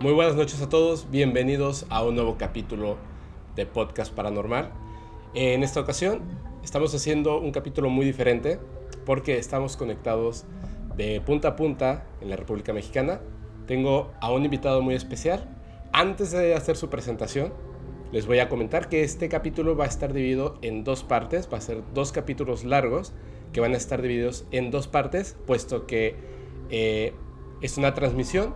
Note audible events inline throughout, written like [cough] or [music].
Muy buenas noches a todos, bienvenidos a un nuevo capítulo de Podcast Paranormal. En esta ocasión estamos haciendo un capítulo muy diferente porque estamos conectados de punta a punta en la República Mexicana. Tengo a un invitado muy especial. Antes de hacer su presentación, les voy a comentar que este capítulo va a estar dividido en dos partes, va a ser dos capítulos largos que van a estar divididos en dos partes, puesto que eh, es una transmisión,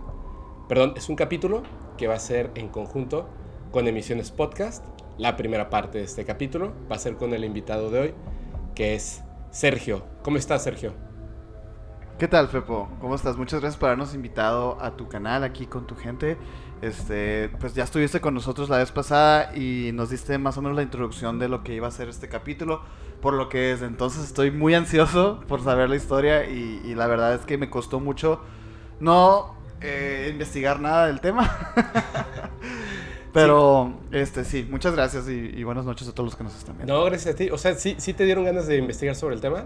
perdón, es un capítulo que va a ser en conjunto con emisiones podcast. La primera parte de este capítulo va a ser con el invitado de hoy, que es Sergio. ¿Cómo estás, Sergio? ¿Qué tal, Fepo? ¿Cómo estás? Muchas gracias por habernos invitado a tu canal aquí con tu gente. Este, pues ya estuviste con nosotros la vez pasada y nos diste más o menos la introducción de lo que iba a ser este capítulo, por lo que desde entonces estoy muy ansioso por saber la historia y, la verdad es que me costó mucho no eh, investigar nada del tema. [laughs] Pero, este, sí, muchas gracias y, buenas noches a todos los que nos están viendo. No, gracias a ti. O sea, ¿sí, ¿sí te dieron ganas de investigar sobre el tema?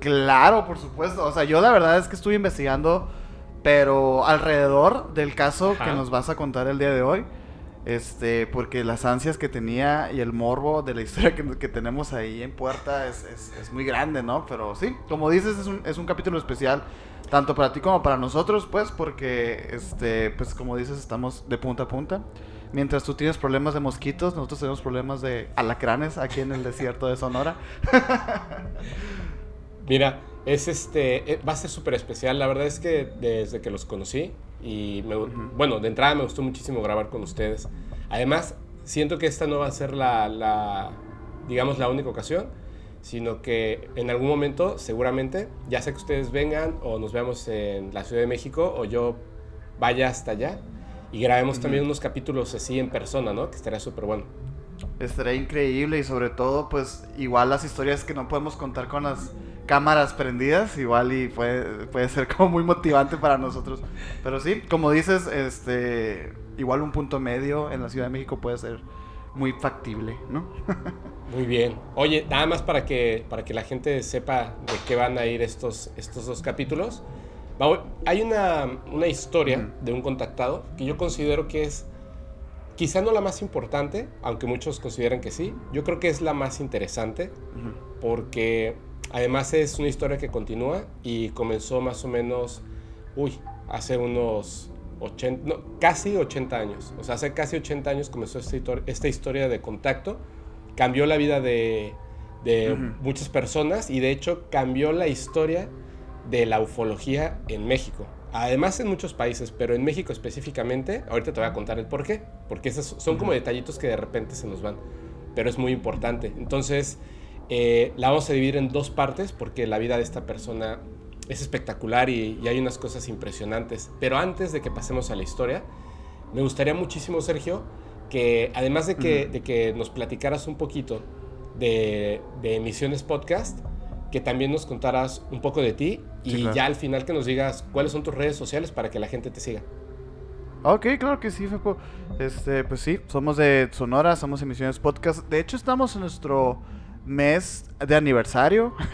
Claro, por supuesto. O sea, yo la verdad es que estuve investigando, pero alrededor del caso que nos vas a contar el día de hoy. Este, porque las ansias que tenía y el morbo de la historia que, tenemos ahí en puerta es, muy grande, ¿no? Pero sí, como dices, es un, es un capítulo especial, tanto para ti como para nosotros, pues, porque, este, pues, como dices, estamos de punta a punta. Mientras tú tienes problemas de mosquitos, nosotros tenemos problemas de alacranes aquí en el desierto de Sonora. [laughs] Mira, es este, eh, va a ser súper especial. La verdad es que desde que los conocí y bueno, de entrada me gustó muchísimo grabar con ustedes. Además, siento que esta no va a ser la, la, digamos, la única ocasión, sino que en algún momento, seguramente, ya sea que ustedes vengan o nos veamos en la Ciudad de México o yo vaya hasta allá y grabemos también unos capítulos así en persona, ¿no? Que estaría súper bueno. Estaría increíble y sobre todo, pues, igual las historias que no podemos contar con las cámaras prendidas, igual y puede, puede ser [laughs] como muy motivante para nosotros. Pero sí, como dices, este igual un punto medio en la Ciudad de México puede ser muy factible, ¿no? [laughs] muy bien. Oye, nada más para que, para que la gente sepa de qué van a ir estos, estos dos capítulos. Hay una, una historia de un contactado que yo considero que es quizá no la más importante, aunque muchos consideren que sí. Yo creo que es la más interesante porque Además es una historia que continúa y comenzó más o menos, uy, hace unos 80, casi 80 años. O sea, hace casi 80 años comenzó esta, esta historia de contacto. Cambió la vida de, de muchas personas y de hecho cambió la historia de la ufología en México. Además en muchos países, pero en México específicamente, ahorita te voy a contar el por qué, porque esos son como detallitos que de repente se nos van, pero es muy importante. Entonces, eh, la vamos a dividir en dos partes porque la vida de esta persona es espectacular y, hay unas cosas impresionantes. Pero antes de que pasemos a la historia, me gustaría muchísimo, Sergio, que además de que, de que nos platicaras un poquito de, de, Emisiones Podcast, que también nos contaras un poco de ti y ya al final que nos digas cuáles son tus redes sociales para que la gente te siga. Ok, claro que sí, Fepo. Este, pues sí, somos de Sonora, somos Emisiones Podcast. De hecho, estamos en nuestro mes de aniversario. [laughs]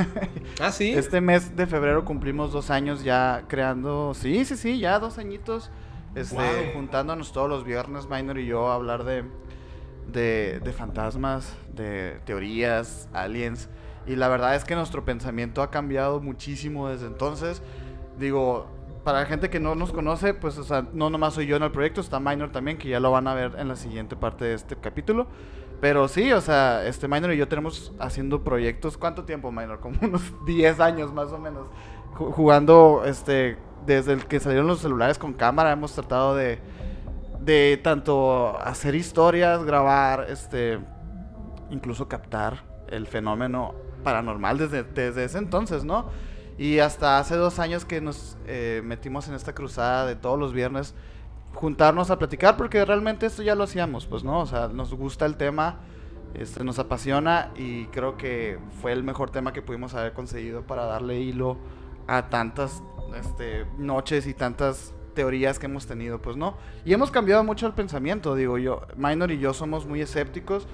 Ah, sí. Este mes de febrero cumplimos dos años ya creando. Sí, sí, sí, ya dos añitos. Este, Juntándonos todos los viernes, Minor y yo, a hablar de, de, de fantasmas, de teorías, aliens. Y la verdad es que nuestro pensamiento ha cambiado muchísimo desde entonces. Digo, para la gente que no nos conoce, pues, o sea, no nomás soy yo en el proyecto, está Minor también, que ya lo van a ver en la siguiente parte de este capítulo. Pero sí, o sea, este Minor y yo tenemos haciendo proyectos. ¿Cuánto tiempo, Minor? [laughs] Como unos 10 años más o menos. Jugando, este, desde el que salieron los celulares con cámara, hemos tratado de, de tanto hacer historias, grabar, este, incluso captar el fenómeno paranormal desde, desde ese entonces, ¿no? Y hasta hace dos años que nos eh, metimos en esta cruzada de todos los viernes juntarnos a platicar porque realmente esto ya lo hacíamos, pues, ¿no? O sea, nos gusta el tema, este, nos apasiona y creo que fue el mejor tema que pudimos haber conseguido para darle hilo a tantas este, noches y tantas teorías que hemos tenido, pues, ¿no? Y hemos cambiado mucho el pensamiento, digo yo, Minor y yo somos muy escépticos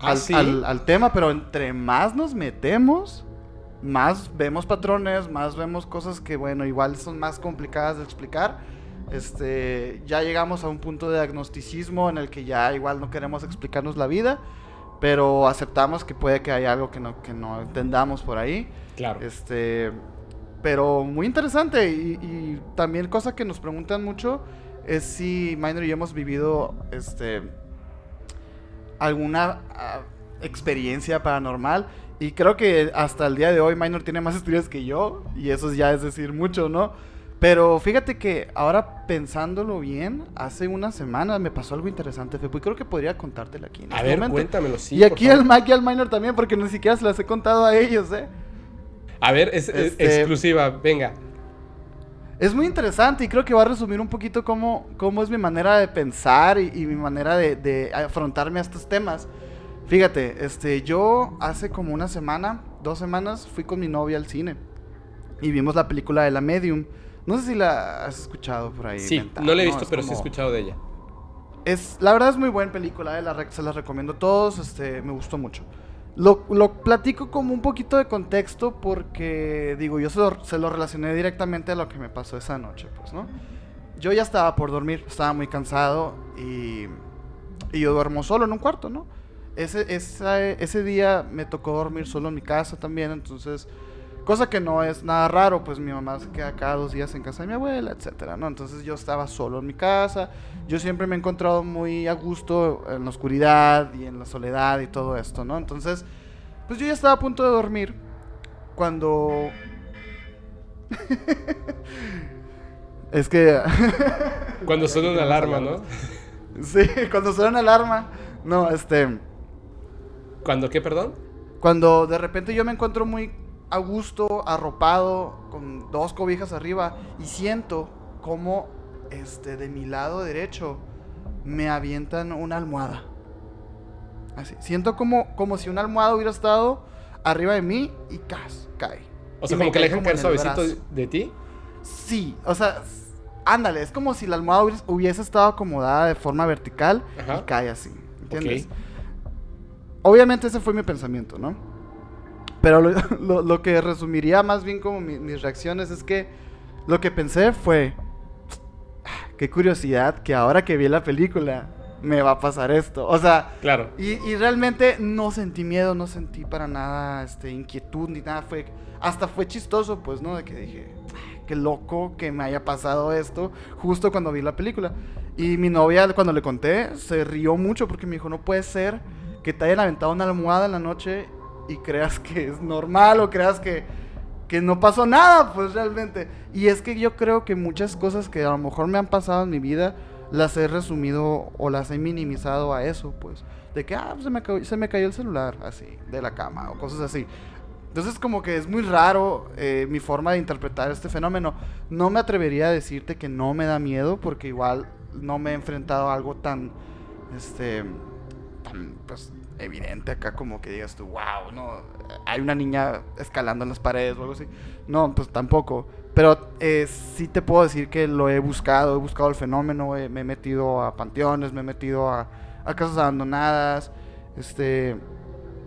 ¿Ah, al, al tema, pero entre más nos metemos, más vemos patrones, más vemos cosas que, bueno, igual son más complicadas de explicar Este, ya llegamos a un punto de agnosticismo en el que ya igual no queremos explicarnos la vida, pero aceptamos que puede que haya algo que no, que no entendamos por ahí. Claro. Este, pero muy interesante y, también cosa que nos preguntan mucho es si Minor y yo hemos vivido este, alguna ah, experiencia paranormal. Y creo que hasta el día de hoy Minor tiene más [laughs] estudios que yo. Y eso ya es decir mucho, ¿no? Pero fíjate que ahora pensándolo bien, hace una semana me pasó algo interesante, Fepo, y creo que podría contártelo aquí. a este ver, cuéntamelo, sí. Y aquí al Mac y al Minor también, porque ni siquiera se las he contado a ellos, ¿eh? A ver, es, este, exclusiva, venga. Es muy interesante y creo que va a resumir un poquito cómo, cómo es mi manera de pensar y, mi manera de, de, afrontarme a estos temas. Fíjate, este, yo hace como una semana, dos semanas, fui con mi novia al cine y vimos la película de La Medium. No sé si la has escuchado por ahí. Sí, no la he visto, pero sí he escuchado de ella. Es, la verdad es muy buena película, eh, la, se la recomiendo a todos, este, me gustó mucho. Lo, lo, platico como un poquito de contexto porque, digo, yo se lo, se lo, relacioné directamente a lo que me pasó esa noche, pues, ¿no? Yo ya estaba por dormir, estaba muy cansado y, y yo duermo solo en un cuarto, ¿no? Ese, ese día me tocó dormir solo en mi casa también, entonces Cosa que no es nada raro, pues mi mamá se queda cada dos días en casa de mi abuela, etcétera, ¿no? Entonces yo estaba solo en mi casa. Yo siempre me he encontrado muy a gusto en la oscuridad y en la soledad y todo esto, ¿no? Entonces, pues yo ya estaba a punto de dormir cuando... [laughs] es que... [laughs] cuando suena una alarma, ¿no? Sí, cuando suena una alarma. No, este... ¿Cuándo qué, perdón? Cuando de repente yo me encuentro muy a gusto, arropado, con dos cobijas arriba, y siento como este, de mi lado derecho me avientan una almohada. Así. Siento como, como si una almohada hubiera estado arriba de mí y cas, cae. O sea, como que le dejan caer suavecito de ti. Sí, o sea, ándale, es como si la almohada hubiese estado acomodada de forma vertical y cae así. ¿Entiendes? Obviamente ese fue mi pensamiento, ¿no? Pero [laughs] lo, que resumiría más bien como mis reacciones es que lo que pensé fue, ah, qué curiosidad que ahora que vi la película me va a pasar esto. O sea, claro. Y, realmente no sentí miedo, no sentí para nada este, inquietud ni nada. Fue, hasta fue chistoso, pues, ¿no? De que dije, ah, qué loco que me haya pasado esto justo cuando vi la película. Y mi novia, cuando le conté, se rió mucho porque me dijo, no puede ser que te hayan aventado una almohada en la noche y creas que es normal o creas que, que no pasó nada, pues realmente. Y es que yo creo que muchas cosas que a lo mejor me han pasado en mi vida las he resumido o las he minimizado a eso, pues. De que, ah, se, me cayó, se me cayó el celular, así, de la cama o cosas así. Entonces como que es muy raro eh, mi forma de interpretar este fenómeno. No me atrevería a decirte que no me da miedo porque igual no me he enfrentado a algo tan, este, tan, pues, evidente acá como que digas tú, wow, no, hay una niña escalando en las paredes o algo así. No, pues tampoco. Pero eh, sí te puedo decir que lo he buscado, he buscado el fenómeno, me he metido a panteones, me he metido a, a casas abandonadas. Este,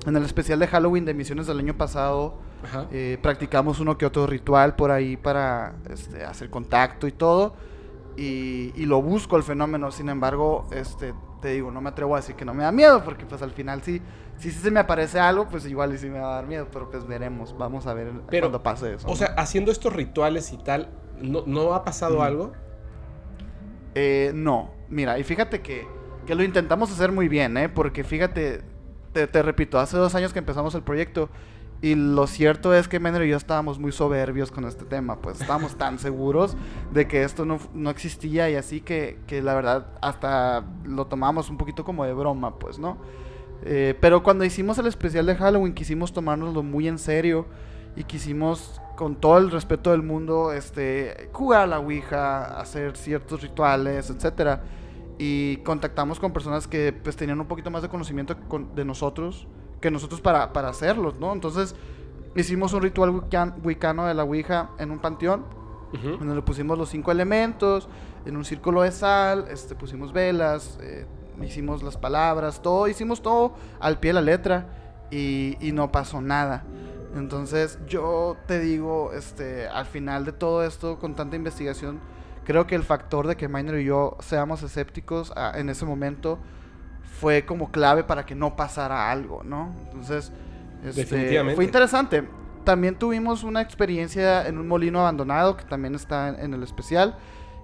en el especial de Halloween de Misiones del año pasado, eh, practicamos uno que otro ritual por ahí para este, hacer contacto y todo. Y, y, lo busco el fenómeno, sin embargo, este, te digo, no me atrevo a decir que no me da miedo, porque pues al final sí, si se me aparece algo, pues igual y sí me va a dar miedo, pero pues veremos, vamos a ver cuando pase eso. O sea, haciendo estos rituales y tal, ¿no, no ha pasado algo? Eh, no, mira, y fíjate que, que, lo intentamos hacer muy bien, ¿eh? Porque fíjate, te, te repito, hace dos años que empezamos el proyecto y lo cierto es que Menor y yo estábamos muy soberbios con este tema, pues estábamos tan seguros de que esto no, no existía y así que, que, la verdad hasta lo tomamos un poquito como de broma, pues, ¿no? Eh, pero cuando hicimos el especial de Halloween quisimos tomárnoslo muy en serio y quisimos con todo el respeto del mundo este, jugar a la Ouija, hacer ciertos rituales, etcétera. Y contactamos con personas que pues tenían un poquito más de conocimiento de nosotros que nosotros para, para hacerlos, ¿no? Entonces hicimos un ritual wicano de la Ouija en un panteón, donde le pusimos los cinco elementos, en un círculo de sal, este, pusimos velas, eh, hicimos las palabras, todo, hicimos todo al pie de la letra y, y, no pasó nada. Entonces yo te digo, este, al final de todo esto, con tanta investigación, creo que el factor de que Miner y yo seamos escépticos ah, en ese momento fue como clave para que no pasara algo, ¿no? Entonces, este, fue interesante. También tuvimos una experiencia en un molino abandonado, que también está en, el especial,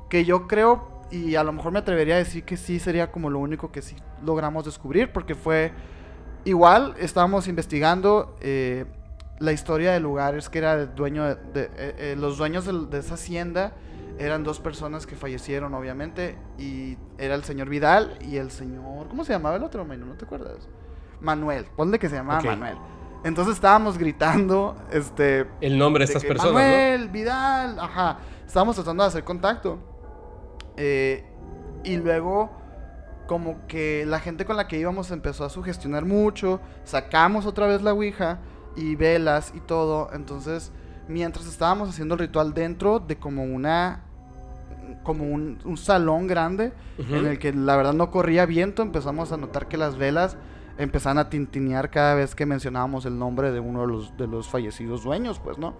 que yo creo, y a lo mejor me atrevería a decir que sí sería como lo único que sí logramos descubrir, porque fue igual, estábamos investigando eh, la historia del lugar, es que era el dueño de, eh, eh, los dueños de, esa hacienda eran dos personas que fallecieron, obviamente, y era el señor Vidal y el señor, ¿cómo se llamaba el otro, ¿No te acuerdas? Manuel, ponle que se llamaba Manuel. Entonces estábamos gritando, este... El nombre de, estas personas, Manuel, Vidal, ajá. Estábamos tratando de hacer contacto. Eh, y luego, como que la gente con la que íbamos empezó a sugestionar mucho. Sacamos otra vez la Ouija y velas y todo. Entonces, mientras estábamos haciendo el ritual dentro de como una como un, salón grande en el que la verdad no corría viento, empezamos a notar que las velas empezaban a tintinear cada vez que mencionábamos el nombre de uno de los, de los fallecidos dueños, pues, ¿no?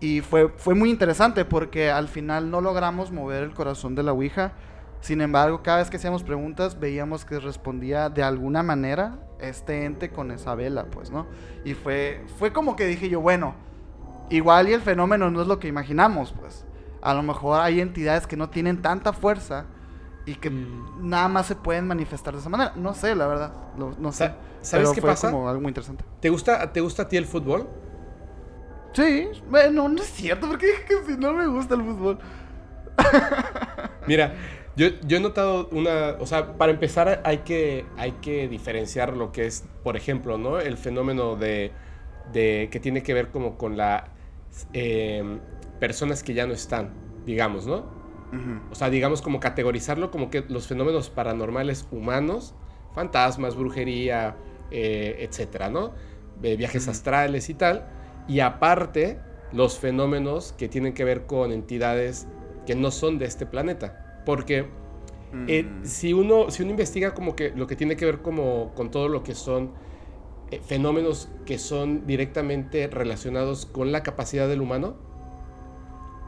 Y fue, fue muy interesante porque al final no logramos mover el corazón de la Ouija. Sin embargo, cada vez que hacíamos preguntas, veíamos que respondía de alguna manera este ente con esa vela, pues, ¿no? Y fue, fue como que dije yo, bueno, igual y el fenómeno no es lo que imaginamos, pues. A lo mejor hay entidades que no tienen tanta fuerza y que mm. nada más se pueden manifestar de esa manera. No sé, la verdad. no sé. ¿Sabes qué pasa? como algo muy interesante. ¿Te gusta, ¿Te gusta a ti el fútbol? Sí. Bueno, no es cierto, porque dije que si no me gusta el fútbol. [laughs] Mira, yo, yo, he notado una. O sea, para empezar, hay que, hay que diferenciar lo que es, por ejemplo, ¿no? El fenómeno de. de que tiene que ver como con la. Eh, personas que ya no están, digamos, ¿no? O sea, digamos como categorizarlo como que los fenómenos paranormales humanos, fantasmas, brujería, eh, etcétera, ¿no? viajes astrales y tal. Y aparte, los fenómenos que tienen que ver con entidades que no son de este planeta. Porque eh, si, uno, si uno investiga como que lo que tiene que ver como con todo lo que son eh, fenómenos que son directamente relacionados con la capacidad del humano,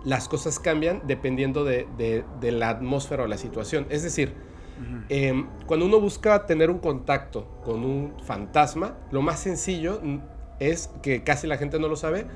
las cosas cambian dependiendo de, la atmósfera o la situación. Es decir, em, cuando uno busca tener un contacto con un fantasma, lo más sencillo es que casi la gente no lo sabe.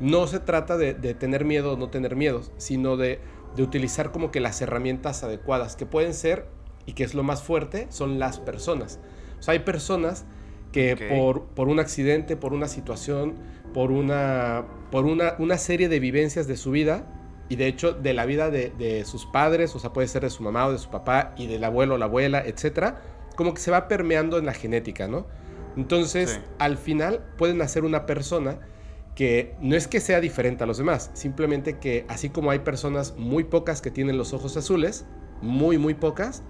No se trata de, tener miedo o no tener miedo, sino de, utilizar como que las herramientas adecuadas, que pueden ser, y que es lo más fuerte, son las personas. O sea, hay personas que por, por, un accidente, por una situación, por, una, por una, una serie de vivencias de su vida, y de hecho de la vida de, sus padres, o sea, puede ser de su mamá o de su papá y del abuelo o la abuela, etcétera, como que se va permeando en la genética, ¿no? Entonces, al final pueden hacer una persona que no es que sea diferente a los demás, simplemente que así como hay personas muy pocas que tienen los ojos azules, muy, muy pocas,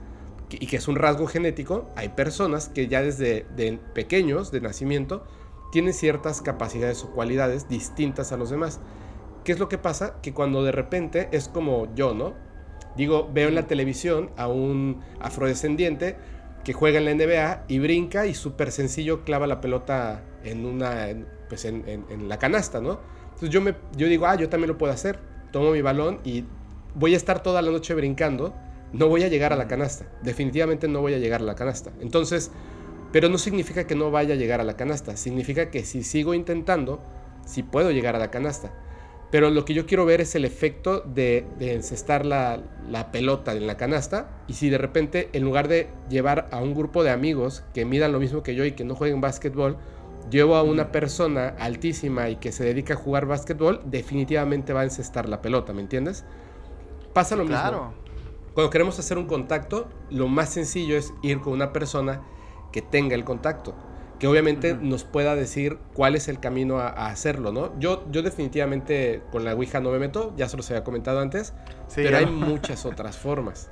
y que es un rasgo genético, hay personas que ya desde de pequeños, de nacimiento, tienen ciertas capacidades o cualidades distintas a los demás. ¿Qué es lo que pasa? Que cuando de repente es como yo, ¿no? Digo, veo en la televisión a un afrodescendiente que juega en la NBA y brinca y súper sencillo clava la pelota en una, pues en, la canasta, ¿no? Entonces yo, me, yo digo, ah, yo también lo puedo hacer. Tomo mi balón y voy a estar toda la noche brincando. No voy a llegar a la canasta. Definitivamente no voy a llegar a la canasta. Entonces, pero no significa que no vaya a llegar a la canasta. Significa que si sigo intentando, sí puedo llegar a la canasta. Pero lo que yo quiero ver es el efecto de, encestar la, pelota en la canasta. Y si de repente, en lugar de llevar a un grupo de amigos que midan lo mismo que yo y que no jueguen básquetbol, llevo a una persona altísima y que se dedica a jugar básquetbol, definitivamente va a encestar la pelota, ¿me entiendes? Pasa lo mismo. Cuando queremos hacer un contacto, lo más sencillo es ir con una persona que tenga el contacto que obviamente nos pueda decir cuál es el camino a, hacerlo, ¿no? Yo, yo definitivamente con la Ouija no me meto, ya se los había comentado antes, pero hay [laughs] muchas otras formas.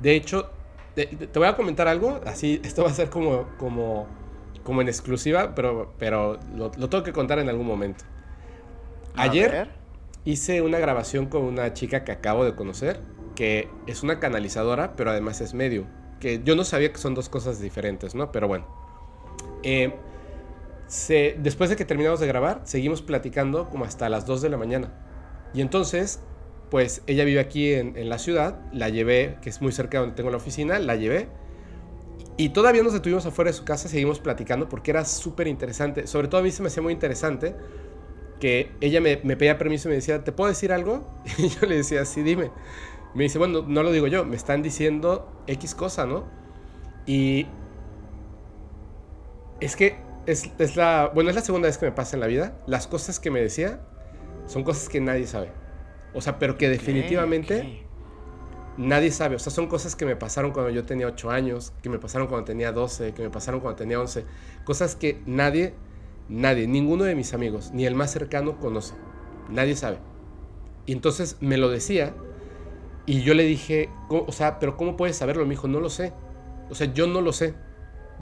De hecho, te, voy a comentar algo, así, esto va a ser como, como, como en exclusiva, pero, pero lo, tengo que contar en algún momento. Ayer hice una grabación con una chica que acabo de conocer, que es una canalizadora, pero además es medio. Que yo no sabía que son dos cosas diferentes, ¿no? Pero bueno. Eh, después de que terminamos de grabar, seguimos platicando como hasta las 2 de la mañana. Y entonces pues ella vive aquí en, la ciudad, la llevé, que es muy cerca de donde tengo la oficina, la llevé. Y todavía nos detuvimos afuera de su casa, seguimos platicando porque era súper interesante. Sobre todo a mí se me hacía muy interesante que ella me, me, pedía permiso y me decía, ¿te puedo decir algo? [laughs] Y yo le decía, sí, dime. Me dice, bueno, no lo digo yo, me están diciendo X cosa, ¿no? Y es que es, es, la, bueno, es la segunda vez que me pasa en la vida. Las cosas que me decía son cosas que nadie sabe. O sea, pero que definitivamente nadie sabe. O sea, son cosas que me pasaron cuando yo tenía 8 años, que me pasaron cuando tenía 12, que me pasaron cuando tenía 11. Cosas que nadie, nadie, ninguno de mis amigos, ni el más cercano conoce. Nadie sabe. Y entonces me lo decía y yo le dije, o sea, pero ¿cómo puedes saberlo? Me dijo, no lo sé. O sea, yo no lo sé.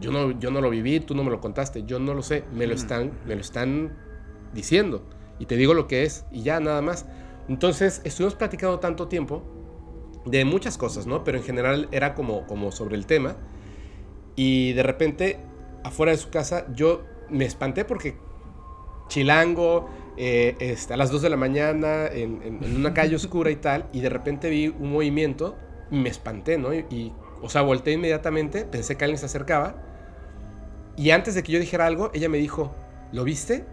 Yo no, yo no lo viví, tú no me lo contaste, yo no lo sé. Me lo están, me lo están diciendo. Y te digo lo que es y ya nada más. Entonces, estuvimos platicando tanto tiempo de muchas cosas, ¿no? Pero en general era como, como sobre el tema. Y de repente, afuera de su casa, yo me espanté porque chilango, eh, este, a las 2 de la mañana, en, una calle oscura y tal, y de repente vi un movimiento y me espanté, ¿no? Y, o sea, volteé inmediatamente, pensé que alguien se acercaba, y antes de que yo dijera algo, ella me dijo, ¿lo viste?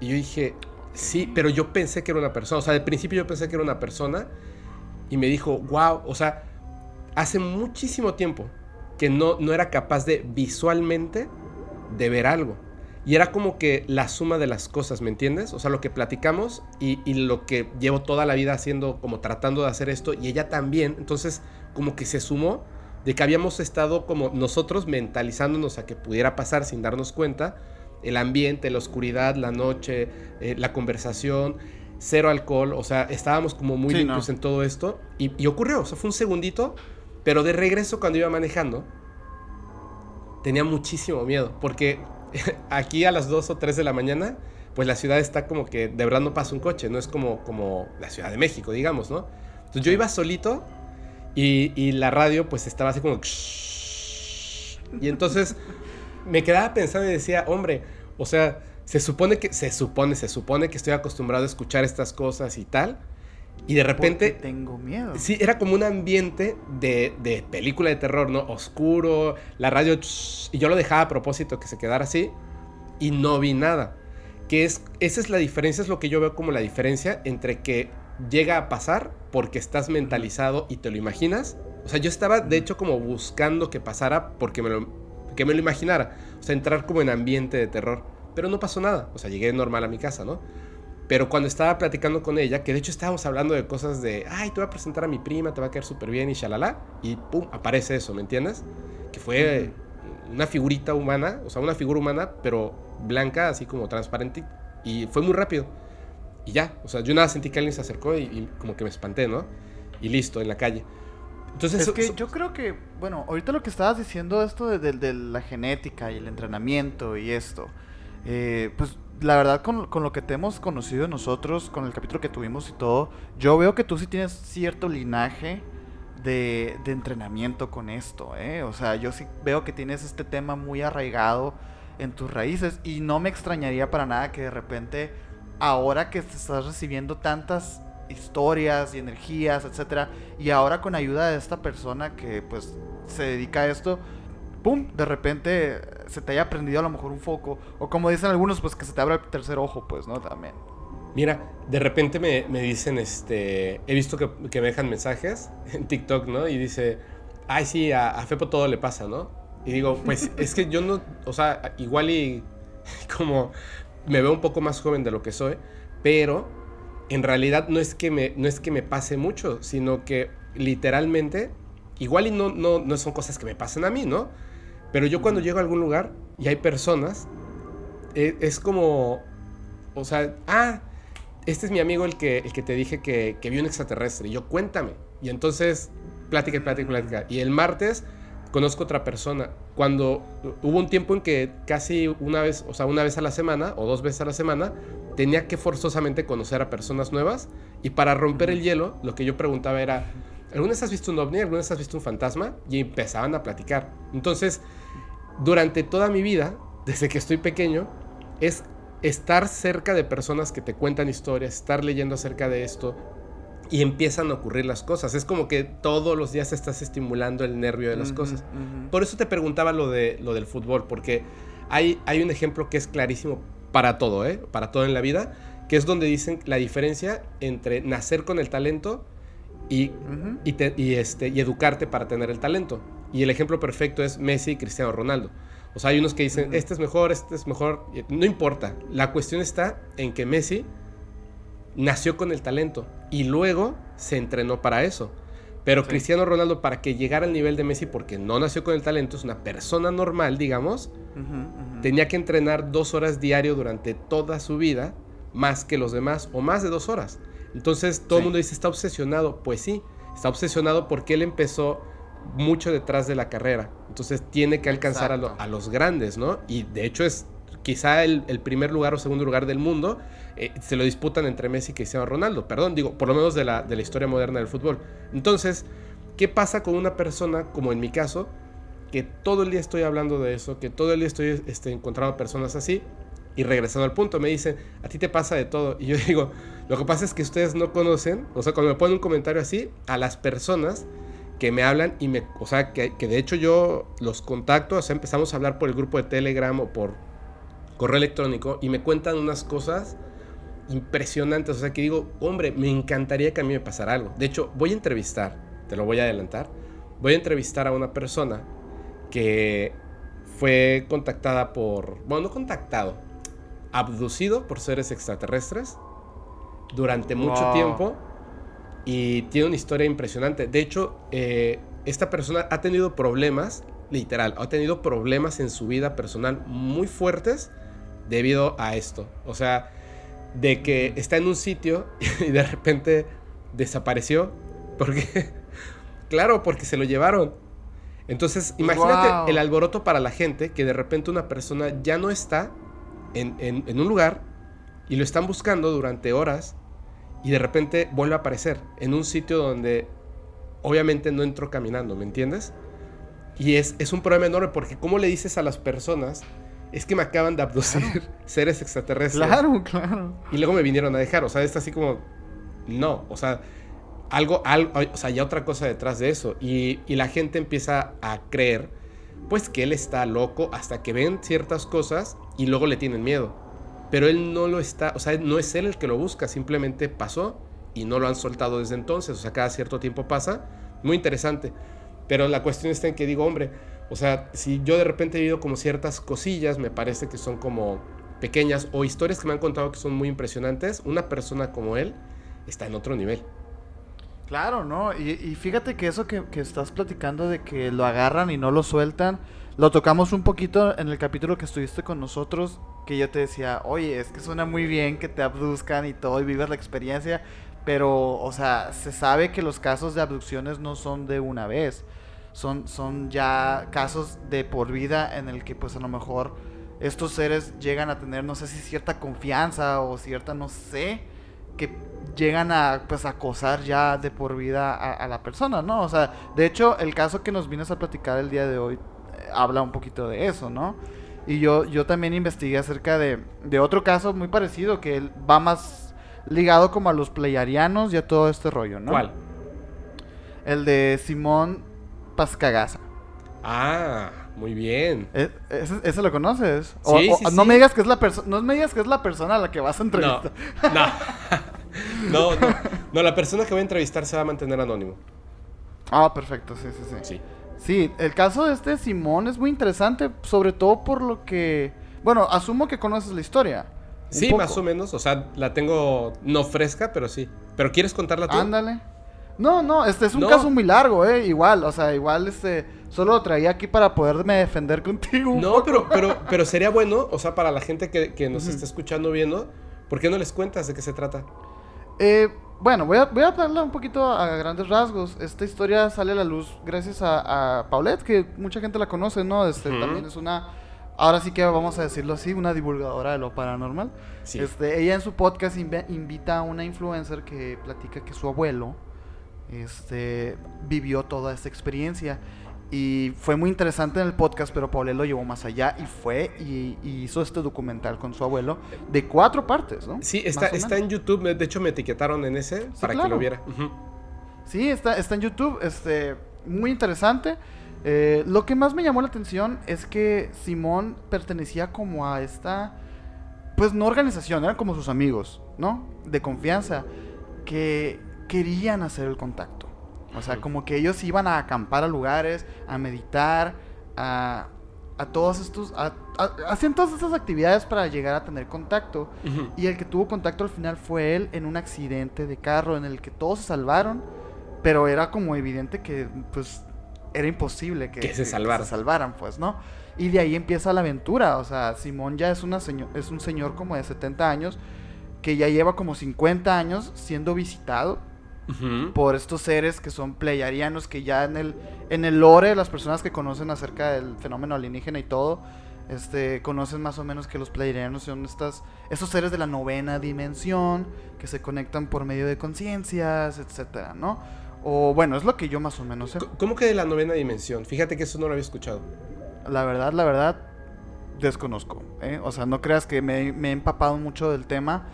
Y yo dije, sí, pero yo pensé que era una persona, o sea, de principio yo pensé que era una persona, y me dijo, wow, o sea, hace muchísimo tiempo que no, no era capaz de visualmente de ver algo. Y era como que la suma de las cosas, ¿me entiendes? O sea, lo que platicamos y, lo que llevo toda la vida haciendo, como tratando de hacer esto, y ella también. Entonces, como que se sumó de que habíamos estado como nosotros mentalizándonos a que pudiera pasar sin darnos cuenta. El ambiente, la oscuridad, la noche, eh, la conversación, cero alcohol. O sea, estábamos como muy limpios en todo esto. Y, y ocurrió, o sea, fue un segundito. Pero de regreso, cuando iba manejando, tenía muchísimo miedo. Porque [laughs] aquí a las 2 o 3 de la mañana, pues la ciudad está como que de verdad no pasa un coche, no es como, como la Ciudad de México, digamos, ¿no? Entonces yo iba solito y, y la radio pues estaba así como... Y entonces me quedaba pensando y decía, hombre, o sea, se supone que, se supone, se supone que estoy acostumbrado a escuchar estas cosas y tal. Y de repente... tengo miedo. Sí, era como un ambiente de, de película de terror, ¿no? Oscuro, la radio... y yo lo dejaba a propósito que se quedara así. Y no vi nada. Que es, esa es la diferencia, es lo que yo veo como la diferencia entre que llega a pasar porque estás mentalizado y te lo imaginas. O sea, yo estaba de hecho como buscando que pasara porque me lo, que me lo imaginara. O sea, entrar como en ambiente de terror. Pero no pasó nada. O sea, llegué normal a mi casa, ¿no? Pero cuando estaba platicando con ella, que de hecho estábamos hablando de cosas de, ay, te voy a presentar a mi prima, te va a caer súper bien y shalala, y pum, aparece eso, ¿me entiendes? Que fue una figurita humana, o sea, una figura humana, pero blanca, así como transparente, y fue muy rápido. Y ya, o sea, yo nada sentí que alguien se acercó y, como que me espanté, ¿no? Y listo, en la calle. Entonces, es que yo creo que, bueno, ahorita lo que estabas diciendo, esto de, de la genética y el entrenamiento y esto, eh, pues la verdad, con, con, lo que te hemos conocido nosotros, con el capítulo que tuvimos y todo, yo veo que tú sí tienes cierto linaje de, de entrenamiento con esto, ¿eh? O sea, yo sí veo que tienes este tema muy arraigado en tus raíces y no me extrañaría para nada que de repente, ahora que estás recibiendo tantas historias y energías, etcétera, y ahora con ayuda de esta persona que pues se dedica a esto, ¡pum! De repente se te haya prendido a lo mejor un foco. O como dicen algunos, pues que se te abra el tercer ojo, pues, ¿no? También. Mira, de repente me, me dicen, este, he visto que, que, me dejan mensajes [laughs] en TikTok, ¿no? Y dice, ay, sí, a, a Fepo todo le pasa, ¿no? Y digo, pues es que yo no, o sea, igual y [laughs] como me veo un poco más joven de lo que soy, pero en realidad no es que me, no es que me pase mucho, sino que literalmente, igual y no, no, no son cosas que me pasen a mí, ¿no? Pero yo cuando llego a algún lugar y hay personas, e, es, como, o sea, ah, este es mi amigo el que, el que te dije que, que vio un extraterrestre. Y yo, cuéntame. Y entonces, plática, plática, plática. Y el martes conozco otra persona. Cuando hubo un tiempo en que casi una vez, o sea, una vez a la semana o dos veces a la semana, tenía que forzosamente conocer a personas nuevas. Y para romper el hielo, lo que yo preguntaba era, ¿alguna vez has visto un ovni? ¿Alguna vez has visto un fantasma? Y empezaban a platicar. Entonces, durante toda mi vida, [laughs] desde que estoy pequeño, es estar cerca de personas que te cuentan historias, estar leyendo acerca de esto. Y empiezan a ocurrir las cosas. Es como que todos los días estás estimulando el nervio de las cosas. Por eso te preguntaba lo, de, lo del fútbol, porque hay, hay un ejemplo que es clarísimo para todo, ¿eh? Para todo en la vida, que es donde dicen la diferencia entre nacer con el talento y, y, este, y educarte para tener el talento. Y el ejemplo perfecto es Messi y Cristiano Ronaldo. O sea, hay unos que dicen, este es mejor, este es mejor. No importa. La cuestión está en que Messi nació con el talento y luego se entrenó para eso. Pero Cristiano Ronaldo, para que llegara al nivel de Messi, porque no nació con el talento, es una persona normal, digamos, tenía que entrenar dos horas diario durante toda su vida, más que los demás, o más de dos horas. Entonces todo el mundo dice, está obsesionado. Pues sí, está obsesionado porque él empezó mucho detrás de la carrera. Entonces tiene que alcanzar a, los grandes, ¿no? Y de hecho es quizá el, primer lugar o segundo lugar del mundo. Eh, se lo disputan entre Messi y Cristiano Ronaldo. Perdón, digo, por lo menos de la, de la historia moderna del fútbol. Entonces, ¿qué pasa con una persona, como en mi caso, que todo el día estoy hablando de eso, que todo el día estoy este, encontrando personas así? Y regresando al punto, me dicen, a ti te pasa de todo. Y yo [laughs] digo, lo que pasa es que ustedes no conocen, o sea, cuando me ponen un comentario así, a las personas que me hablan y me, o sea, que, de hecho yo los contacto, o sea, empezamos a hablar por el grupo de Telegram o por correo electrónico y me cuentan unas cosas impresionantes, o sea, que digo, hombre, me encantaría que a mí me pasara algo. De hecho, voy a entrevistar, te lo voy a adelantar, voy a entrevistar a una persona que fue contactada por, bueno, no contactado, abducido por seres extraterrestres durante mucho tiempo y tiene una historia impresionante. De hecho, eh, esta persona ha tenido problemas, literal, ha tenido problemas en su vida personal muy fuertes debido a esto. O sea, de que está en un sitio [laughs] y de repente desapareció. Porque, [laughs] claro, porque se lo llevaron. Entonces, imagínate el alboroto para la gente que de repente una persona ya no está en, en un lugar y lo están buscando durante horas y de repente vuelve a aparecer en un sitio donde obviamente no entró caminando, ¿me entiendes? Y es, es un problema enorme porque ¿cómo le dices a las personas? Es que me acaban de abducir [laughs] seres extraterrestres. Claro, claro. Y luego me vinieron a dejar, o sea, es así como, no, o sea, algo, algo o sea, hay otra cosa detrás de eso. Y, y la gente empieza a creer, pues que él está loco hasta que ven ciertas cosas y luego le tienen miedo pero él no lo está, o sea, no es él el que lo busca, simplemente pasó y no lo han soltado desde entonces, o sea, cada cierto tiempo pasa, muy interesante, pero la cuestión está en que digo, hombre, o sea, si yo de repente he vivido como ciertas cosillas, me parece que son como pequeñas o historias que me han contado que son muy impresionantes, una persona como él está en otro nivel. Claro, ¿no? Y, fíjate que eso que, que, estás platicando de que lo agarran y no lo sueltan, lo tocamos un poquito en el capítulo que estuviste con nosotros, que yo te decía, oye, es que suena muy bien que te abduzcan y todo y vivas la experiencia, pero, o sea, se sabe que los casos de abducciones no son de una vez, son, son ya casos de por vida en el que pues a lo mejor estos seres llegan a tener, no sé si cierta confianza o cierta, no sé, que llegan a pues acosar ya de por vida a, a, la persona, ¿no? O sea, de hecho, el caso que nos vienes a platicar el día de hoy habla un poquito de eso, ¿no? Y yo, yo también investigué acerca de, de otro caso muy parecido, que va más ligado como a los pleiarianos y a todo este rollo, ¿no? ¿Cuál? El de Simón Pascagasa. Ah, muy bien. ¿E-, ¿Ese, lo conoces? sí, sí, no me digas que es la persona, no me digas que es la persona a la que vas a entrevistar. No, [laughs] no. no, no. la persona que voy a entrevistar se va a mantener anónimo. Ah, perfecto, sí, sí, sí. Sí. Sí, el caso de este Simón es muy interesante, sobre todo por lo que... Bueno, asumo que conoces la historia. Sí, más o menos. O sea, la tengo no fresca, pero sí. ¿Pero quieres contarla tú? Ándale. No, no, este es un caso muy largo, ¿eh? Igual, o sea, igual este... Solo lo traía aquí para poderme defender contigo. no, pero, pero, pero sería bueno, o sea, para la gente que, que nos está escuchando viendo, ¿por qué no les cuentas de qué se trata? Eh, bueno, voy a, voy a hablarla un poquito a, grandes rasgos. Esta historia sale a la luz gracias a, Paulette, que mucha gente la conoce, ¿no? Este, También es una, ahora sí que vamos a decirlo así, una divulgadora de lo paranormal. Este, ella en su podcast invita a una influencer que platica que su abuelo este, vivió toda esta experiencia. Y fue muy interesante en el podcast, pero Paulette lo llevó más allá y fue y, hizo este documental con su abuelo de cuatro partes, ¿no? Sí, está, está en YouTube. De hecho, me etiquetaron en ese para que lo viera. Sí, está, está en YouTube. Este, muy interesante. Eh, lo que más me llamó la atención es que Simón pertenecía como a esta, pues no organización, eran como sus amigos, ¿no? De confianza, que querían hacer el contacto. O sea, como que ellos iban a acampar a lugares, a meditar, a, a todos estos, hacían todas estas actividades para llegar a tener contacto. Y el que tuvo contacto al final fue él en un accidente de carro en el que todos se salvaron, pero era como evidente que, pues, era imposible que, se, salvaran, pues, ¿no? Y de ahí empieza la aventura. O sea, Simón ya es, una es un señor como de 70 años que ya lleva como 50 años siendo visitado por estos seres que son pleyarianos, que ya en el, en el lore, las personas que conocen acerca del fenómeno alienígena y todo, este, conocen más o menos que los pleyarianos son estas, estos seres de la novena dimensión, que se conectan por medio de conciencias, etcétera, ¿no? O bueno, es lo que yo más o menos sé. ¿Cómo que de la novena dimensión? Fíjate que eso no lo había escuchado. La verdad, la verdad, desconozco. ¿eh? O sea, no creas que me, me he empapado mucho del tema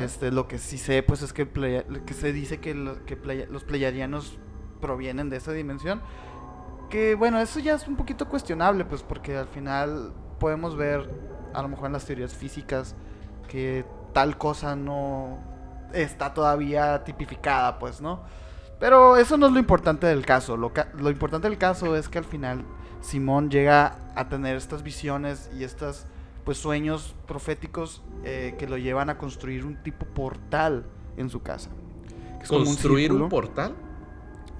este, lo que sí sé, pues es que, que se dice que, los pleiadianos provienen de esa dimensión. Que bueno, eso ya es un poquito cuestionable, pues porque al final podemos ver, a lo mejor en las teorías físicas, que tal cosa no está todavía tipificada, pues, ¿no? Pero eso no es lo importante del caso. Lo, lo importante del caso es que al final Simón llega a tener estas visiones y estas pues sueños proféticos eh, que lo llevan a construir un tipo portal en su casa. ¿Construir un, portal?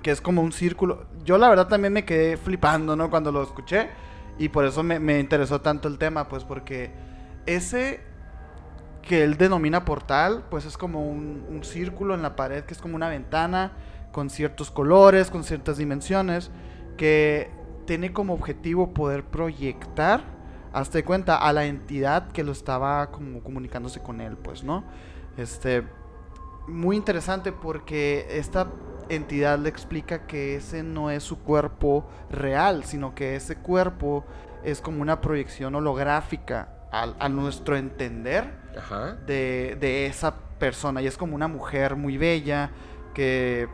Que es como un círculo. Yo la verdad también me quedé flipando, ¿no? Cuando lo escuché. Y por eso me, interesó tanto el tema, pues porque ese que él denomina portal, pues es como un, un círculo en la pared, que es como una ventana con ciertos colores, con ciertas dimensiones, que tiene como objetivo poder proyectar hasta de cuenta a la entidad que lo estaba como comunicándose con él, pues, ¿no? Este, muy interesante porque esta entidad le explica que ese no es su cuerpo real, sino que ese cuerpo es como una proyección holográfica a, nuestro entender De, esa persona. Y es como una mujer muy bella que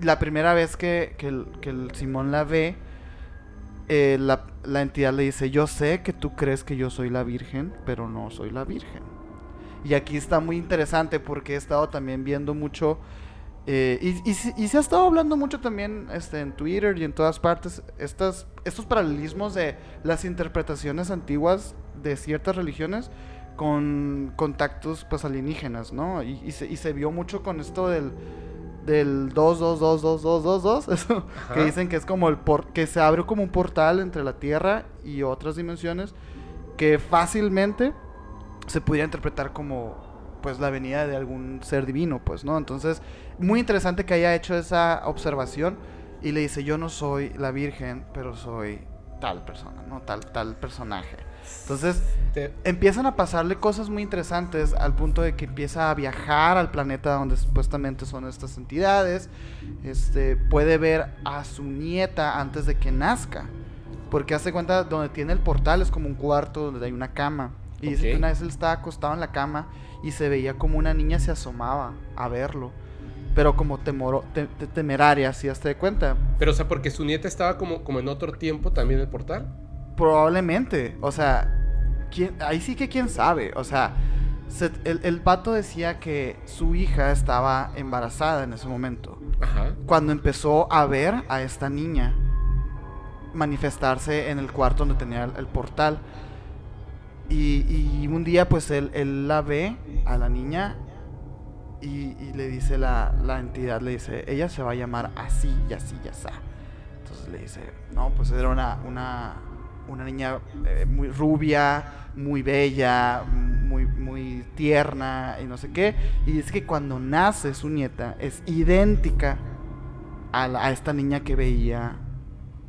la primera vez que, que el Simón la ve, eh, la, entidad le dice, yo sé que tú crees que yo soy la Virgen, pero no soy la Virgen. Y aquí está muy interesante porque he estado también viendo mucho, eh, y, se ha estado hablando mucho también este, en Twitter y en todas partes, estas, estos paralelismos de las interpretaciones antiguas de ciertas religiones con contactos pues alienígenas, ¿no? Y, se, y se vio mucho con esto del del 2222222, [laughs] eso que dicen que es como el por, que se abre como un portal entre la Tierra y otras dimensiones que fácilmente se pudiera interpretar como pues la venida de algún ser divino, pues, ¿no? Entonces, muy interesante que haya hecho esa observación y le dice, "Yo no soy la Virgen, pero soy tal persona, ¿no? Tal tal personaje." Entonces, empiezan a pasarle cosas muy interesantes al punto de que empieza a viajar al planeta donde supuestamente son estas entidades. Este, puede ver a su nieta antes de que nazca. Porque hace cuenta, donde tiene el portal es como un cuarto donde hay una cama. Y dice que una vez él estaba acostado en la cama y se veía como una niña se asomaba a verlo. Pero como temoro, temeraria, si hasta de cuenta. Pero, o sea, porque su nieta estaba como, como en otro tiempo también en el portal. Probablemente. O sea, ahí sí que quién sabe. O sea, el, el, pato decía que su hija estaba embarazada en ese momento. Cuando empezó a ver a esta niña manifestarse en el cuarto donde tenía el, portal. Y, un día pues él, la ve a la niña y, le dice la, la, entidad, le dice, ella se va a llamar así y así y así. Entonces le dice, no, pues era una, una, una niña eh, muy rubia, muy bella, muy, muy tierna y no sé qué. Y es que cuando nace su nieta es idéntica a, esta niña que veía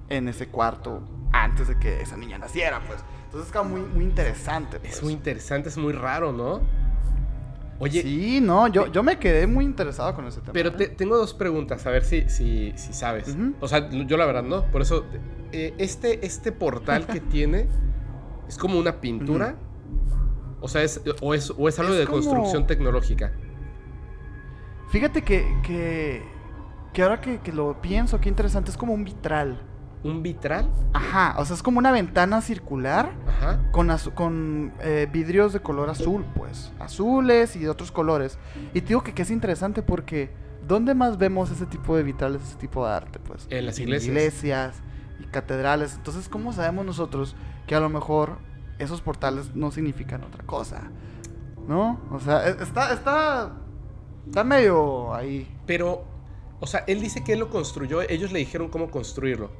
en ese cuarto antes de que esa niña naciera, pues. Entonces es muy, muy interesante. Es pues. muy interesante, es muy raro, ¿no? Oye. Sí, no, yo, yo me quedé muy interesado con ese tema. Pero ¿eh? tengo dos preguntas, a ver si, si, si sabes. O sea, yo la verdad no. Por eso, eh, este, este portal que [laughs] tiene es como una pintura. O sea, es, o, es, o es algo de construcción tecnológica. Fíjate que, que, que ahora que, que, lo pienso, qué interesante, es como un vitral. ¿Un vitral? Ajá, o sea, es como una ventana circular con, con eh, vidrios de color azul, pues. Azules y de otros colores. Y te digo que, que, es interesante porque ¿dónde más vemos ese tipo de vitrales, ese tipo de arte? Pues en las iglesias. iglesias y catedrales. Entonces, ¿cómo sabemos nosotros que a lo mejor esos portales no significan otra cosa? ¿No? O sea, e, está, está, está medio ahí. Pero, o sea, él dice que él lo construyó, ellos le dijeron cómo construirlo.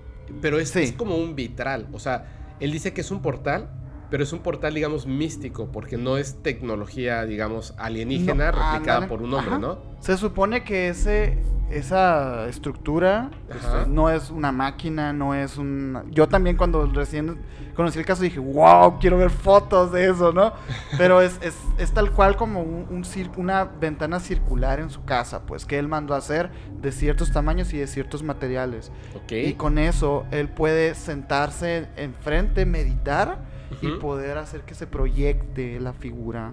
Pero es, es como un vitral. O sea, él dice que es un portal, pero es un portal, digamos, místico, porque no es tecnología, digamos, alienígena replicada por un hombre, ¿no? Se supone que ese, esa estructura este, no es una máquina, no es un... Yo también cuando recién conocí el caso dije, wow, quiero ver fotos de eso, ¿no? [laughs] Pero es, es, es tal cual como un, un una ventana circular en su casa, pues, que él mandó a hacer de ciertos tamaños y de ciertos materiales. Y con eso él puede sentarse enfrente, meditar y poder hacer que se proyecte la figura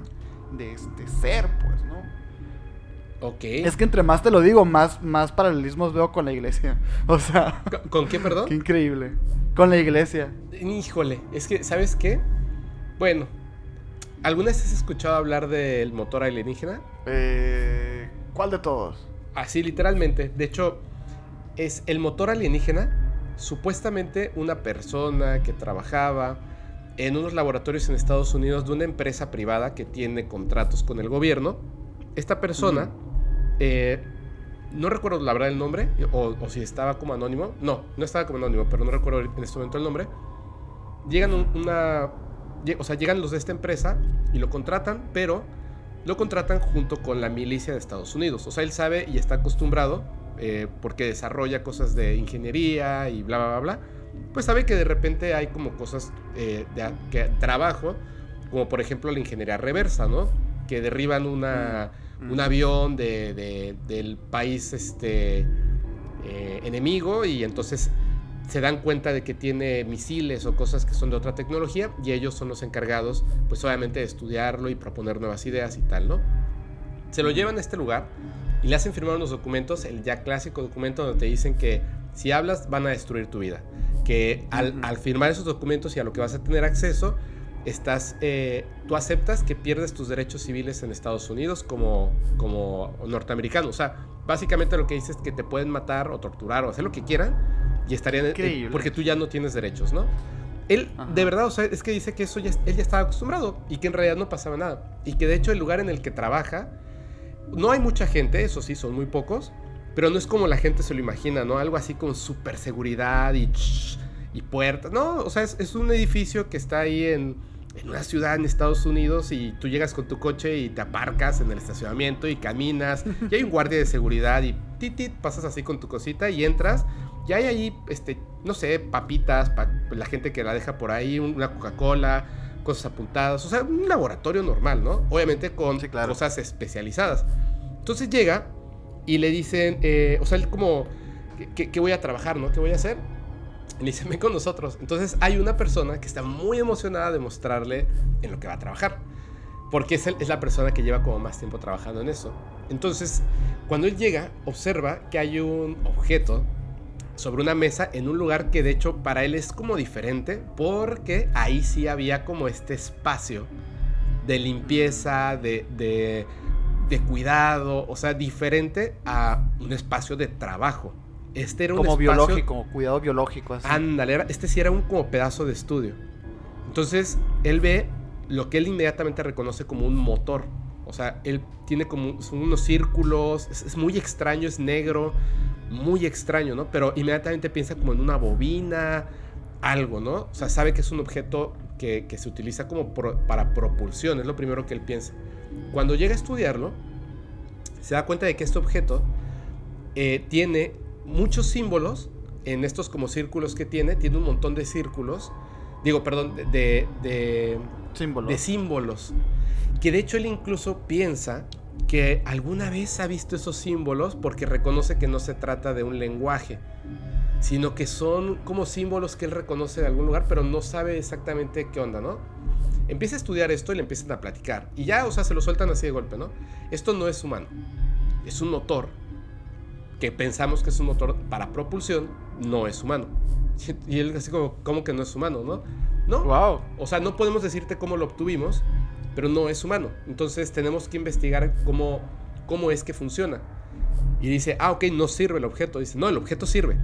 de este ser, pues, ¿no? Ok. Es que entre más te lo digo, más, más paralelismos veo con la iglesia. [laughs] O sea. ¿Con, qué, perdón? Qué increíble. Con la iglesia. Híjole, es que, ¿sabes qué? Bueno, ¿alguna vez has escuchado hablar del motor alienígena? Eh, ¿Cuál de todos? Así, literalmente. De hecho, es el motor alienígena. Supuestamente una persona que trabajaba en unos laboratorios en Estados Unidos de una empresa privada que tiene contratos con el gobierno. Esta persona, eh, no recuerdo la verdad el nombre, o, si estaba como anónimo. No, no estaba como anónimo, pero no recuerdo en este momento el nombre. Llegan una. O sea, llegan los de esta empresa y lo contratan, pero lo contratan junto con la milicia de Estados Unidos. O sea, él sabe y está acostumbrado, eh, porque desarrolla cosas de ingeniería y bla, bla, bla, bla pues sabe que de repente hay como cosas eh, de que trabajo, como por ejemplo la ingeniería reversa, ¿no? Que derriban una, mm. un avión de, del país este, eh, enemigo y entonces se dan cuenta de que tiene misiles o cosas que son de otra tecnología y ellos son los encargados, pues obviamente de estudiarlo y proponer nuevas ideas y tal, ¿no? Se lo llevan a este lugar y le hacen firmar unos documentos, el ya clásico documento donde te dicen que si hablas van a destruir tu vida que al, firmar esos documentos y a lo que vas a tener acceso, estás, eh, tú aceptas que pierdes tus derechos civiles en Estados Unidos como, como norteamericano. O sea, básicamente lo que dices es que te pueden matar o torturar o hacer lo que quieran y estarían... Eh, porque tú ya no tienes derechos, ¿no? Él, de verdad, o sea, es que dice que eso ya, él ya estaba acostumbrado y que en realidad no pasaba nada. Y que de hecho el lugar en el que trabaja, no hay mucha gente, eso sí, son muy pocos, pero no es como la gente se lo imagina, ¿no? Algo así con super seguridad y, y puertas. No, o sea, es, un edificio que está ahí en, en, una ciudad en Estados Unidos y tú llegas con tu coche y te aparcas en el estacionamiento y caminas y hay un guardia de seguridad y titit, pasas así con tu cosita y entras y hay ahí, este, no sé, papitas para la gente que la deja por ahí, una Coca-Cola, cosas apuntadas, o sea, un laboratorio normal, ¿no? Obviamente con cosas especializadas. Entonces llega y le dicen, eh, o sea, él como, ¿qué, voy a trabajar, no? ¿Qué voy a hacer? Y le dicen, ven con nosotros. Entonces hay una persona que está muy emocionada de mostrarle en lo que va a trabajar. Porque es, es la persona que lleva como más tiempo trabajando en eso. Entonces, cuando él llega, observa que hay un objeto sobre una mesa en un lugar que de hecho para él es como diferente porque ahí sí había como este espacio de limpieza, de, de de cuidado, o sea, diferente a un espacio de trabajo. Este era un como biológico, como cuidado biológico. Así. Ándale, este sí era un como pedazo de estudio. Entonces, él ve lo que él inmediatamente reconoce como un motor. O sea, él tiene como unos círculos, es, muy extraño, es negro, muy extraño, ¿no? Pero inmediatamente piensa como en una bobina, algo, ¿no? O sea, sabe que es un objeto que, se utiliza como para propulsión, es lo primero que él piensa. Cuando llega a estudiarlo, se da cuenta de que este objeto eh, tiene muchos símbolos en estos como círculos que tiene, tiene un montón de círculos, digo, perdón, de, de, símbolos. de símbolos. que de hecho él incluso piensa que alguna vez ha visto esos símbolos porque reconoce que no se trata de un lenguaje, sino que son como símbolos que él reconoce de algún lugar, pero no sabe exactamente qué onda, ¿no? Empieza a estudiar esto y le empiezan a platicar. Y ya, o sea, se lo sueltan así de golpe, ¿no? Esto no es humano. Es un motor que pensamos que es un motor para propulsión, no es humano. [laughs] Y él así como, ¿cómo que no es humano, no? No. Wow. O sea, no podemos decirte cómo lo obtuvimos, pero no es humano. Entonces tenemos que investigar cómo, cómo es que funciona. Y dice, ah, ok, no sirve el objeto. Dice, no, el objeto sirve.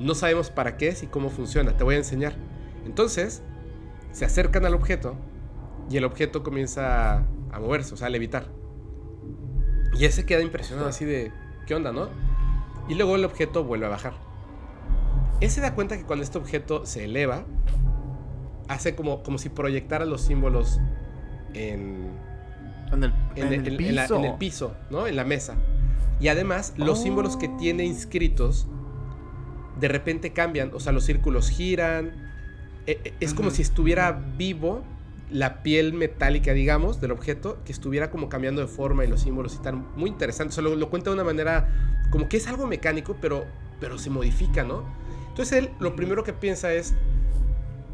No sabemos para qué es y cómo funciona. Te voy a enseñar. Entonces, se acercan al objeto y el objeto comienza a moverse, o sea, a levitar. Y él se queda impresionado así de, ¿qué onda, no? Y luego el objeto vuelve a bajar. Él se da cuenta que cuando este objeto se eleva, hace como, como si proyectara los símbolos en, En el, en, en el piso. la, en el piso, ¿no? En la mesa. Y además, los Oh. símbolos que tiene inscritos de repente cambian. O sea, los círculos giran. E- e- Es como si estuviera vivo la piel metálica, digamos, del objeto, que estuviera como cambiando de forma y los símbolos y tan muy interesante. O sea, lo, lo cuenta de una manera como que es algo mecánico, pero, pero se modifica, ¿no? Entonces él lo primero que piensa es,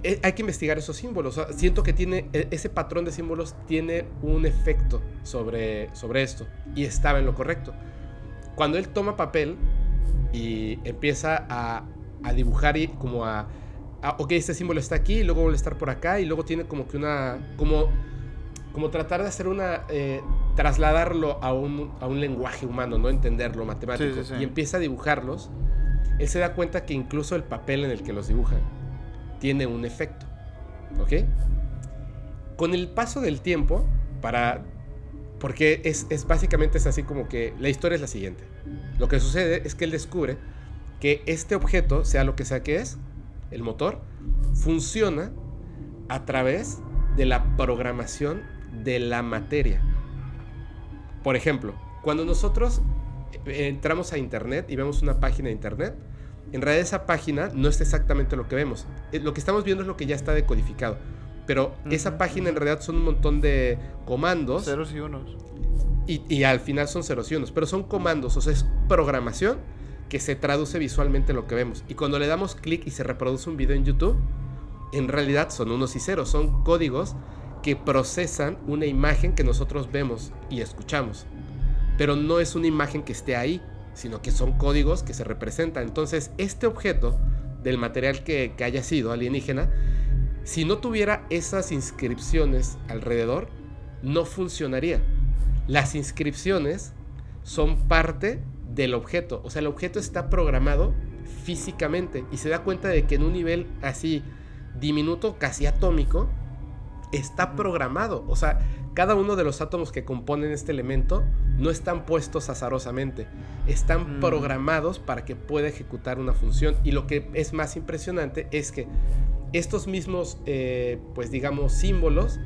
"Eh, hay que investigar esos símbolos. O sea, siento que tiene, e- ese patrón de símbolos tiene un efecto sobre, sobre esto. Y estaba en lo correcto. Cuando él toma papel y empieza a, a dibujar y como a, a, ok, este símbolo está aquí, y luego vuelve a estar por acá, y luego tiene como que una, como, como tratar de hacer una, eh, trasladarlo a un, a un lenguaje humano, ¿no? Entenderlo, matemático. Sí, sí, sí. Y empieza a dibujarlos. Él se da cuenta que incluso el papel en el que los dibuja tiene un efecto. ¿Ok? Con el paso del tiempo, para. Porque es, es básicamente es así como que la historia es la siguiente. Lo que sucede es que él descubre que este objeto, sea lo que sea que es, el motor, funciona a través de la programación de la materia. Por ejemplo, cuando nosotros eh, entramos a internet y vemos una página de internet, en realidad esa página no es exactamente lo que vemos. Eh, Lo que estamos viendo es lo que ya está decodificado. Pero esa página en realidad son un montón de comandos Ceros y unos. y, y al final son ceros y unos, pero son comandos, o sea, es programación que se traduce visualmente en lo que vemos. Y cuando le damos clic y se reproduce un video en YouTube, en realidad son unos y ceros, son códigos que procesan una imagen que nosotros vemos y escuchamos. Pero no es una imagen que esté ahí, sino que son códigos que se representan. Entonces, este objeto del material que, que haya sido alienígena, si no tuviera esas inscripciones alrededor, no funcionaría. Las inscripciones son parte del objeto. O sea, el objeto está programado físicamente y se da cuenta de que en un nivel así diminuto, casi atómico, está programado. O sea, cada uno de los átomos que componen este elemento no están puestos azarosamente, están Mm. programados para que pueda ejecutar una función. Y lo que es más impresionante es que estos mismos, eh, pues digamos, símbolos,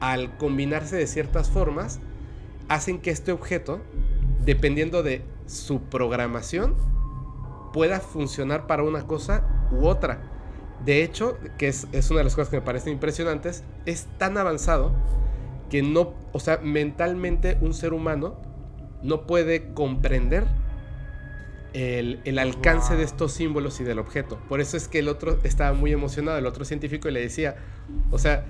al combinarse de ciertas formas, hacen que este objeto, dependiendo de su programación, pueda funcionar para una cosa u otra. De hecho, que es, es una de las cosas que me parecen impresionantes, es tan avanzado que no, o sea, mentalmente un ser humano no puede comprender el, el alcance de estos símbolos y del objeto. Por eso es que el otro estaba muy emocionado, el otro científico, y le decía, o sea,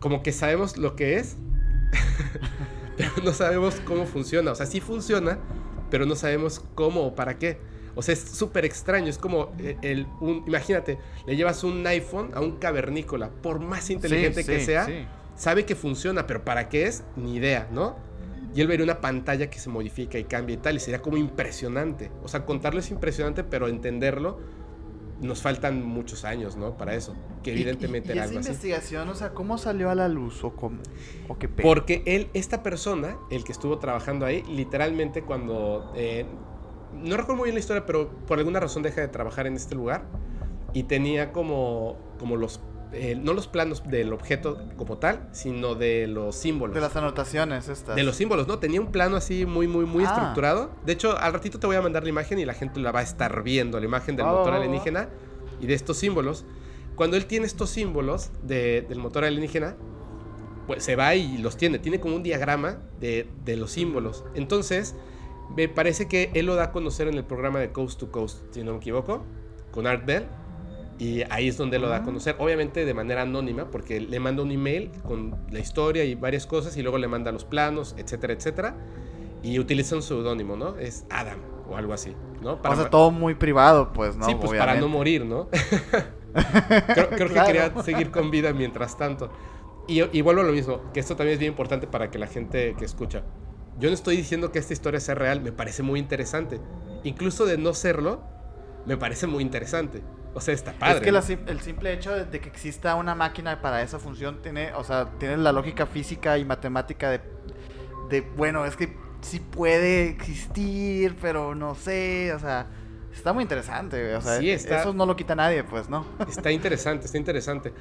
como que sabemos lo que es, [laughs] pero no sabemos cómo funciona. O sea, sí funciona, pero no sabemos cómo o para qué. O sea, es súper extraño. Es como eh, el, un, imagínate, le llevas un iPhone a un cavernícola, por más inteligente Sí, que sí, sea, sí. sabe que funciona, pero para qué es, ni idea, ¿no? Y él vería una pantalla que se modifica y cambia y tal, y sería como impresionante. O sea, contarlo es impresionante, pero entenderlo nos faltan muchos años, ¿no? Para eso. Que Y- evidentemente y, y era esa algo así. investigación, o sea, ¿cómo salió a la luz o cómo? ¿O qué? Porque él, esta persona, el que estuvo trabajando ahí, literalmente cuando... eh, no recuerdo muy bien la historia, pero por alguna razón deja de trabajar en este lugar. Y tenía como, como los... eh, no los planos del objeto como tal, sino de los símbolos. De las anotaciones estas. De los símbolos, ¿no? Tenía un plano así muy, muy, muy Ah. estructurado. De hecho, al ratito te voy a mandar la imagen y la gente la va a estar viendo, la imagen del motor alienígena y de estos símbolos. Cuando él tiene estos símbolos de- del motor alienígena, pues se va y los tiene. Tiene como un diagrama de, de los símbolos. Entonces, me parece que él lo da a conocer en el programa de Coast to Coast, si no me equivoco, con Art Bell. Y ahí es donde lo da a conocer, obviamente de manera anónima, porque le manda un email con la historia y varias cosas, y luego le manda los planos, etcétera, etcétera. Y utiliza un seudónimo, ¿no? Es Adam o algo así, ¿no? Para o sea, todo muy privado, pues, ¿no? Sí, pues para no morir, ¿no? [laughs] creo, que quería seguir con vida mientras tanto. Y, y vuelvo a lo mismo, que esto también es bien importante para que la gente que escucha. Yo no estoy diciendo que esta historia sea real, me parece muy interesante. Incluso de no serlo, me parece muy interesante. O sea, está padre. Es que el simple hecho de, que exista una máquina para esa función tiene, o sea, tiene la lógica física y matemática de, de bueno, es que sí puede existir, pero no sé, o sea, está muy interesante, o sea, eso no lo quita nadie, pues, ¿no? [laughs] Está interesante, está interesante.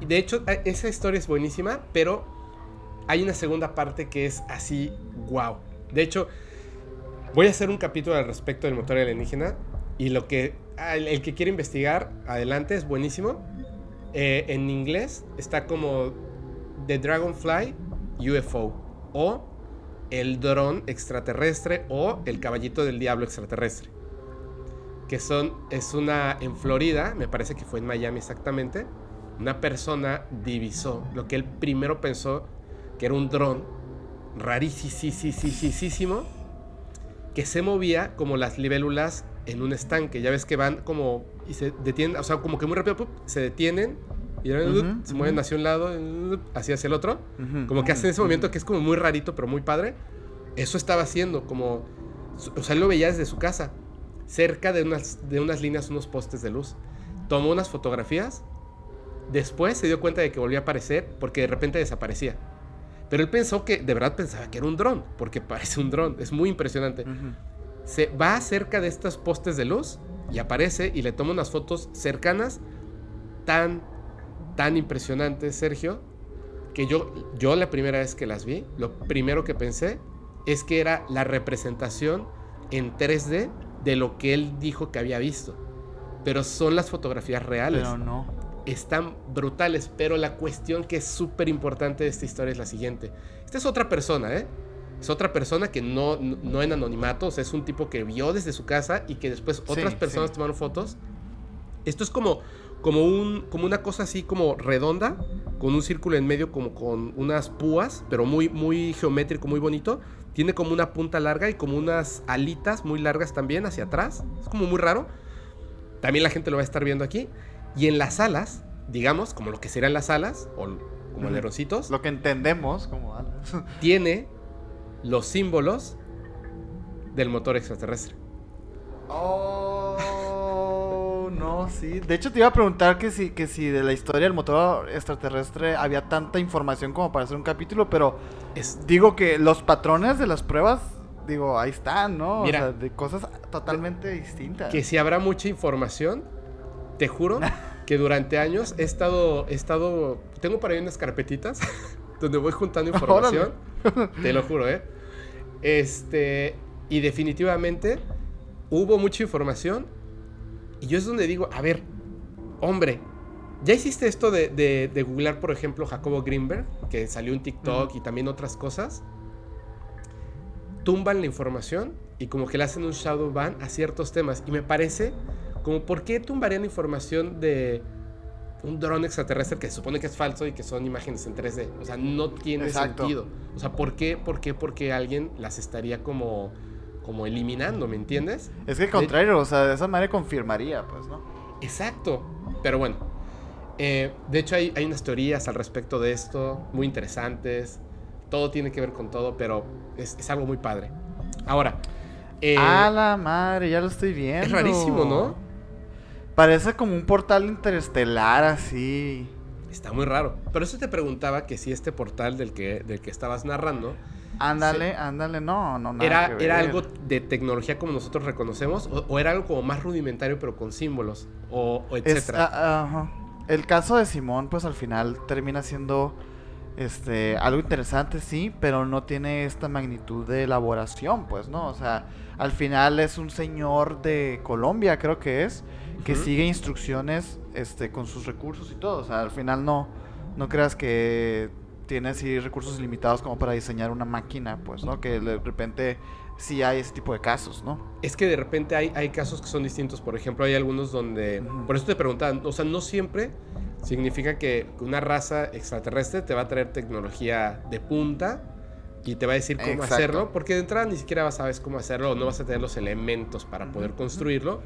Y de hecho, esa historia es buenísima, pero hay una segunda parte que es así, wow. De hecho, voy a hacer un capítulo al respecto del motor alienígena y lo que ah, el, que quiere investigar, adelante, es buenísimo. Eh, en inglés está como The Dragonfly UFO o el dron extraterrestre o el caballito del diablo extraterrestre. Que son, es una, en Florida, me parece que fue en Miami exactamente, una persona divisó lo que él primero pensó que era un dron rarísimo que se movía como las libélulas en un estanque. Ya ves que van como y se detienen, o sea, como que muy rápido se detienen y se mueven hacia un lado, hacia, hacia el otro. como que hacen ese movimiento que es como muy rarito, pero muy padre. Eso estaba haciendo, como. O sea, él lo veía desde su casa, cerca de unas, de unas líneas, unos postes de luz. Tomó unas fotografías. Después se dio cuenta de que volvía a aparecer porque de repente desaparecía. Pero él pensó que, de verdad pensaba que era un dron, porque [laughs] parece un dron, es muy impresionante. Se va cerca de estos postes de luz y aparece y le toma unas fotos cercanas tan, tan impresionantes, Sergio, que yo, yo la primera vez que las vi, lo primero que pensé es que era la representación en 3D de lo que él dijo que había visto. Pero son las fotografías reales. Pero no están brutales, pero la cuestión que es súper importante de esta historia es la siguiente. Esta es otra persona, ¿eh? Es otra persona que no, no en anonimato, o sea, es un tipo que vio desde su casa y que después otras personas tomaron fotos. Esto es como, como, un, como una cosa así como redonda, con un círculo en medio como con unas púas, pero muy, muy geométrico, muy bonito. Tiene como una punta larga y como unas alitas muy largas también hacia atrás. Es como muy raro. También la gente lo va a estar viendo aquí. Y en las alas, digamos, como lo que serían las alas, o como alerocitos. Lo que entendemos como alas. tiene los símbolos del motor extraterrestre. Oh, no, sí. De hecho, te iba a preguntar que si, que si de la historia del motor extraterrestre había tanta información como para hacer un capítulo, pero digo que los patrones de las pruebas digo, ahí están, ¿no? Mira, o sea, de cosas totalmente distintas. Que si habrá mucha información, te juro [laughs] que durante años he estado, he estado, tengo para ahí unas carpetitas [laughs] donde voy juntando información. te lo juro, ¿eh? Este, y definitivamente hubo mucha información. Y yo es donde digo, a ver, hombre, ¿ya hiciste esto de, de, googlear, por ejemplo, Jacobo Greenberg, que salió en TikTok y también otras cosas? Tumban la información y como que le hacen un shadow ban a ciertos temas. Y me parece como, ¿por qué tumbarían información de un dron extraterrestre que se supone que es falso y que son imágenes en 3D? O sea, no tiene sentido. O sea, ¿por qué, por qué, por qué alguien las estaría como, como eliminando, ¿me entiendes? Es que al contrario, o sea, de esa manera confirmaría, pues, ¿no? Exacto. Pero bueno, eh, de hecho hay, hay unas teorías al respecto de esto, muy interesantes. Todo tiene que ver con todo, pero es, es algo muy padre. Ahora. Eh, a la madre, ya lo estoy viendo. Es rarísimo, ¿no? Parece como un portal interestelar así. Está muy raro. Pero eso te preguntaba que si este portal del que, del que estabas narrando. Ándale, ándale, no, no, nada era, ¿Era algo de tecnología como nosotros reconocemos? O, era algo como más rudimentario pero con símbolos? O, etcétera. Ah, El caso de Simón, pues al final termina siendo este algo interesante, sí, pero no tiene esta magnitud de elaboración, pues, ¿no? O sea, al final es un señor de Colombia, creo que es que sigue instrucciones este, con sus recursos y todo. O sea, al final no, no creas que tiene así recursos limitados como para diseñar una máquina, pues, ¿no? Que de repente sí hay ese tipo de casos, ¿no? Es que de repente hay, hay casos que son distintos. Por ejemplo, hay algunos donde... Por eso te preguntaban, o sea, no siempre significa que una raza extraterrestre te va a traer tecnología de punta y te va a decir cómo hacerlo, porque de entrada ni siquiera sabes cómo hacerlo o no vas a tener los elementos para poder construirlo.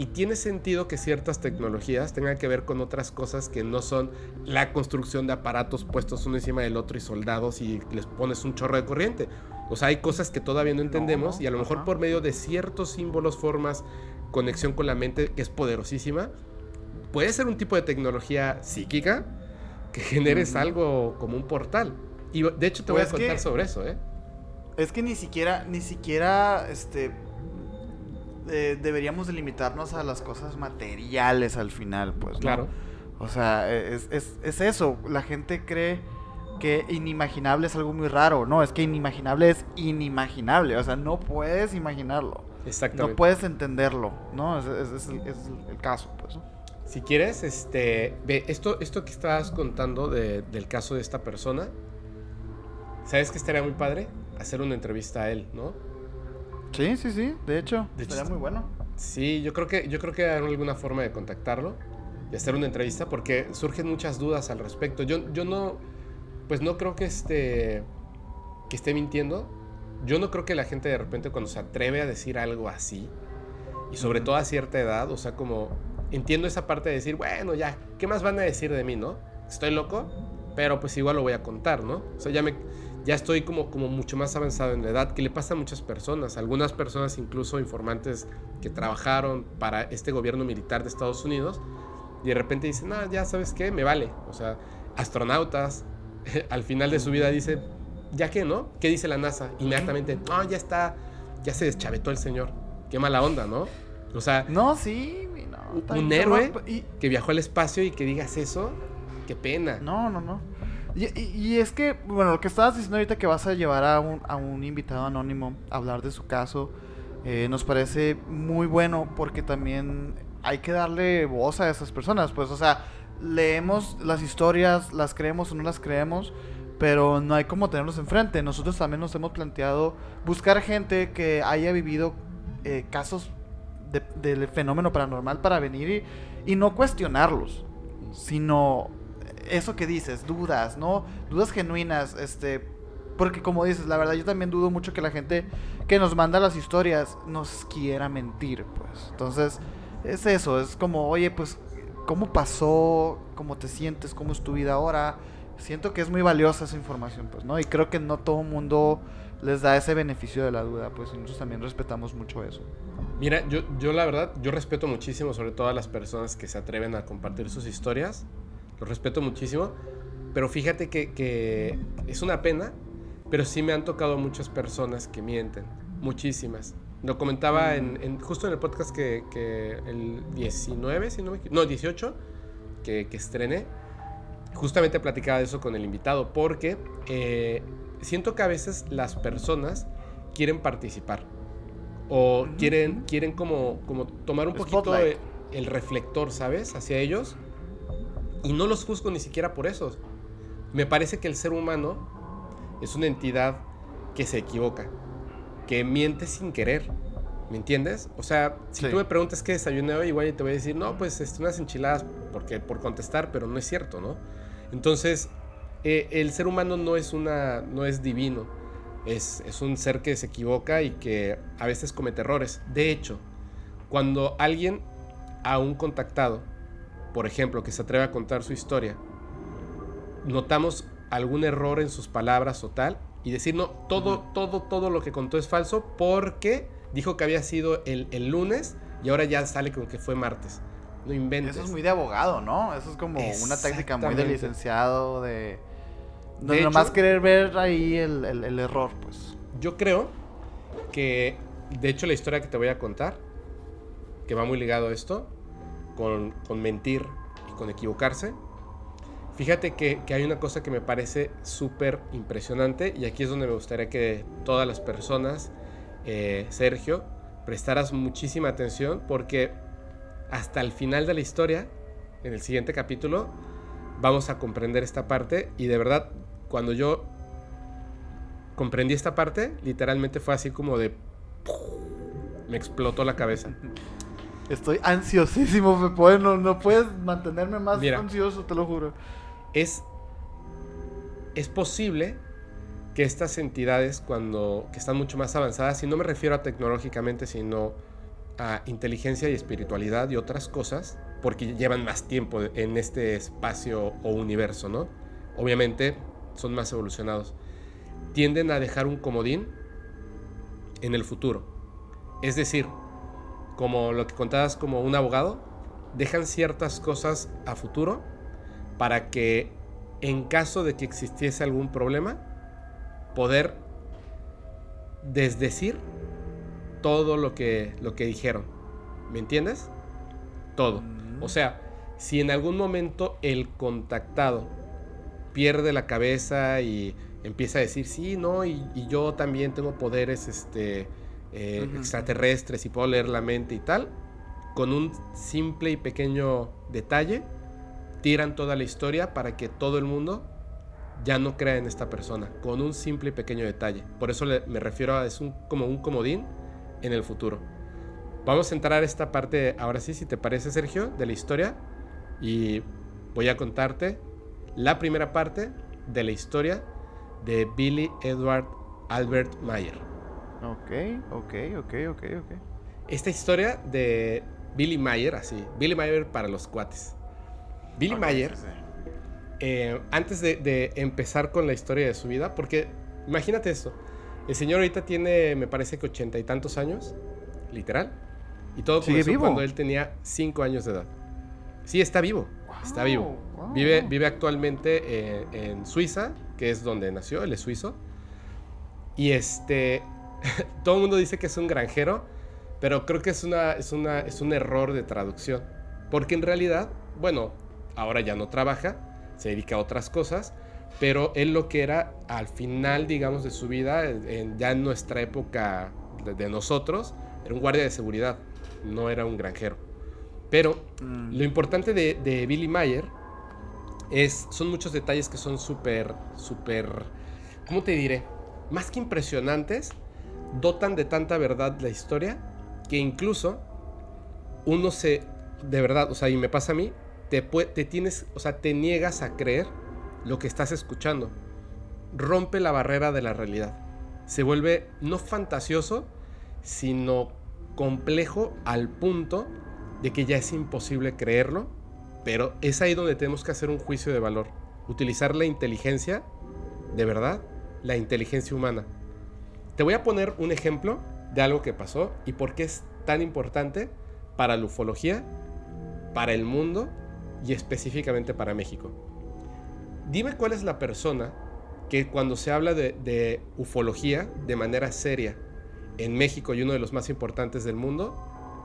Y tiene sentido que ciertas tecnologías tengan que ver con otras cosas que no son la construcción de aparatos puestos uno encima del otro y soldados y les pones un chorro de corriente. O sea, hay cosas que todavía no entendemos y a lo mejor por medio de ciertos símbolos, formas, conexión con la mente, que es poderosísima, puede ser un tipo de tecnología psíquica que generes algo como un portal. Y de hecho te voy a pues contar sobre eso, ¿eh? Es que ni siquiera, ni siquiera, este, eh, deberíamos delimitarnos a las cosas materiales al final, pues. Claro. O sea, es, eso. La gente cree que inimaginable es algo muy raro. No, es que inimaginable es inimaginable. O sea, no puedes imaginarlo. Exactamente. No puedes entenderlo, ¿no? Es, es el, caso, pues. Si quieres, este, ve, esto, esto que estabas contando del caso de esta persona, ¿sabes que estaría muy padre? Hacer una entrevista a él, ¿no? Sí, sí, sí, de hecho, sería muy bueno. Sí, yo creo que yo creo que hay alguna forma de contactarlo y hacer una entrevista porque surgen muchas dudas al respecto. Yo, yo no pues no creo que esté que esté mintiendo. Yo no creo que la gente de repente cuando se atreve a decir algo así y sobre todo a cierta edad, o sea, como entiendo esa parte de decir, bueno, ya, ¿qué más van a decir de mí, no? Estoy loco, pero pues igual lo voy a contar, ¿no? O sea, ya me ya estoy como, como mucho más avanzado en la edad, que le pasa a muchas personas, algunas personas incluso informantes que trabajaron para este gobierno militar de Estados Unidos, y de repente dicen, no, ya sabes qué, me vale. O sea, astronautas, [laughs] al final de su vida dicen, ¿ya qué, no? ¿Qué dice la NASA? Inmediatamente, no, ya está, ya se deschavetó el señor. Qué mala onda, ¿no? O sea, no, sí, no, un héroe que viajó al espacio y que digas eso, qué pena. No, no, no. Y, es que, bueno, lo que estabas diciendo ahorita que vas a llevar a un, a un invitado anónimo a hablar de su caso, eh, nos parece muy bueno porque también hay que darle voz a esas personas. Pues, o sea, leemos las historias, las creemos o no las creemos, pero no hay como tenerlos enfrente. Nosotros también nos hemos planteado buscar gente que haya vivido eh, casos del fenómeno paranormal para venir y no cuestionarlos, sino eso que dices, dudas, ¿no? Dudas genuinas, este, porque como dices, la verdad yo también dudo mucho que la gente que nos manda las historias nos quiera mentir, pues. Entonces, es eso, es como, oye, pues, ¿cómo pasó? ¿Cómo te sientes? ¿Cómo es tu vida ahora? Siento que es muy valiosa esa información, pues, ¿no? Y creo que no todo mundo les da ese beneficio de la duda, pues nosotros también respetamos mucho eso. Mira, yo, yo la verdad, yo respeto muchísimo sobre todo a las personas que se atreven a compartir sus historias lo respeto muchísimo, pero fíjate que, es una pena, pero sí me han tocado muchas personas que mienten, muchísimas. Lo comentaba en, justo en el podcast que, el 19, si no me no, 18, que, que estrené, justamente platicaba de eso con el invitado, porque eh, siento que a veces las personas quieren participar o quieren, quieren como, como tomar un poquito el reflector, ¿sabes? Hacia ellos y no los juzgo ni siquiera por eso. Me parece que el ser humano es una entidad que se equivoca, que miente sin querer. ¿Me entiendes? O sea, si tú me preguntas qué desayuné hoy, igual te voy a decir, no, pues este, unas enchiladas porque, por contestar, pero no es cierto, ¿no? Entonces, eh, el ser humano no es, una, no es divino, es, es un ser que se equivoca y que a veces comete errores. De hecho, cuando alguien a un contactado por ejemplo, que se atreve a contar su historia, notamos algún error en sus palabras o tal, y decir, no, todo, todo, todo lo que contó es falso porque dijo que había sido el, lunes y ahora ya sale con que fue martes. No inventes. Eso es muy de abogado, ¿no? Eso es como una táctica muy de licenciado, de... No, nomás querer ver ahí el, el error, pues. Yo creo que, de hecho, la historia que te voy a contar, que va muy ligado a esto, con, mentir y con equivocarse. Fíjate que, hay una cosa que me parece súper impresionante y aquí es donde me gustaría que todas las personas, eh, Sergio, prestaras muchísima atención porque hasta el final de la historia, en el siguiente capítulo, vamos a comprender esta parte y de verdad cuando yo comprendí esta parte, literalmente fue así como de... Me explotó la cabeza. [laughs] Estoy ansiosísimo, no, no, puedes mantenerme más ansioso, te lo juro. Es, es posible que estas entidades, cuando que están mucho más avanzadas, y no me refiero a tecnológicamente, sino a inteligencia y espiritualidad y otras cosas, porque llevan más tiempo en este espacio o universo, ¿no? Obviamente son más evolucionados. Tienden a dejar un comodín en el futuro. Es decir, como lo que contabas como un abogado, dejan ciertas cosas a futuro para que en caso de que existiese algún problema, poder desdecir todo lo que, lo que dijeron. ¿Me entiendes? Todo. O sea, si en algún momento el contactado pierde la cabeza y empieza a decir, sí, no, y, yo también tengo poderes este, eh, extraterrestres y puedo leer la mente y tal, con un simple y pequeño detalle, tiran toda la historia para que todo el mundo ya no crea en esta persona, con un simple y pequeño detalle. Por eso me refiero a, es un, como un comodín en el futuro. Vamos a entrar a esta parte, ahora sí, si te parece, Sergio, de la historia. Y voy a contarte la primera parte de la historia de Billy Edward Albert Mayer. Ok, ok, ok, ok, ok. Esta historia de Billy Mayer, así, Billy Mayer para los cuates. Billy Mayer, eh, antes de, de, empezar con la historia de su vida, porque imagínate esto, el señor ahorita tiene, me parece que ochenta y tantos años, literal. Y todo comenzó cuando él tenía cinco años de edad. Sí, está vivo, está vivo. Vive, vive actualmente eh, en Suiza, que es donde nació, él es suizo. Y este, [laughs] todo el mundo dice que es un granjero, pero creo que es, una, es, una, es un error de traducción. Porque en realidad, bueno, ahora ya no trabaja, se dedica a otras cosas, pero él lo que era al final, digamos, de su vida, ya en nuestra época de, nosotros, era un guardia de seguridad, no era un granjero. Pero mm. lo importante de, Billy Mayer es, son muchos detalles que son súper, súper, ¿cómo te diré? Más que impresionantes, dotan de tanta verdad la historia que incluso uno se, de verdad, o sea, y me pasa a mí, te, te tienes, o sea, te niegas a creer lo que estás escuchando. Rompe la barrera de la realidad. Se vuelve no fantasioso, sino complejo al punto de que ya es imposible creerlo, pero es ahí donde tenemos que hacer un juicio de valor. Utilizar la inteligencia, de verdad, la inteligencia humana. Te voy a poner un ejemplo de algo que pasó y por qué es tan importante para la ufología, para el mundo y específicamente para México. Dime cuál es la persona que cuando se habla de, ufología de manera seria en México y uno de los más importantes del mundo,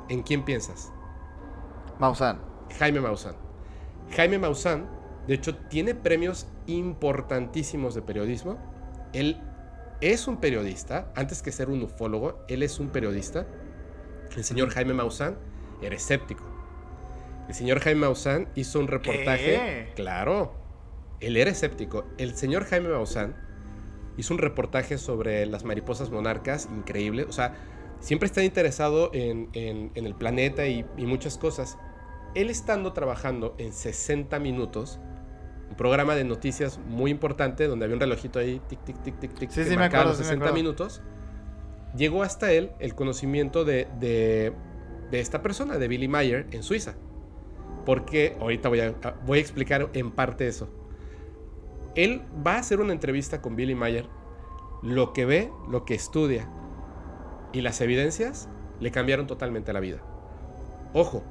¿en quién piensas? Maussan. Jaime Maussan. Jaime Maussan, de hecho, tiene premios importantísimos de periodismo. Él es un periodista, antes que ser un ufólogo, él es un periodista. El señor Jaime Maussan era escéptico. El señor Jaime Maussan hizo un reportaje, claro, él era escéptico. El señor Jaime Maussan hizo un reportaje sobre las mariposas monarcas increíble. O sea, siempre está interesado en, el planeta y, muchas cosas. Él estando trabajando en 60 minutos, un programa de noticias muy importante donde había un relojito ahí, tic, tic, tic, tic, tic, sí, sí, me acuerdo, 60 minutos, llegó hasta él el conocimiento de, de, de, esta persona, de Billy Mayer, en Suiza. Porque ahorita voy a, voy a explicar en parte eso él va a hacer una entrevista con Billy Mayer, lo que ve, lo que estudia y las evidencias le cambiaron totalmente la vida. Ojo,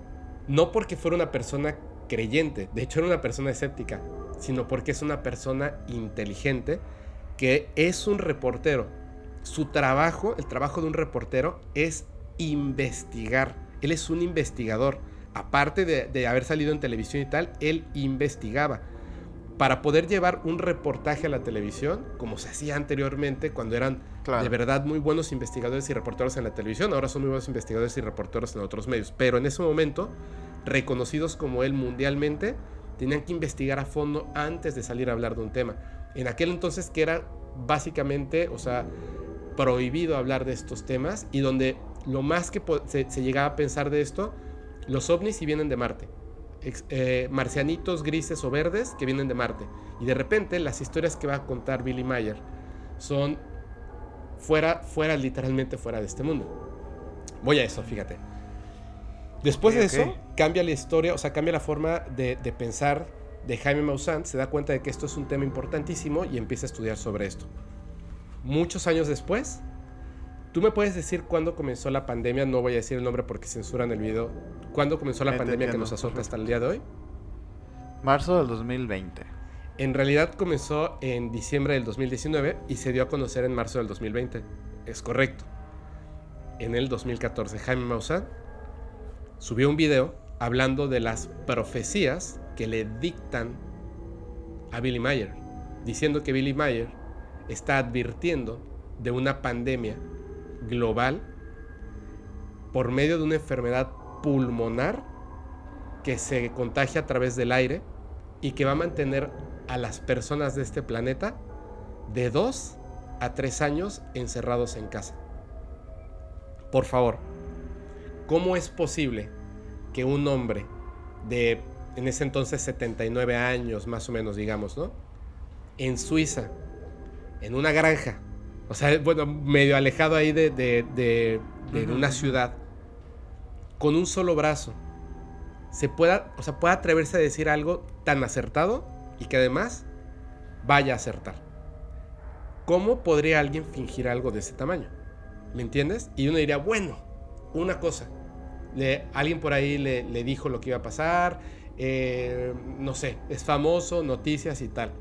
no porque fuera una persona creyente, de hecho era una persona escéptica, sino porque es una persona inteligente que es un reportero. Su trabajo, el trabajo de un reportero, es investigar. Él es un investigador. Aparte de, de haber salido en televisión y tal, él investigaba para poder llevar un reportaje a la televisión, como se hacía anteriormente cuando eran de verdad muy buenos investigadores y reporteros en la televisión, ahora son muy buenos investigadores y reporteros en otros medios, pero en ese momento, reconocidos como él mundialmente, tenían que investigar a fondo antes de salir a hablar de un tema. En aquel entonces que era básicamente, o sea, prohibido hablar de estos temas y donde lo más que se, llegaba a pensar de esto, los ovnis si vienen de Marte. Eh, marcianitos grises o verdes que vienen de Marte. Y de repente las historias que va a contar Billy Mayer son fuera, fuera, literalmente fuera de este mundo. Voy a eso, fíjate. Después de eso, cambia la historia, o sea, cambia la forma de, de pensar de Jaime Maussan, se da cuenta de que esto es un tema importantísimo y empieza a estudiar sobre esto. Muchos años después, ¿Tú me puedes decir cuándo comenzó la pandemia? No voy a decir el nombre porque censuran el video. ¿Cuándo comenzó la pandemia que nos azota hasta el día de hoy? Marzo del 2020. En realidad comenzó en diciembre del 2019 y se dio a conocer en marzo del 2020. Es correcto. En el 2014, Jaime Maussan subió un video hablando de las profecías que le dictan a Billy Mayer, diciendo que Billy Mayer está advirtiendo de una pandemia global por medio de una enfermedad pulmonar que se contagia a través del aire y que va a mantener a las personas de este planeta de 2 a 3 años encerrados en casa. Por favor, ¿cómo es posible que un hombre de en ese entonces 79 años más o menos, digamos, ¿no? En Suiza, en una granja, o sea, bueno, medio alejado ahí de, de, una ciudad, con un solo brazo, se pueda, o sea, pueda atreverse a decir algo tan acertado y que además vaya a acertar. ¿Cómo podría alguien fingir algo de ese tamaño? ¿Me entiendes? Y uno diría, bueno, una cosa, alguien por ahí le, le, dijo lo que iba a pasar, eh, no sé, es famoso, noticias y tal.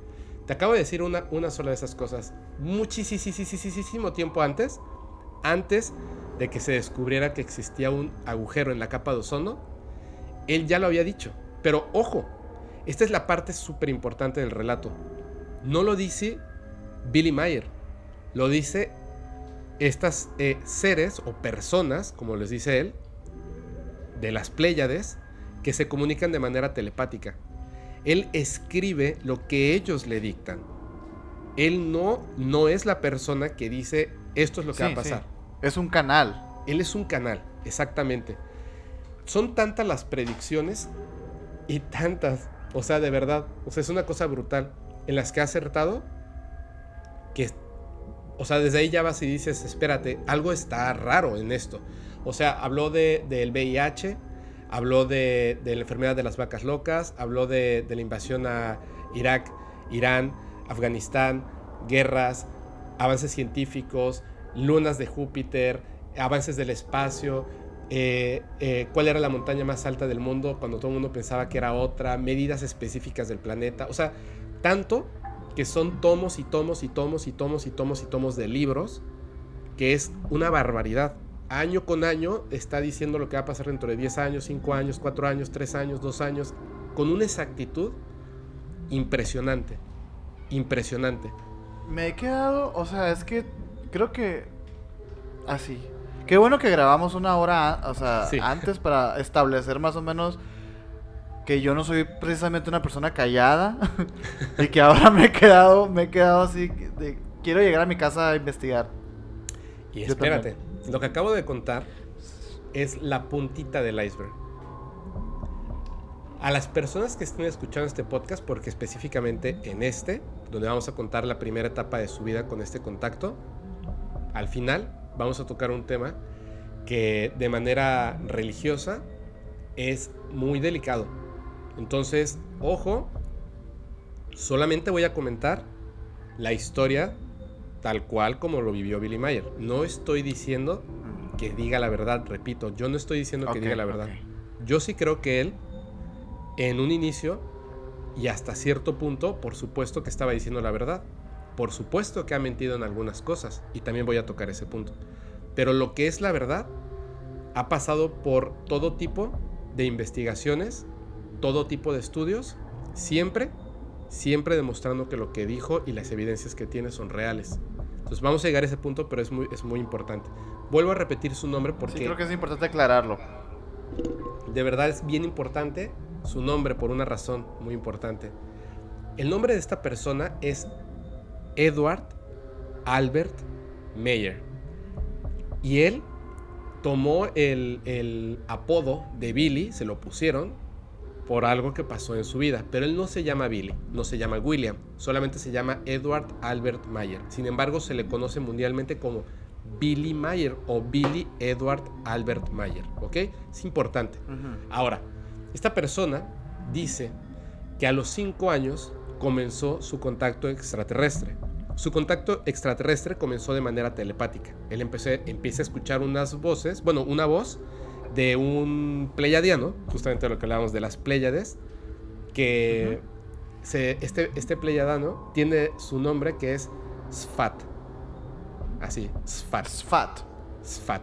Te acabo de decir una, una sola de esas cosas. Muchísimo tiempo antes, antes de que se descubriera que existía un agujero en la capa de ozono, él ya lo había dicho. Pero ojo, esta es la parte súper importante del relato. No lo dice Billy Mayer, lo dice estas eh, seres o personas, como les dice él, de las Pléyades, que se comunican de manera telepática. Él escribe lo que ellos le dictan. Él no, no es la persona que dice esto es lo que va a pasar. Es un canal. Él es un canal, exactamente. Son tantas las predicciones y tantas, o sea, de verdad, o sea, es una cosa brutal en las que ha acertado que, o sea, desde ahí ya vas y dices, espérate, algo está raro en esto. O sea, habló de, del VIH, habló de, la enfermedad de las vacas locas, habló de, la invasión a Irak, Irán, Afganistán, guerras, avances científicos, lunas de Júpiter, avances del espacio, eh, eh, cuál era la montaña más alta del mundo cuando todo el mundo pensaba que era otra, medidas específicas del planeta, o sea, tanto que son tomos y tomos y tomos y tomos y tomos y tomos de libros, que es una barbaridad año con año está diciendo lo que va a pasar dentro de 10 años, 5 años, 4 años, 3 años, 2 años, con una exactitud impresionante. Impresionante. Me he quedado, o sea, es que creo que así. Qué bueno que grabamos una hora, o sea, antes para establecer más o menos que yo no soy precisamente una persona callada [laughs] y que ahora me he quedado, me he quedado así de, quiero llegar a mi casa a investigar. Y espérate, lo que acabo de contar es la puntita del iceberg. A las personas que estén escuchando este podcast, porque específicamente en este, donde vamos a contar la primera etapa de su vida con este contacto, al final vamos a tocar un tema que de manera religiosa es muy delicado. Entonces, ojo, solamente voy a comentar la historia tal cual como lo vivió Billy Mayer. No estoy diciendo que diga la verdad, repito, yo no estoy diciendo que diga la verdad. Yo sí creo que él, en un inicio y hasta cierto punto, por supuesto que estaba diciendo la verdad. Por supuesto que ha mentido en algunas cosas y también voy a tocar ese punto. Pero lo que es la verdad ha pasado por todo tipo de investigaciones, todo tipo de estudios, siempre, siempre demostrando que lo que dijo y las evidencias que tiene son reales. Entonces vamos a llegar a ese punto, pero es muy, es muy importante. Vuelvo a repetir su nombre porque... Sí, creo que es importante aclararlo. De verdad es bien importante su nombre por una razón muy importante. El nombre de esta persona es Edward Albert Meyer. Y él tomó el, el, apodo de Billy, se lo pusieron por algo que pasó en su vida. Pero él no se llama Billy, no se llama William, solamente se llama Edward Albert Mayer. Sin embargo, se le conoce mundialmente como Billy Mayer o Billy Edward Albert Mayer. ¿Ok? Es importante. Ahora, esta persona dice que a los 5 años comenzó su contacto extraterrestre. Su contacto extraterrestre comenzó de manera telepática. Él empieza a escuchar unas voces, bueno, una voz de un pleiadiano, justamente lo que hablábamos de las Pléyades, que este, este pleiadiano tiene su nombre que es Sfat. Así, Sfat. Sfat. Sfat.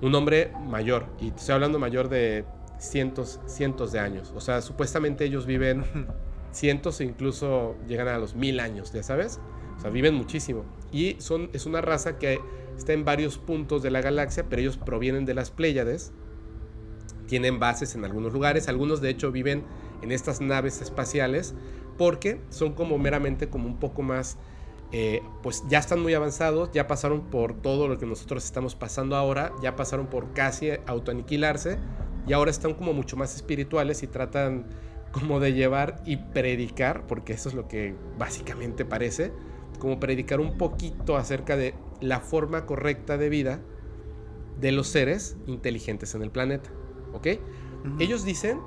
Un hombre mayor, y estoy hablando mayor de cientos, cientos de años. O sea, supuestamente ellos viven [laughs] cientos e incluso llegan a los mil años, ¿ya sabes? O sea, viven muchísimo. Y son, es una raza que está en varios puntos de la galaxia, pero ellos provienen de las Pléyades tienen bases en algunos lugares, algunos de hecho viven en estas naves espaciales porque son como meramente como un poco más, eh, pues ya están muy avanzados, ya pasaron por todo lo que nosotros estamos pasando ahora, ya pasaron por casi autoaniquilarse y ahora están como mucho más espirituales y tratan como de llevar y predicar, porque eso es lo que básicamente parece, como predicar un poquito acerca de la forma correcta de vida de los seres inteligentes en el planeta. ¿Ok? Ellos dicen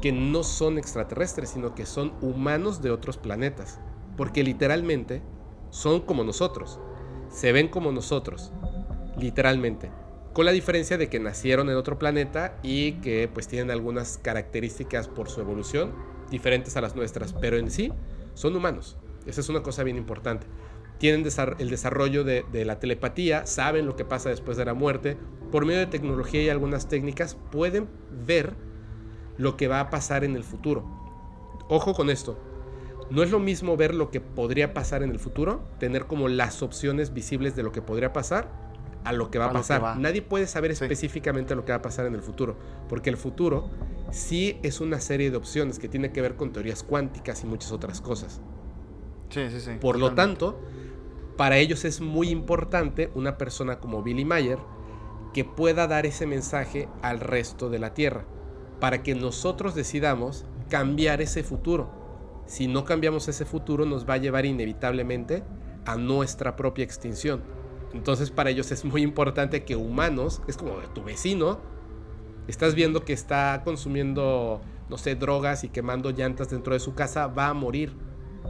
que no son extraterrestres, sino que son humanos de otros planetas, porque literalmente son como nosotros, se ven como nosotros, literalmente, con la diferencia de que nacieron en otro planeta y que pues tienen algunas características por su evolución diferentes a las nuestras, pero en sí son humanos. Esa es una cosa bien importante tienen el desarrollo de, la telepatía, saben lo que pasa después de la muerte, por medio de tecnología y algunas técnicas pueden ver lo que va a pasar en el futuro. Ojo con esto, no es lo mismo ver lo que podría pasar en el futuro, tener como las opciones visibles de lo que podría pasar, a lo que va a, pasar. Nadie puede saber específicamente lo que va a pasar en el futuro, porque el futuro sí es una serie de opciones que tiene que ver con teorías cuánticas y muchas otras cosas. Sí, sí, sí. Por lo tanto, para ellos es muy importante una persona como Billy Mayer que pueda dar ese mensaje al resto de la Tierra, para que nosotros decidamos cambiar ese futuro. Si no cambiamos ese futuro nos va a llevar inevitablemente a nuestra propia extinción. Entonces para ellos es muy importante que humanos, es como tu vecino, estás viendo que está consumiendo, no sé, drogas y quemando llantas dentro de su casa, va a morir.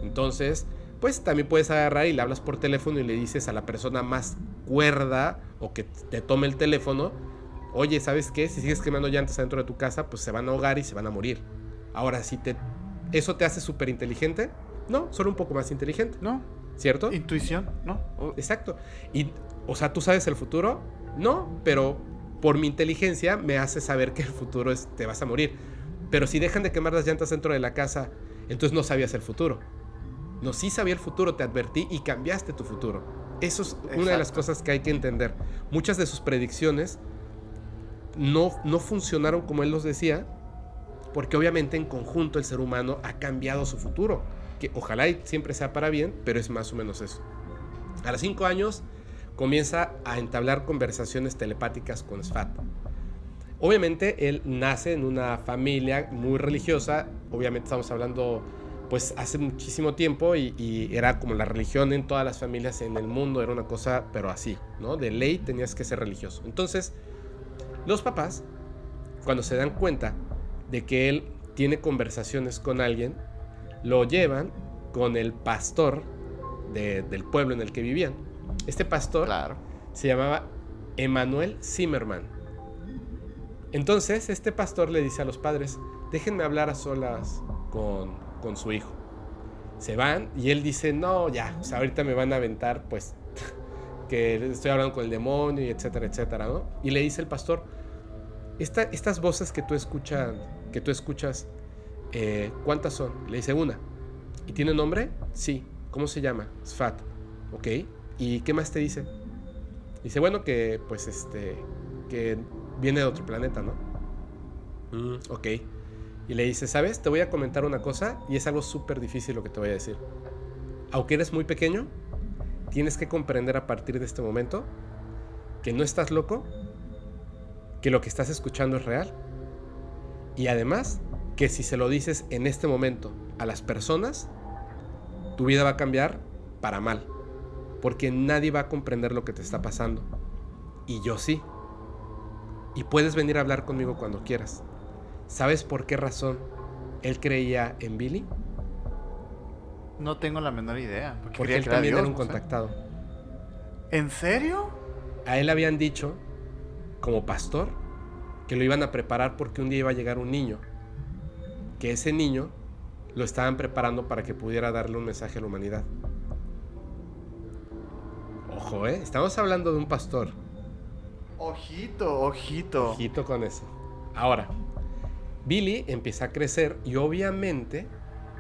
Entonces pues también puedes agarrar y le hablas por teléfono y le dices a la persona más cuerda o que te tome el teléfono, oye, ¿sabes qué? Si sigues quemando llantas dentro de tu casa, pues se van a ahogar y se van a morir. Ahora, si te, eso te hace súper inteligente, no, solo un poco más inteligente. No. ¿Cierto? Intuición, ¿no? Exacto. Y, o sea, ¿tú sabes el futuro? No, pero por mi inteligencia me hace saber que el futuro es, te vas a morir. Pero si dejan de quemar las llantas dentro de la casa, entonces no sabías el futuro. No, sí sabía el futuro, te advertí y cambiaste tu futuro. Eso es una de las cosas que hay que entender. Muchas de sus predicciones no, no funcionaron como él los decía, porque obviamente en conjunto el ser humano ha cambiado su futuro. Que ojalá siempre sea para bien, pero es más o menos eso. A los cinco años comienza a entablar conversaciones telepáticas con Sfat. Obviamente él nace en una familia muy religiosa, obviamente estamos hablando pues hace muchísimo tiempo y, era como la religión en todas las familias en el mundo, era una cosa, pero así, ¿no? De ley tenías que ser religioso. Entonces, los papás, cuando se dan cuenta de que él tiene conversaciones con alguien, lo llevan con el pastor del pueblo en el que vivían. Este pastor se llamaba Emanuel Zimmerman. Entonces, este pastor le dice a los padres, déjenme hablar a solas con, con su hijo. Se van y él dice, no, ya, ahorita me van a aventar, pues, [laughs] que estoy hablando con el demonio y etcétera, etcétera, ¿no? Y le dice el pastor, estas voces que tú escuchas, que tú escuchas, eh, ¿cuántas son? Le dice una. ¿Y tiene nombre? Sí. ¿Cómo se llama? Sfat. Ok. ¿Y qué más te dice? Dice, bueno, que pues este, que viene de otro planeta, ¿no? Mm, ok y le dice, ¿sabes? Te voy a comentar una cosa y es algo súper difícil lo que te voy a decir. aunque eres muy pequeño, tienes que comprender a partir de este momento que no estás loco, que lo que estás escuchando es real y además que si se lo dices en este momento a las personas, tu vida va a cambiar para mal, porque nadie va a comprender lo que te está pasando. Y yo sí. Y puedes venir a hablar conmigo cuando quieras. ¿Sabes por qué razón él creía en Billy? No tengo la menor idea. Porque, él también era un contactado. ¿En serio? A él habían dicho, como pastor, que lo iban a preparar porque un día iba a llegar un niño. Que ese niño lo estaban preparando para que pudiera darle un mensaje a la humanidad. Ojo, ¿eh? Estamos hablando de un pastor. Ojito, ojito. Ojito con eso. Ahora, Billy empieza a crecer y obviamente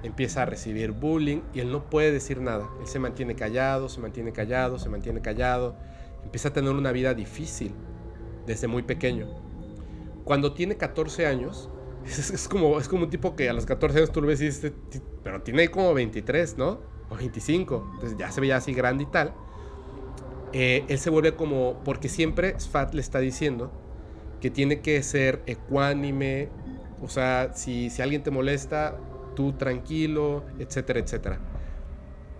empieza a recibir bullying y él no puede decir nada. Él se mantiene callado, se mantiene callado, se mantiene callado. Empieza a tener una vida difícil desde muy pequeño. Cuando tiene 14 años, [laughs] es, como, es como un tipo que a los 14 años tú lo ves y dices, pero tiene como 23, ¿no? O 25. Entonces ya se veía así grande y tal. Eh, él se vuelve como, porque siempre Sfat le está diciendo que tiene que ser ecuánime, o sea, si, si alguien te molesta, tú tranquilo, etcétera, etcétera.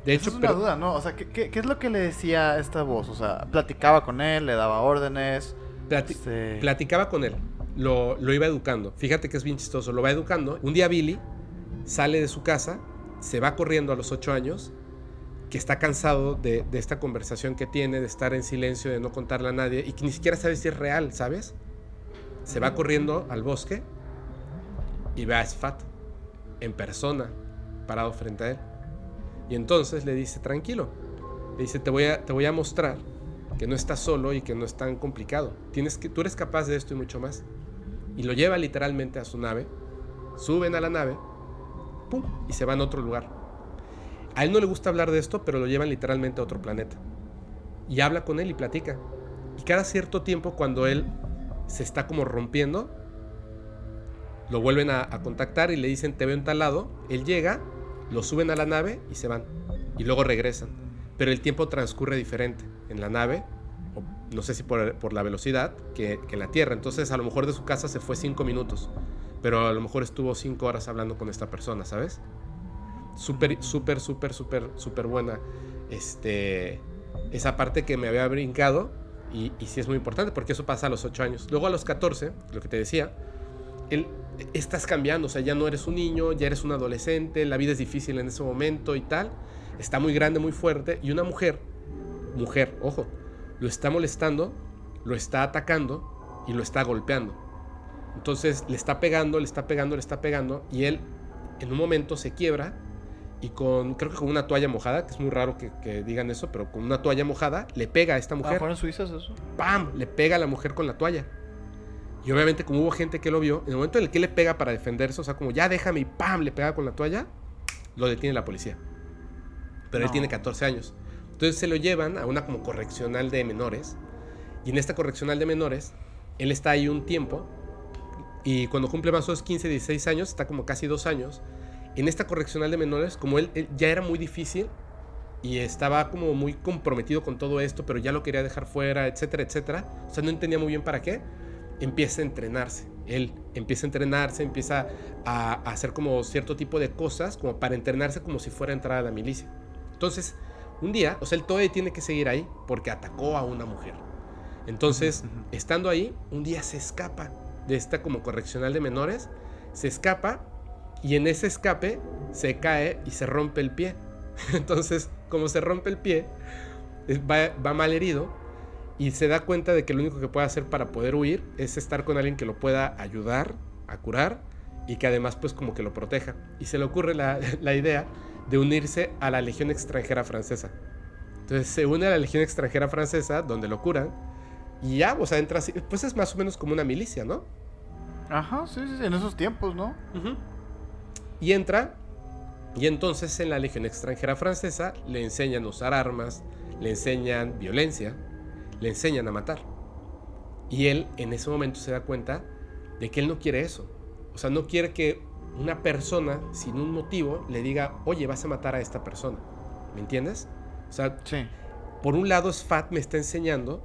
De hecho, es una duda, ¿no? O sea, ¿qué, ¿qué, es lo que le decía esta voz? O sea, platicaba con él, le daba órdenes. Este platicaba con él, lo, lo, iba educando. Fíjate que es bien chistoso, lo va educando. Un día Billy sale de su casa, se va corriendo a los ocho años, que está cansado de, de, esta conversación que tiene, de estar en silencio, de no contarle a nadie, y que ni siquiera sabe si es real, ¿sabes? Se va corriendo al bosque y ve a Sfat en persona, parado frente a él. Y entonces le dice, tranquilo, le dice, te voy a, te voy a mostrar que no estás solo y que no es tan complicado. Tienes que, tú eres capaz de esto y mucho más. Y lo lleva literalmente a su nave, suben a la nave, ¡pum! y se van a otro lugar. A él no le gusta hablar de esto, pero lo llevan literalmente a otro planeta. Y habla con él y platica. Y cada cierto tiempo, cuando él se está como rompiendo, lo vuelven a, contactar y le dicen, te veo en tal lado. Él llega, lo suben a la nave y se van. Y luego regresan. Pero el tiempo transcurre diferente en la nave, no sé si por, la velocidad, que, en la Tierra. Entonces a lo mejor de su casa se fue cinco minutos. Pero a lo mejor estuvo cinco horas hablando con esta persona, ¿sabes? Súper, súper, súper, súper, súper buena. Este, esa parte que me había brincado y, y sí es muy importante porque eso pasa a los 8 años. Luego a los 14, lo que te decía, él, estás cambiando, o sea, ya no eres un niño, ya eres un adolescente, la vida es difícil en ese momento y tal, está muy grande, muy fuerte, y una mujer, mujer, ojo, lo está molestando, lo está atacando y lo está golpeando. Entonces le está pegando, le está pegando, le está pegando, y él en un momento se quiebra y con, creo que con una toalla mojada, que es muy raro que, digan eso, pero con una toalla mojada le pega a esta ah, mujer. ¿Fueron suizas eso? ¡Pam! Le pega a la mujer con la toalla. Y obviamente como hubo gente que lo vio, en el momento en el que le pega para defenderse, o sea, como ya déjame y ¡pam! le pega con la toalla, lo detiene la policía. Pero él tiene 14 años. Entonces se lo llevan a una como correccional de menores. Y en esta correccional de menores, él está ahí un tiempo. Y cuando cumple más o menos 15, 16 años, está como casi dos años. En esta correccional de menores, como él, él ya era muy difícil y estaba como muy comprometido con todo esto, pero ya lo quería dejar fuera, etcétera, etcétera. O sea, no entendía muy bien para qué empieza a entrenarse. Él empieza a entrenarse, empieza a, hacer como cierto tipo de cosas, como para entrenarse como si fuera a entrar a la milicia. Entonces, un día, o sea, él todavía tiene que seguir ahí porque atacó a una mujer. Entonces, estando ahí, un día se escapa de esta como correccional de menores, se escapa y en ese escape se cae y se rompe el pie. [laughs] Entonces, como se rompe el pie, va, va mal herido y se da cuenta de que lo único que puede hacer para poder huir es estar con alguien que lo pueda ayudar a curar y que además pues como que lo proteja. Y se le ocurre [laughs] la, idea de unirse a la Legión extranjera francesa. Entonces se une a la Legión extranjera francesa donde lo curan y ya, o sea, entra así, pues es más o menos como una milicia, ¿no? Ajá, sí, sí, en esos tiempos, ¿no? Y entra y entonces en la Legión extranjera francesa le enseñan a usar armas, le enseñan violencia le enseñan a matar. Y él en ese momento se da cuenta de que él no quiere eso. O sea, no quiere que una persona sin un motivo le diga, oye, vas a matar a esta persona. ¿Me entiendes? O sea, por un lado, Sfat me está enseñando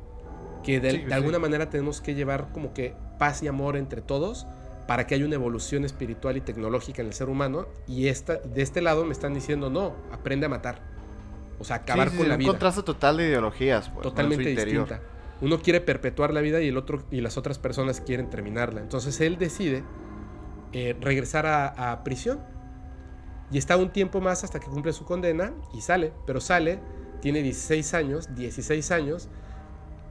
que de, alguna manera tenemos que llevar como que paz y amor entre todos para que haya una evolución espiritual y tecnológica en el ser humano. Y esta, de este lado me están diciendo, no, aprende a matar. O sea, acabar con la vida. Un contraste total de ideologías. Pues, Totalmente distinta. Uno quiere perpetuar la vida y, el otro, y las otras personas quieren terminarla. Entonces él decide eh, regresar a, a prisión. Y está un tiempo más hasta que cumple su condena y sale. Pero sale, tiene 16 años, 16 años.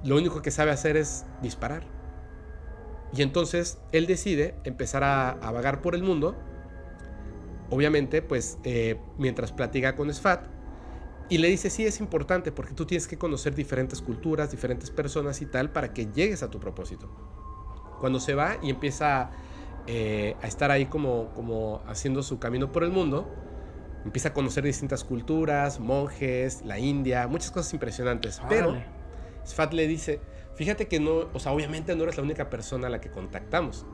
Lo único que sabe hacer es disparar. Y entonces él decide empezar a, vagar por el mundo. Obviamente, pues eh, mientras platica con Sfat. Y le dice, sí, es importante porque tú tienes que conocer diferentes culturas, diferentes personas y tal para que llegues a tu propósito. Cuando se va y empieza eh, a estar ahí como, como haciendo su camino por el mundo, empieza a conocer distintas culturas, monjes, la India, muchas cosas impresionantes. Pero Sfat le dice, fíjate que no, o sea, obviamente no eres la única persona a la que contactamos.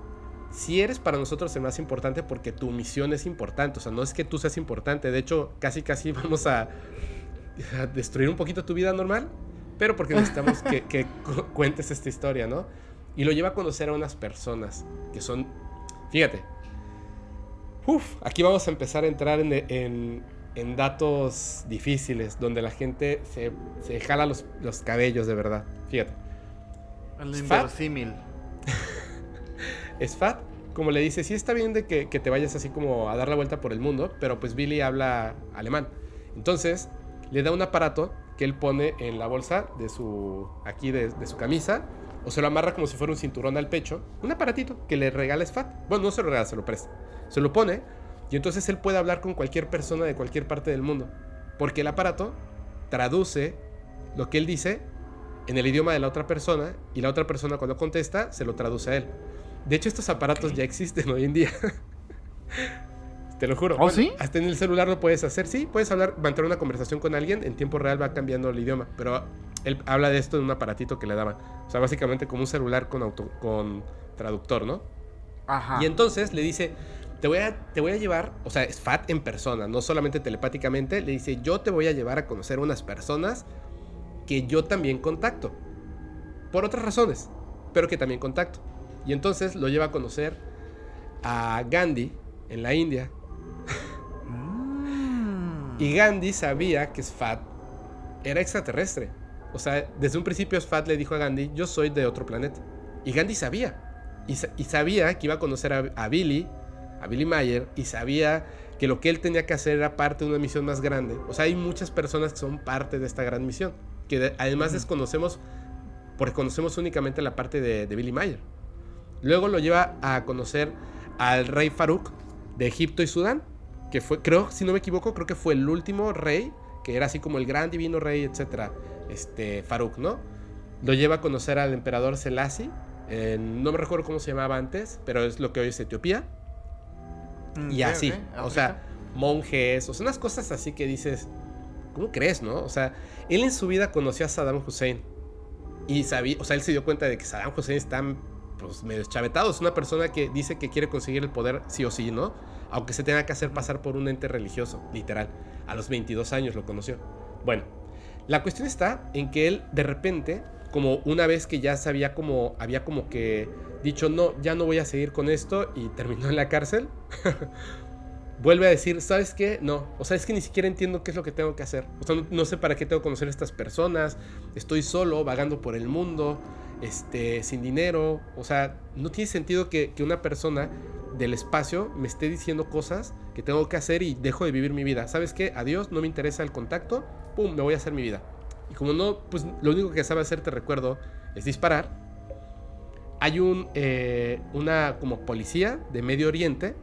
Si eres para nosotros el más importante porque tu misión es importante, o sea, no es que tú seas importante, de hecho, casi casi [laughs] vamos a, destruir un poquito tu vida normal, pero porque necesitamos que, cuentes esta historia, ¿no? Y lo lleva a conocer a unas personas que son, fíjate, Uf, aquí vamos a empezar a entrar en, datos difíciles, donde la gente se, se jala los, los, cabellos de verdad. Fíjate. El inverosímil. [laughs] Sfat, como le dice, sí está bien de que, te vayas así como a dar la vuelta por el mundo, pero pues Billy habla alemán. Entonces, le da un aparato que él pone en la bolsa de su, aquí de, su camisa, o se lo amarra como si fuera un cinturón al pecho, un aparatito que le regala Sfat. Bueno, no se lo regala, se lo presta. Se lo pone y entonces él puede hablar con cualquier persona de cualquier parte del mundo, porque el aparato traduce lo que él dice en el idioma de la otra persona y la otra persona cuando contesta se lo traduce a él. De hecho, estos aparatos ya existen hoy en día. [laughs] Te lo juro. ¿Oh, sí? Hasta en el celular lo puedes hacer. Sí, puedes hablar, mantener una conversación con alguien. En tiempo real va cambiando el idioma. Pero él habla de esto en un aparatito que le daban. O sea, básicamente como un celular con, auto, con traductor, ¿no? Ajá. Y entonces le dice, te voy, a, te voy a llevar, o sea, es Fat en persona, no solamente telepáticamente. Le dice, yo te voy a llevar a conocer unas personas que yo también contacto. Por otras razones, pero que también contacto. Y entonces lo lleva a conocer a Gandhi en la India. Y Gandhi sabía que Sfat era extraterrestre. O sea, desde un principio Sfat le dijo a Gandhi, yo soy de otro planeta. Y Gandhi sabía. Y, sabía que iba a conocer a, a Billy, a Billy Mayer, y sabía que lo que él tenía que hacer era parte de una misión más grande. O sea, hay muchas personas que son parte de esta gran misión que además desconocemos, porque conocemos únicamente la parte de, Billy Mayer. Luego lo lleva a conocer al rey Farouk de Egipto y Sudán, que fue, creo, si no me equivoco, creo que fue el último rey, que era así como el gran divino rey, etcétera, este Farouk, ¿no? Lo lleva a conocer al emperador Selassie, no me recuerdo cómo se llamaba antes, pero es lo que hoy es Etiopía. Mm, y así, o sea, monjes, o sea, unas cosas así que dices, ¿cómo crees, no? O sea, él en su vida conoció a Saddam Hussein. Y sabía, o sea, él se dio cuenta de que Saddam Hussein está pues, medio chavetado. Es una persona que dice que quiere conseguir el poder sí o sí, ¿no? Aunque se tenga que hacer pasar por un ente religioso, literal. A los 22 años lo conoció. Bueno, la cuestión está en que él, de repente, como una vez que ya sabía como, había como que dicho, no, ya no voy a seguir con esto y terminó en la cárcel. [laughs] vuelve a decir, ¿sabes qué? No, o sea, es que ni siquiera entiendo qué es lo que tengo que hacer. O sea, no, sé para qué tengo que conocer a estas personas, estoy solo, vagando por el mundo, este, sin dinero. O sea, no tiene sentido que, una persona del espacio me esté diciendo cosas que tengo que hacer y dejo de vivir mi vida. ¿Sabes qué? Adiós, no me interesa el contacto, pum, me voy a hacer mi vida. Y como no, pues lo único que sabe hacer, te recuerdo, es disparar. Hay un, eh, una como policía de Medio Oriente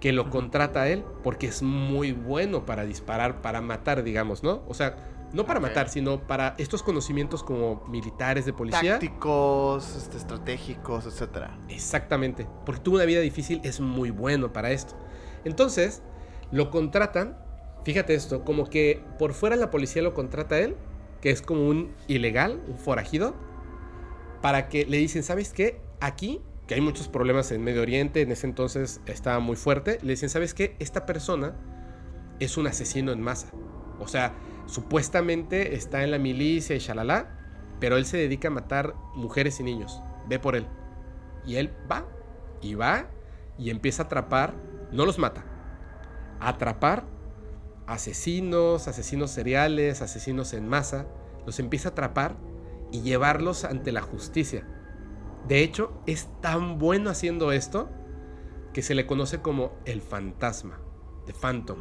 que lo contrata a él porque es muy bueno para disparar, para matar, digamos, ¿no? O sea, no para matar, sino para estos conocimientos como militares de policía. Tácticos, este, estratégicos, etc. Exactamente. Porque tuvo una vida difícil, es muy bueno para esto. Entonces, lo contratan, fíjate esto, como que por fuera la policía lo contrata a él, que es como un ilegal, un forajido, para que le dicen, ¿sabes qué? Aquí que hay muchos problemas en Medio Oriente, en ese entonces estaba muy fuerte, le dicen, ¿sabes qué? Esta persona es un asesino en masa. O sea, supuestamente está en la milicia y shalala, pero él se dedica a matar mujeres y niños. Ve por él. Y él va, y va, y empieza a atrapar, no los mata, a atrapar asesinos, asesinos seriales, asesinos en masa, los empieza a atrapar y llevarlos ante la justicia. De hecho, es tan bueno haciendo esto que se le conoce como el fantasma, The Phantom.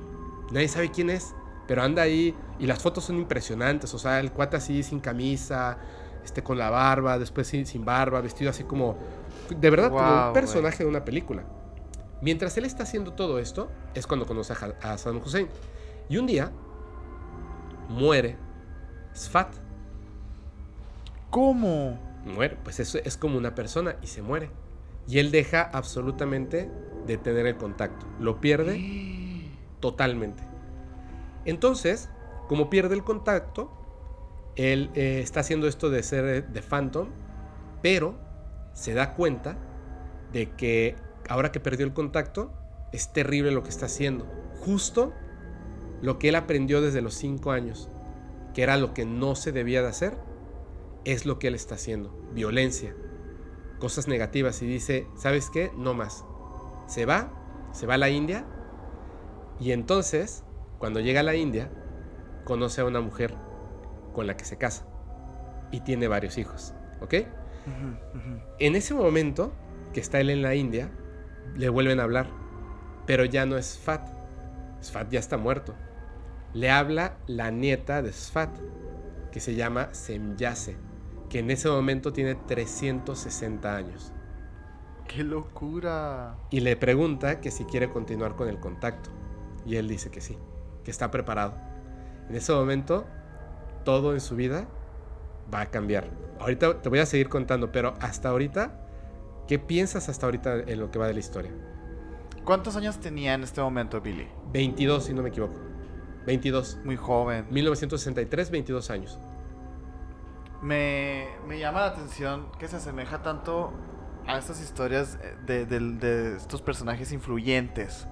Nadie sabe quién es, pero anda ahí y las fotos son impresionantes. O sea, el cuate así sin camisa, este, con la barba, después sin, barba, vestido así como, de verdad, como un personaje de una película. Mientras él está haciendo todo esto, es cuando conoce a, a Saddam Hussein. Y un día muere Sfat. ¿Cómo? Muere, pues eso es como una persona y se muere. Y él deja absolutamente de tener el contacto. Lo pierde [gasps] totalmente. Entonces, como pierde el contacto, él eh, está haciendo esto de ser eh, de Phantom, pero se da cuenta de que ahora que perdió el contacto, es terrible lo que está haciendo. Justo lo que él aprendió desde los 5 años, que era lo que no se debía de hacer, es lo que él está haciendo. Violencia, cosas negativas. Y dice, ¿sabes qué? No más. Se va, se va a la India. Y entonces, cuando llega a la India, conoce a una mujer con la que se casa. Y tiene varios hijos. ¿Ok? En ese momento que está él en la India, le vuelven a hablar. Pero ya no es Fat. Sfat ya está muerto le habla la nieta de Sfat, que se llama Semyase, que en ese momento tiene 360 años. ¡Qué locura! Y le pregunta que si quiere continuar con el contacto. Y él dice que sí, que está preparado. En ese momento, todo en su vida va a cambiar. Ahorita te voy a seguir contando, pero hasta ahorita, ¿qué piensas hasta ahorita en lo que va de la historia? ¿Cuántos años tenía en este momento Billy? 22, si no me equivoco. 22. Muy joven. 1963, 22 años. Me, llama la atención que se asemeja tanto a estas historias de, estos personajes influyentes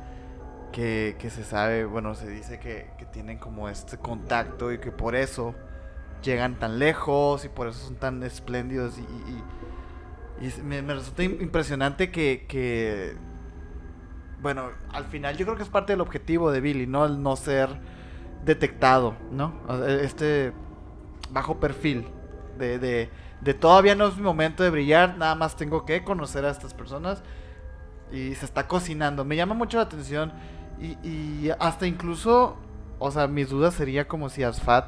que, se sabe, bueno, se dice que, tienen como este contacto y que por eso llegan tan lejos y por eso son tan espléndidos y, me, resulta impresionante que, que, bueno, al final yo creo que es parte del objetivo de Billy, ¿no? El no ser detectado, ¿no? Este bajo perfil de, de, todavía no es mi momento de brillar, nada más tengo que conocer a estas personas y se está cocinando. Me llama mucho la atención y, hasta incluso, o sea, mis dudas sería como si Asfat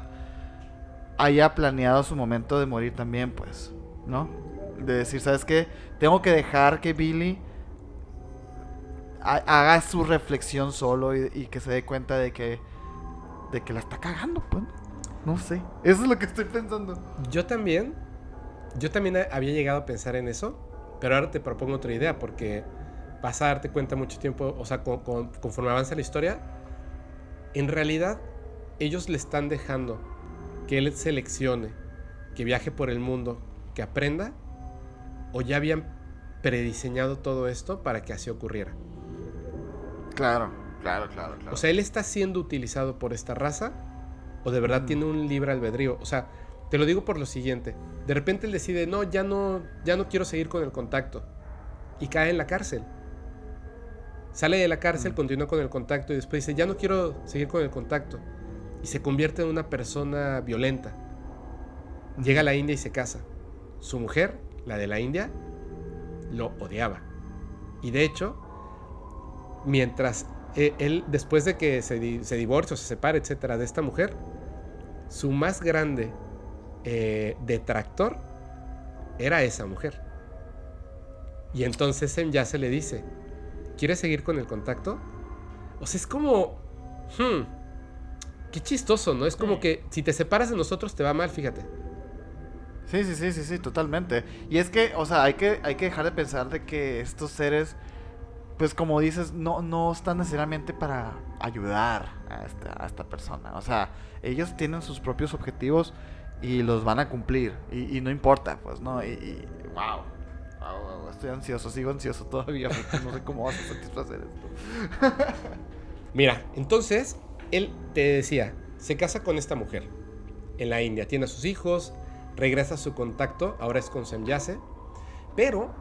haya planeado su momento de morir también, pues, ¿no? De decir, ¿sabes qué? Tengo que dejar que Billy haga su reflexión solo y que se dé cuenta de que de que la está cagando, pues. No sé. Eso es lo que estoy pensando. Yo también. Yo también había llegado a pensar en eso. Pero ahora te propongo otra idea. Porque vas a darte cuenta mucho tiempo. O sea, conforme avanza la historia. En realidad, ellos le están dejando que él seleccione. Que viaje por el mundo. Que aprenda. O ya habían prediseñado todo esto para que así ocurriera. Claro. Claro, claro, claro. O sea, él está siendo utilizado por esta raza o de verdad mm. tiene un libre albedrío. O sea, te lo digo por lo siguiente. De repente él decide, no, ya no, ya no quiero seguir con el contacto. Y cae en la cárcel. Sale de la cárcel, mm. continúa con el contacto y después dice, ya no quiero seguir con el contacto. Y se convierte en una persona violenta. Llega a la India y se casa. Su mujer, la de la India, lo odiaba. Y de hecho, mientras eh, él, después de que se, se divorcia o se separa, etcétera, de esta mujer, su más grande eh, detractor era esa mujer. Y entonces ya se le dice, ¿quieres seguir con el contacto? O sea, es como... Hmm, qué chistoso, ¿no? Es como que si te separas de nosotros te va mal, fíjate. Sí, sí, sí, sí, sí, totalmente. Y es que, o sea, hay que, hay que dejar de pensar de que estos seres pues como dices, no, no están necesariamente para ayudar a esta, a esta persona. O sea, ellos tienen sus propios objetivos y los van a cumplir. Y, no importa, pues, ¿no? Y, wow. Estoy ansioso, sigo ansioso todavía porque no sé cómo vas a satisfacer esto. [laughs] Mira, entonces, él te decía, se casa con esta mujer en la India, tiene a sus hijos, regresa a su contacto, ahora es con Semyase, pero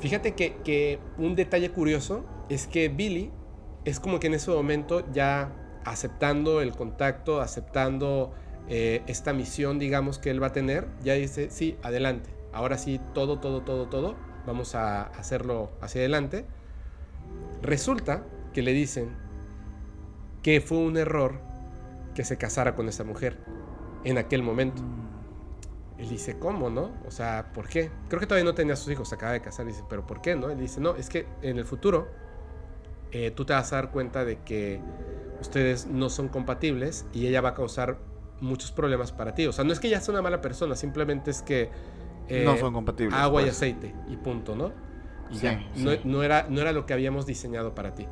fíjate que, un detalle curioso es que Billy es como que en ese momento ya aceptando el contacto, aceptando eh, esta misión, digamos, que él va a tener, ya dice, sí, adelante, ahora sí, todo, todo, todo, todo, vamos a hacerlo hacia adelante. Resulta que le dicen que fue un error que se casara con esa mujer en aquel momento. Él dice, ¿cómo, no? O sea, ¿por qué? Creo que todavía no tenía a sus hijos, se acaba de casar. Dice, ¿pero por qué, no? Él dice, no, es que en el futuro eh, tú te vas a dar cuenta de que ustedes no son compatibles y ella va a causar muchos problemas para ti. O sea, no es que ella sea una mala persona, simplemente es que... Eh, no son compatibles. Agua y pues. aceite y punto, ¿no? Y ya, No, era, no era lo que habíamos diseñado para ti.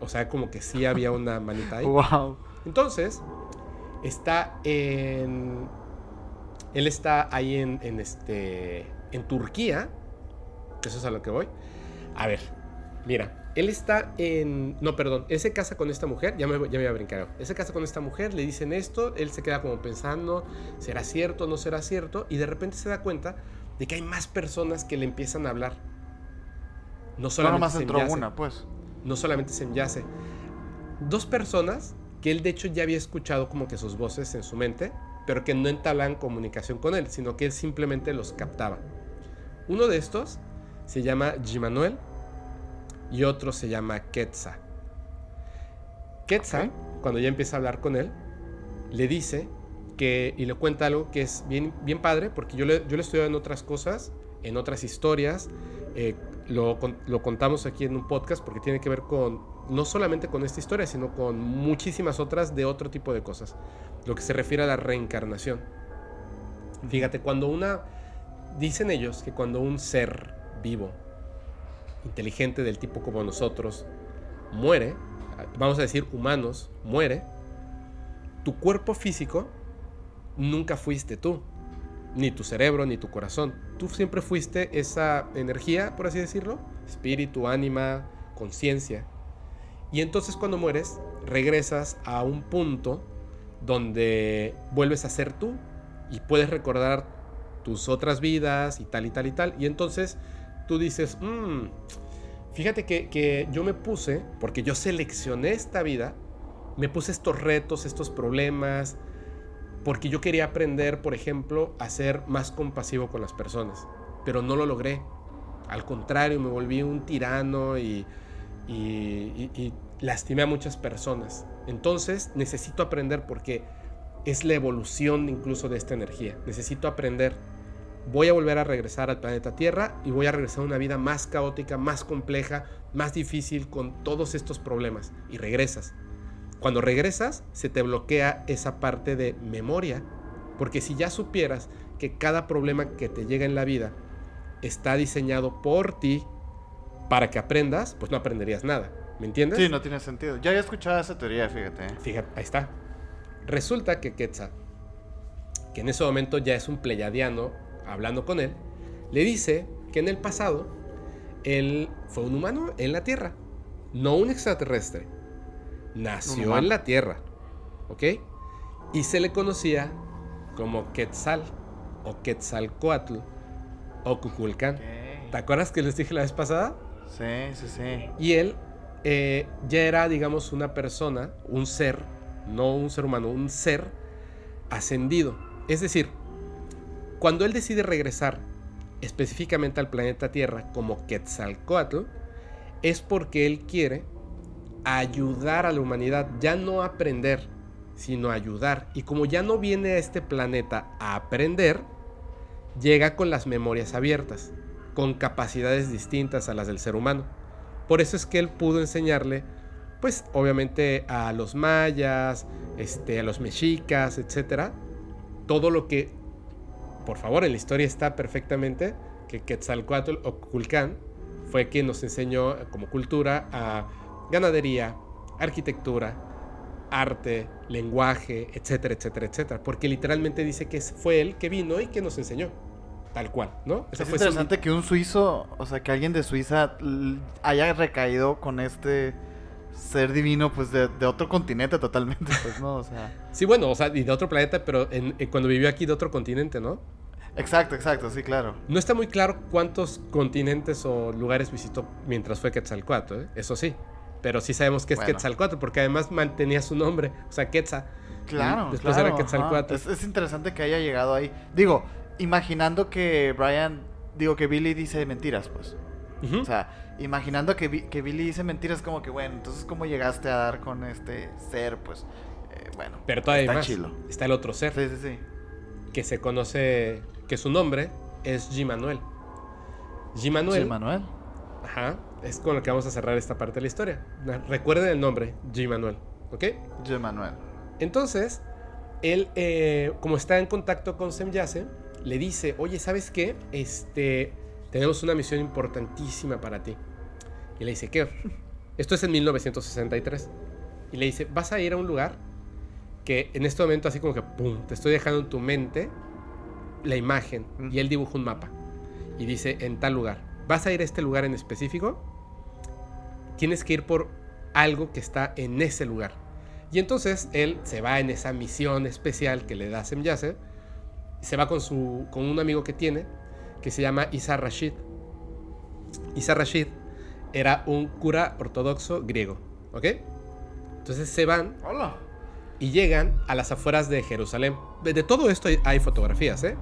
O sea, como que sí había una manita ahí. wow. Entonces, está en... Él está ahí en, en, este, en Turquía. Eso es a lo que voy. A ver, mira, él está en... No, perdón, él se casa con esta mujer, ya me, ya me voy a brincar. Él se casa con esta mujer, le dicen esto, él se queda como pensando, ¿será cierto, no será cierto? Y de repente se da cuenta de que hay más personas que le empiezan a hablar. No solamente no, más entró una, pues. No solamente se enyace. Dos personas que él de hecho ya había escuchado como que sus voces en su mente, pero que no entablan comunicación con él, sino que él simplemente los captaba. Uno de estos se llama Manuel y otro se llama Quetzal. Quetzal, cuando ya empieza a hablar con él, le dice que, y le cuenta algo que es bien, bien padre, porque yo le, yo le estoy en otras cosas, en otras historias, eh, lo, lo, contamos aquí en un podcast porque tiene que ver con, no solamente con esta historia, sino con muchísimas otras de otro tipo de cosas, lo que se refiere a la reencarnación. Fíjate, cuando una, dicen ellos que cuando un ser vivo inteligente del tipo como nosotros muere, vamos a decir humanos, muere, tu cuerpo físico nunca fuiste tú, ni tu cerebro, ni tu corazón. Tú siempre fuiste esa energía, por así decirlo, espíritu, ánima, conciencia. Y entonces cuando mueres, regresas a un punto donde vuelves a ser tú y puedes recordar tus otras vidas y tal y tal y tal. Y entonces tú dices, mmm, fíjate que, yo me puse, porque yo seleccioné esta vida, me puse estos retos, estos problemas, porque yo quería aprender, por ejemplo, a ser más compasivo con las personas, pero no lo logré. Al contrario, me volví un tirano y, lastimé a muchas personas. Entonces necesito aprender porque es la evolución incluso de esta energía. Necesito aprender voy a volver a regresar al planeta Tierra y voy a regresar a una vida más caótica, más compleja, más difícil con todos estos problemas. Y regresas. Cuando regresas, se te bloquea esa parte de memoria. Porque si ya supieras que cada problema que te llega en la vida está diseñado por ti para que aprendas, pues no aprenderías nada. ¿Me entiendes? Sí, no tiene sentido. Ya había escuchado esa teoría, fíjate. Fíjate, ahí está. Resulta que Quetzal, que en ese momento ya es un pleyadiano hablando con él, le dice que en el pasado él fue un humano en la Tierra, no un extraterrestre. Nació en la Tierra, ¿ok? Y se le conocía como Quetzal o Quetzalcoatl o Cuculcán. ¿Te acuerdas que les dije la vez pasada? Sí, sí, sí. Y él eh, ya era, digamos, una persona, un ser, no un ser humano, un ser ascendido. Es decir, cuando él decide regresar específicamente al planeta Tierra como Quetzalcoatl, es porque él quiere ayudar a la humanidad, ya no aprender, sino ayudar. Y como ya no viene a este planeta a aprender, llega con las memorias abiertas, con capacidades distintas a las del ser humano. Por eso es que él pudo enseñarle, pues obviamente a los mayas, este, a los mexicas, etcétera, todo lo que por favor, en la historia está perfectamente que Quetzalcoatl o Culcán fue quien nos enseñó como cultura a ganadería, arquitectura, arte, lenguaje, etcétera, etcétera, etcétera. Porque literalmente dice que fue él que vino y que nos enseñó. Tal cual, ¿no? es interesante que un suizo, o sea, que alguien de Suiza haya recaído con este ser divino, pues de, otro continente totalmente, pues, ¿no? O sea. Sí, bueno, o sea, y de otro planeta, pero en, eh, cuando vivió aquí de otro continente, ¿no? Exacto, exacto, sí, claro. No está muy claro cuántos continentes o lugares visitó mientras fue Quetzalcoatl, ¿eh? eso sí. Pero sí sabemos que es Quetzalcoatl, porque además mantenía su nombre, o sea, Quetzal. Claro, después era Quetzalcoatl. Es, es, interesante que haya llegado ahí. Digo, imaginando que Brian, digo que Billy dice mentiras, pues. O sea, imaginando que, que Billy dice mentiras, como que, bueno, entonces, ¿cómo llegaste a dar con este ser? Pues, eh, bueno. Pero todavía está, chilo. está el otro ser. Sí, sí, sí. Que se conoce que su nombre es G. Manuel. G. Manuel. G. Manuel. Ajá. Es con lo que vamos a cerrar esta parte de la historia. Recuerden el nombre, G. Manuel. ¿Ok? G. Manuel. Entonces, él, eh, como está en contacto con Semyase, le dice, oye, ¿sabes qué? Este, tenemos una misión importantísima para ti. Y le dice, ¿qué? Esto es en 1963. Y le dice, vas a ir a un lugar que en este momento así como que, ¡pum!, te estoy dejando en tu mente la imagen y él dibuja un mapa y dice en tal lugar. Vas a ir a este lugar en específico, tienes que ir por algo que está en ese lugar. Y entonces él se va en esa misión especial que le da Semyase, se va con, su, con un amigo que tiene, que se llama Isa Rashid. Isa Rashid era un cura ortodoxo griego, ¿ok? Entonces se van Hola. y llegan a las afueras de Jerusalén. De todo esto hay fotografías, ¿eh?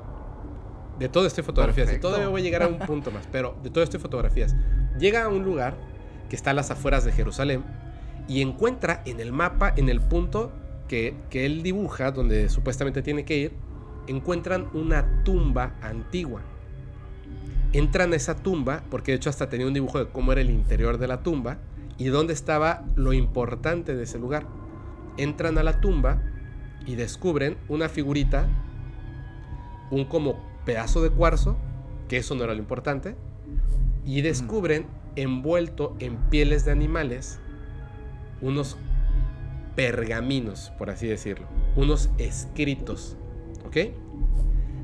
De todo esto hay fotografías. De todo voy a llegar a un punto más, pero de todo esto hay fotografías. Llega a un lugar que está a las afueras de Jerusalén y encuentra en el mapa, en el punto que, que él dibuja, donde supuestamente tiene que ir, encuentran una tumba antigua. Entran a esa tumba, porque de hecho hasta tenía un dibujo de cómo era el interior de la tumba y dónde estaba lo importante de ese lugar. Entran a la tumba y descubren una figurita, un como pedazo de cuarzo, que eso no era lo importante, y descubren envuelto en pieles de animales unos pergaminos, por así decirlo, unos escritos, ¿ok?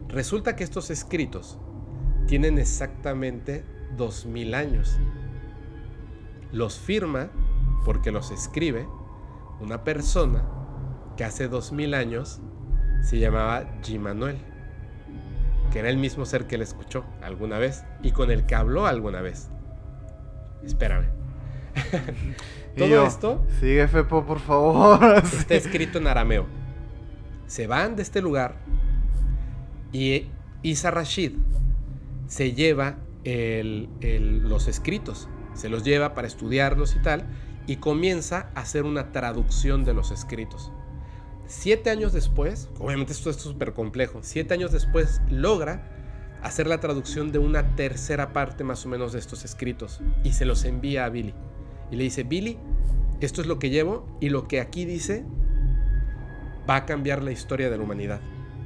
Resulta que estos escritos tienen exactamente 2000 años. Los firma porque los escribe una persona que hace 2000 años se llamaba G. Manuel que era el mismo ser que él escuchó alguna vez y con el que habló alguna vez. Espérame. [laughs] Todo esto. Sigue, Fepo, por favor. [laughs] Está escrito en arameo. Se van de este lugar y Isa Rashid se lleva los escritos, se los lleva para estudiarlos y tal, y comienza a hacer una traducción de los escritos. Siete años después, obviamente esto es súper complejo, siete años después logra hacer la traducción de una tercera parte más o menos de estos escritos y se los envía a Billy. Y le dice, Billy, esto es lo que llevo y lo que aquí dice va a cambiar la historia de la humanidad.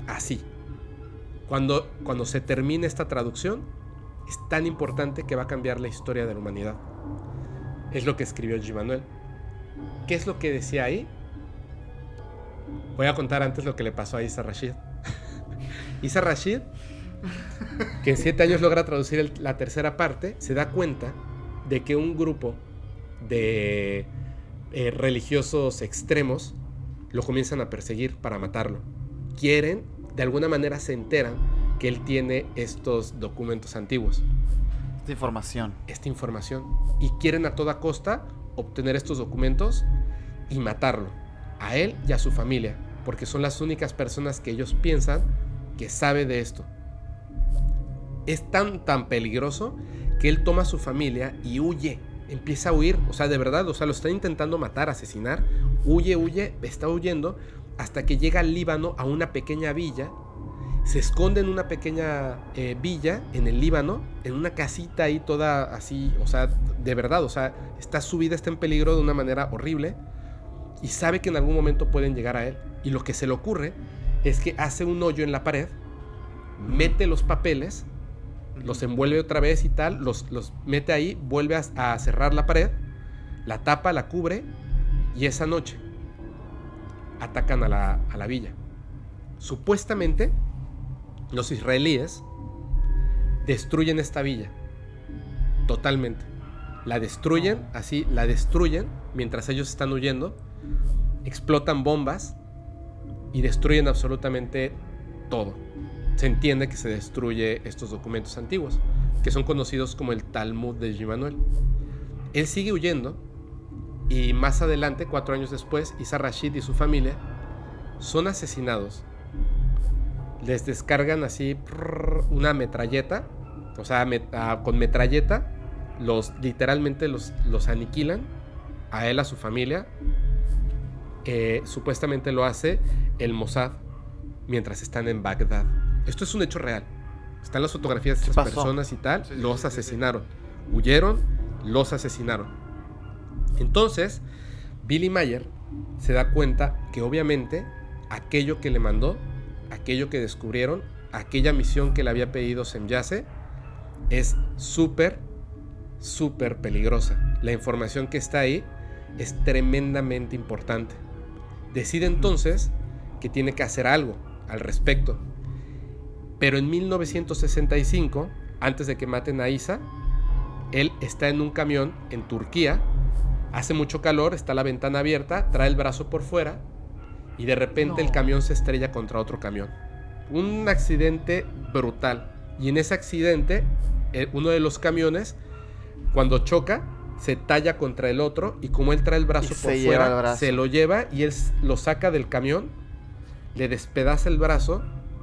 Así. Cuando, cuando se termine esta traducción, es tan importante que va a cambiar la historia de la humanidad. Es lo que escribió G. Manuel. ¿Qué es lo que decía ahí? Voy a contar antes lo que le pasó a Isa Rashid. [laughs] Isa Rashid, que en siete años logra traducir la tercera parte, se da cuenta de que un grupo de eh, religiosos extremos lo comienzan a perseguir para matarlo. Quieren, de alguna manera se enteran que él tiene estos documentos antiguos. Esta información. Esta información. Y quieren a toda costa obtener estos documentos y matarlo a él y a su familia, porque son las únicas personas que ellos piensan que sabe de esto. Es tan, tan peligroso que él toma a su familia y huye, empieza a huir, o sea, de verdad, o sea, lo está intentando matar, asesinar, huye, huye, está huyendo, hasta que llega al Líbano a una pequeña villa, se esconde en una pequeña eh, villa en el Líbano, en una casita ahí toda así, o sea, de verdad, o sea, está su vida está en peligro de una manera horrible y sabe que en algún momento pueden llegar a él. Y lo que se le ocurre es que hace un hoyo en la pared, mete los papeles, los envuelve otra vez y tal, los, los mete ahí, vuelve a, cerrar la pared, la tapa, la cubre y esa noche atacan a la, a la villa. Supuestamente, los israelíes destruyen esta villa totalmente. La destruyen, así, la destruyen mientras ellos están huyendo. Explotan bombas y destruyen absolutamente todo. Se entiende que se destruye estos documentos antiguos, que son conocidos como el Talmud de Gimanuel. Él sigue huyendo y más adelante, cuatro años después, Isa Rashid y su familia son asesinados. Les descargan así una metralleta, o sea, ah, con metralleta, los literalmente los, los aniquilan a él, a su familia. Eh, supuestamente lo hace el Mossad mientras están en Bagdad. Esto es un hecho real. Están las fotografías de estas personas y tal. los asesinaron. Huyeron, los asesinaron. Entonces, Billy Mayer se da cuenta que obviamente aquello que le mandó, aquello que descubrieron, aquella misión que le había pedido Semyase, es súper, súper peligrosa. La información que está ahí es tremendamente importante. Decide entonces que tiene que hacer algo al respecto. Pero en 1965, antes de que maten a Isa, él está en un camión en Turquía, hace mucho calor, está la ventana abierta, trae el brazo por fuera y de repente el camión se estrella contra otro camión. Un accidente brutal. Y en ese accidente, eh, uno de los camiones, cuando choca, se talla contra el otro y como él trae el brazo por fuera, se lo lleva y él lo saca del camión, le despedaza el brazo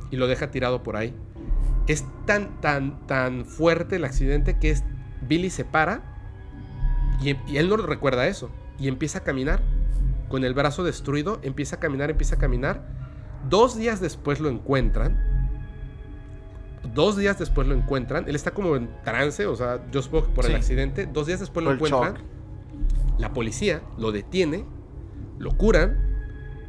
y lo deja tirado por ahí. Es tan, tan, tan fuerte el accidente que es, Billy se para y, y él no recuerda eso y empieza a caminar con el brazo destruido, empieza a caminar, empieza a caminar. Dos días después lo encuentran. Dos días después lo encuentran. Él está como en trance, o sea, yo supongo que por el accidente. Dos días después lo encuentran. La policía lo detiene, lo curan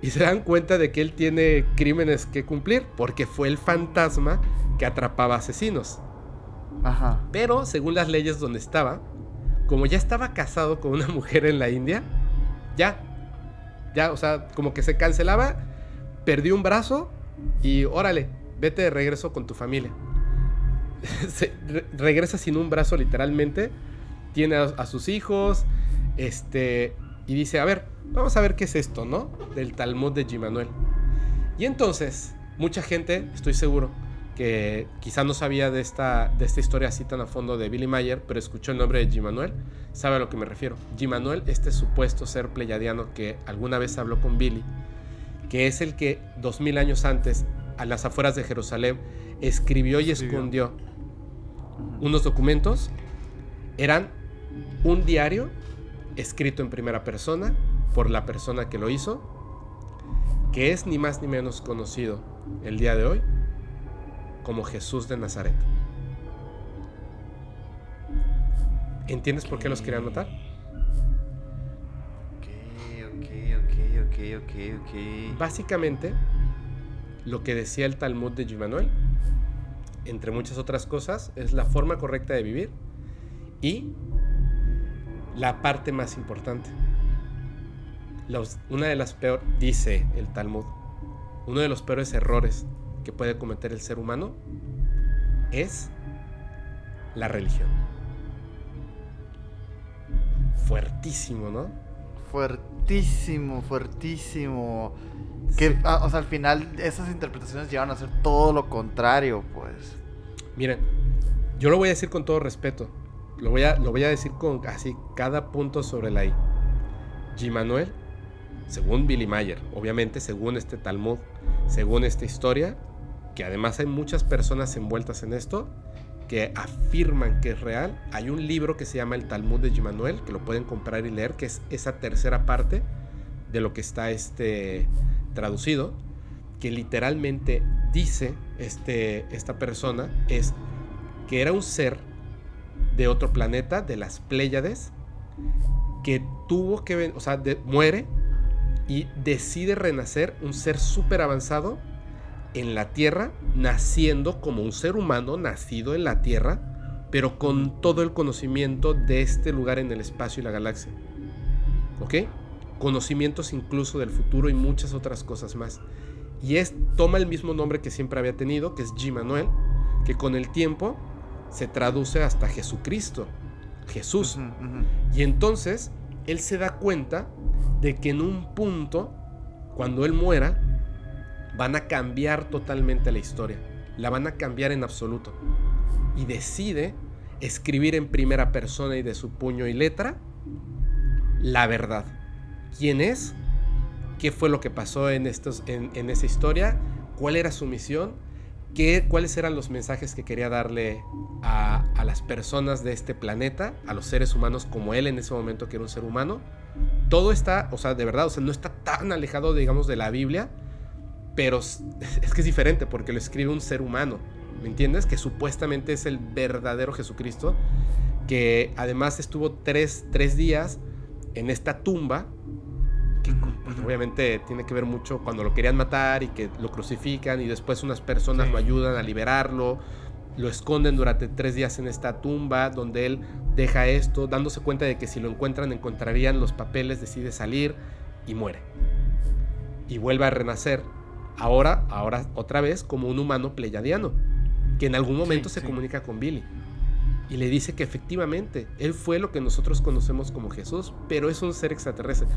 y se dan cuenta de que él tiene crímenes que cumplir porque fue el fantasma que atrapaba asesinos. Ajá. Pero según las leyes donde estaba, como ya estaba casado con una [laughs] mujer en la India, ya ya, o sea, como que se cancelaba, perdió un brazo y órale, vete de regreso con tu familia. [laughs] regresa sin un brazo literalmente, tiene a, sus hijos, este, y dice, a ver, vamos a ver qué es esto, ¿no? Del Talmud de Gimanuel. Y entonces, mucha gente, estoy seguro, que quizá no sabía de esta, de esta historia así tan a fondo de Billy Mayer, pero escuchó el nombre de G. Manuel, sabe a lo que me refiero. G. Manuel, este supuesto ser pleyadiano que alguna vez habló con Billy, que es el que dos mil años antes, a las afueras de Jerusalén, escribió y escondió unos documentos, eran un diario escrito en primera persona por la persona que lo hizo, que es ni más ni menos conocido el día de hoy como Jesús de Nazaret. ¿Entiendes por qué los quería anotar? Ok, ok, ok, ok, ok, Básicamente, lo que decía el Talmud de Gimanuel, entre muchas otras cosas, es la forma correcta de vivir y la parte más importante. una de las peores, dice el Talmud, uno de los peores errores que puede cometer el ser humano es la religión. Fuertísimo, ¿no? Fuertísimo, fuertísimo. Que, ah, o sea, al final esas interpretaciones llevan a ser todo lo contrario, pues. Miren, yo lo voy a decir con todo respeto. Lo voy a, lo voy a decir con así cada punto sobre la I. G. Manuel, según Billy Mayer, obviamente según este Talmud, según esta historia, que además hay muchas personas envueltas en esto que afirman que es real. Hay un libro que se llama El Talmud de Gimanuel, que lo pueden comprar y leer, que es esa tercera parte de lo que está este, traducido, que literalmente dice este, esta persona es que era un ser de otro planeta, de las Pléyades, que tuvo que, o sea, muere y decide renacer un ser súper avanzado en la Tierra, naciendo como un ser humano nacido en la Tierra, pero con todo el conocimiento de este lugar en el espacio y la galaxia. ¿Ok? Conocimientos incluso del futuro y muchas otras cosas más. Y es, toma el mismo nombre que siempre había tenido, que es G. Manuel, que con el tiempo se traduce hasta Jesucristo. Jesús. Y entonces él se da cuenta de que en un punto, cuando él muera, van a cambiar totalmente la historia. La van a cambiar en absoluto. Y decide escribir en primera persona y de su puño y letra la verdad. ¿Quién es? ¿Qué fue lo que pasó en, estos, en, esa historia? ¿Cuál era su misión? ¿Qué, ¿Cuáles eran los mensajes que quería darle a, a las personas de este planeta, a los seres humanos como él en ese momento que era un ser humano? Todo está, o sea, de verdad, o sea, no está tan alejado, digamos, de la Biblia, pero [laughs] es que es diferente porque lo escribe un ser humano, ¿me entiendes? Que supuestamente es el verdadero Jesucristo, que además estuvo tres, tres días en esta tumba, que pues, obviamente tiene que ver mucho cuando lo querían matar y que lo crucifican y después unas personas lo ayudan a liberarlo, lo esconden durante tres días en esta tumba donde él deja esto, dándose cuenta de que si lo encuentran encontrarían los papeles, decide salir y muere. Y vuelve a renacer, ahora, ahora otra vez como un humano pleyadiano, que en algún momento se comunica con Billy y le dice que efectivamente él fue lo que nosotros conocemos como Jesús, pero es un ser extraterrestre.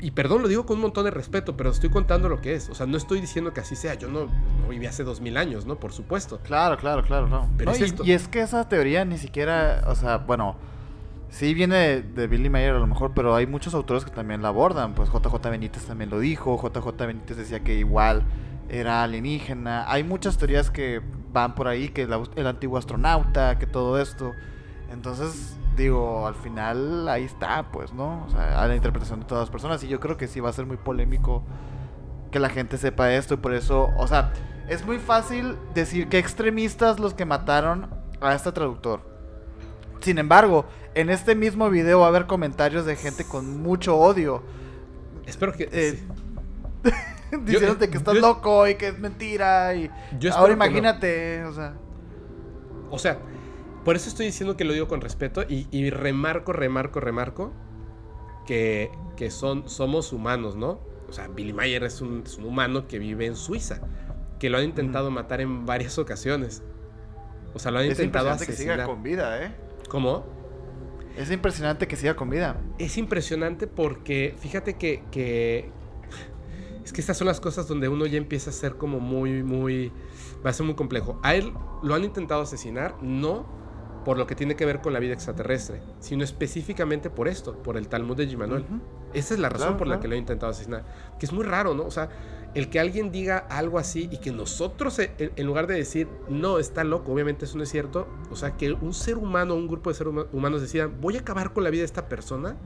Y perdón, lo digo con un montón de respeto, pero estoy contando lo que es. O sea, no estoy diciendo que así sea. Yo no, viví hace dos mil años, ¿no? Por supuesto. Claro, claro, claro, no. Pero y, es que esa teoría ni siquiera, o sea, bueno, sí viene de, Billy Mayer a lo mejor, pero hay muchos autores que también la abordan. Pues JJ Benítez también lo dijo. JJ Benítez decía que igual era alienígena. Hay muchas teorías que van por ahí, que el antiguo astronauta, que todo esto. Entonces, digo, al final ahí está, pues, ¿no? O sea, a la interpretación de todas las personas. Y yo creo que sí va a ser muy polémico que la gente sepa esto. Y por eso, o sea, es muy fácil decir que extremistas los que mataron a este traductor. Sin embargo, en este mismo video va a haber comentarios de gente con mucho odio. Espero que... Eh, [laughs] diciéndote que estás loco y que es mentira. Y ahora imagínate, o sea. O sea, por eso estoy diciendo que lo digo con respeto y, remarco, remarco, remarco que, que, son, somos humanos, ¿no? O sea, Billy Mayer es un, humano que vive en Suiza, que lo han intentado matar en varias ocasiones. O sea, lo han intentado asesinar. que siga con vida, ¿eh? ¿Cómo? Es impresionante que siga con vida. Es impresionante porque fíjate que, que, es que estas son las cosas donde uno ya empieza a ser como muy, muy... Va a ser muy complejo. A él lo han intentado asesinar, no por lo que tiene que ver con la vida extraterrestre, sino específicamente por esto, por el Talmud de Gimanuel. Esa es la razón por la que lo han intentado asesinar. Que es muy raro, ¿no? O sea, el que alguien diga algo así y que nosotros, en lugar de decir, no, está loco, obviamente eso no es cierto, o sea, que un ser humano, un grupo de seres humanos decidan, voy a acabar con la vida de esta persona,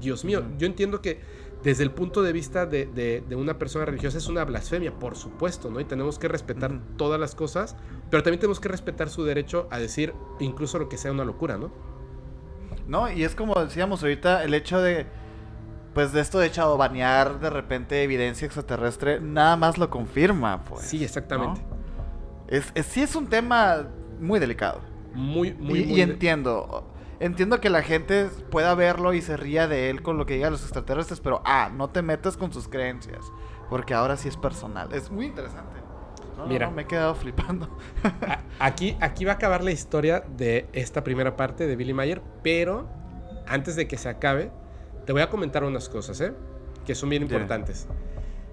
Dios mío, yo entiendo que desde el punto de vista de, una persona religiosa es una blasfemia, por supuesto, ¿no? Y tenemos que respetar todas las cosas, pero también tenemos que respetar su derecho a decir incluso lo que sea una locura, ¿no? No, y es como decíamos ahorita, el hecho de, pues de esto de echado banear de repente evidencia extraterrestre, nada más lo confirma, pues. Sí, exactamente. Es, sí es un tema muy delicado. Muy, muy, y, muy y entiendo entiendo que la gente pueda verlo y se ría de él con lo que digan los extraterrestres, pero ah, no te metas con sus creencias, porque ahora sí es personal. Es muy interesante. Mira, me he quedado flipando. [laughs] aquí, aquí va a acabar la historia de esta primera parte de Billy Mayer, pero antes de que se acabe, te voy a comentar unas cosas, ¿eh? Que son bien importantes.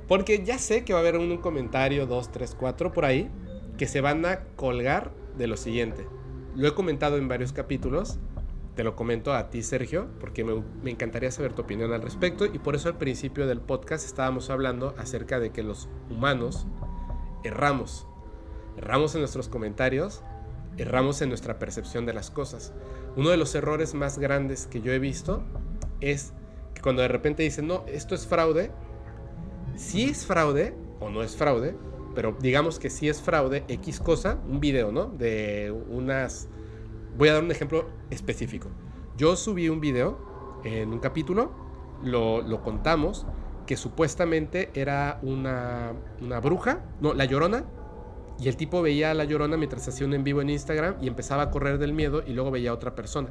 Porque ya sé que va a haber un, comentario, dos, tres, cuatro por ahí, que se van a colgar de lo siguiente. Lo he comentado en varios capítulos te lo comento a ti, Sergio, porque me, encantaría saber tu opinión al respecto y por eso al principio del podcast estábamos hablando acerca de que los humanos erramos. Erramos en nuestros comentarios, erramos en nuestra percepción de las cosas. Uno de los errores más grandes que yo he visto es que cuando de repente dicen, no, esto es fraude, si es fraude o no es fraude, pero digamos que si es fraude, X cosa, un video, ¿no? De unas Voy a dar un ejemplo específico. Yo subí un video en un capítulo, lo, contamos, que supuestamente era una, una, bruja, no, la llorona, y el tipo veía a la llorona mientras hacía un en vivo en Instagram y empezaba a correr del miedo y luego veía a otra persona.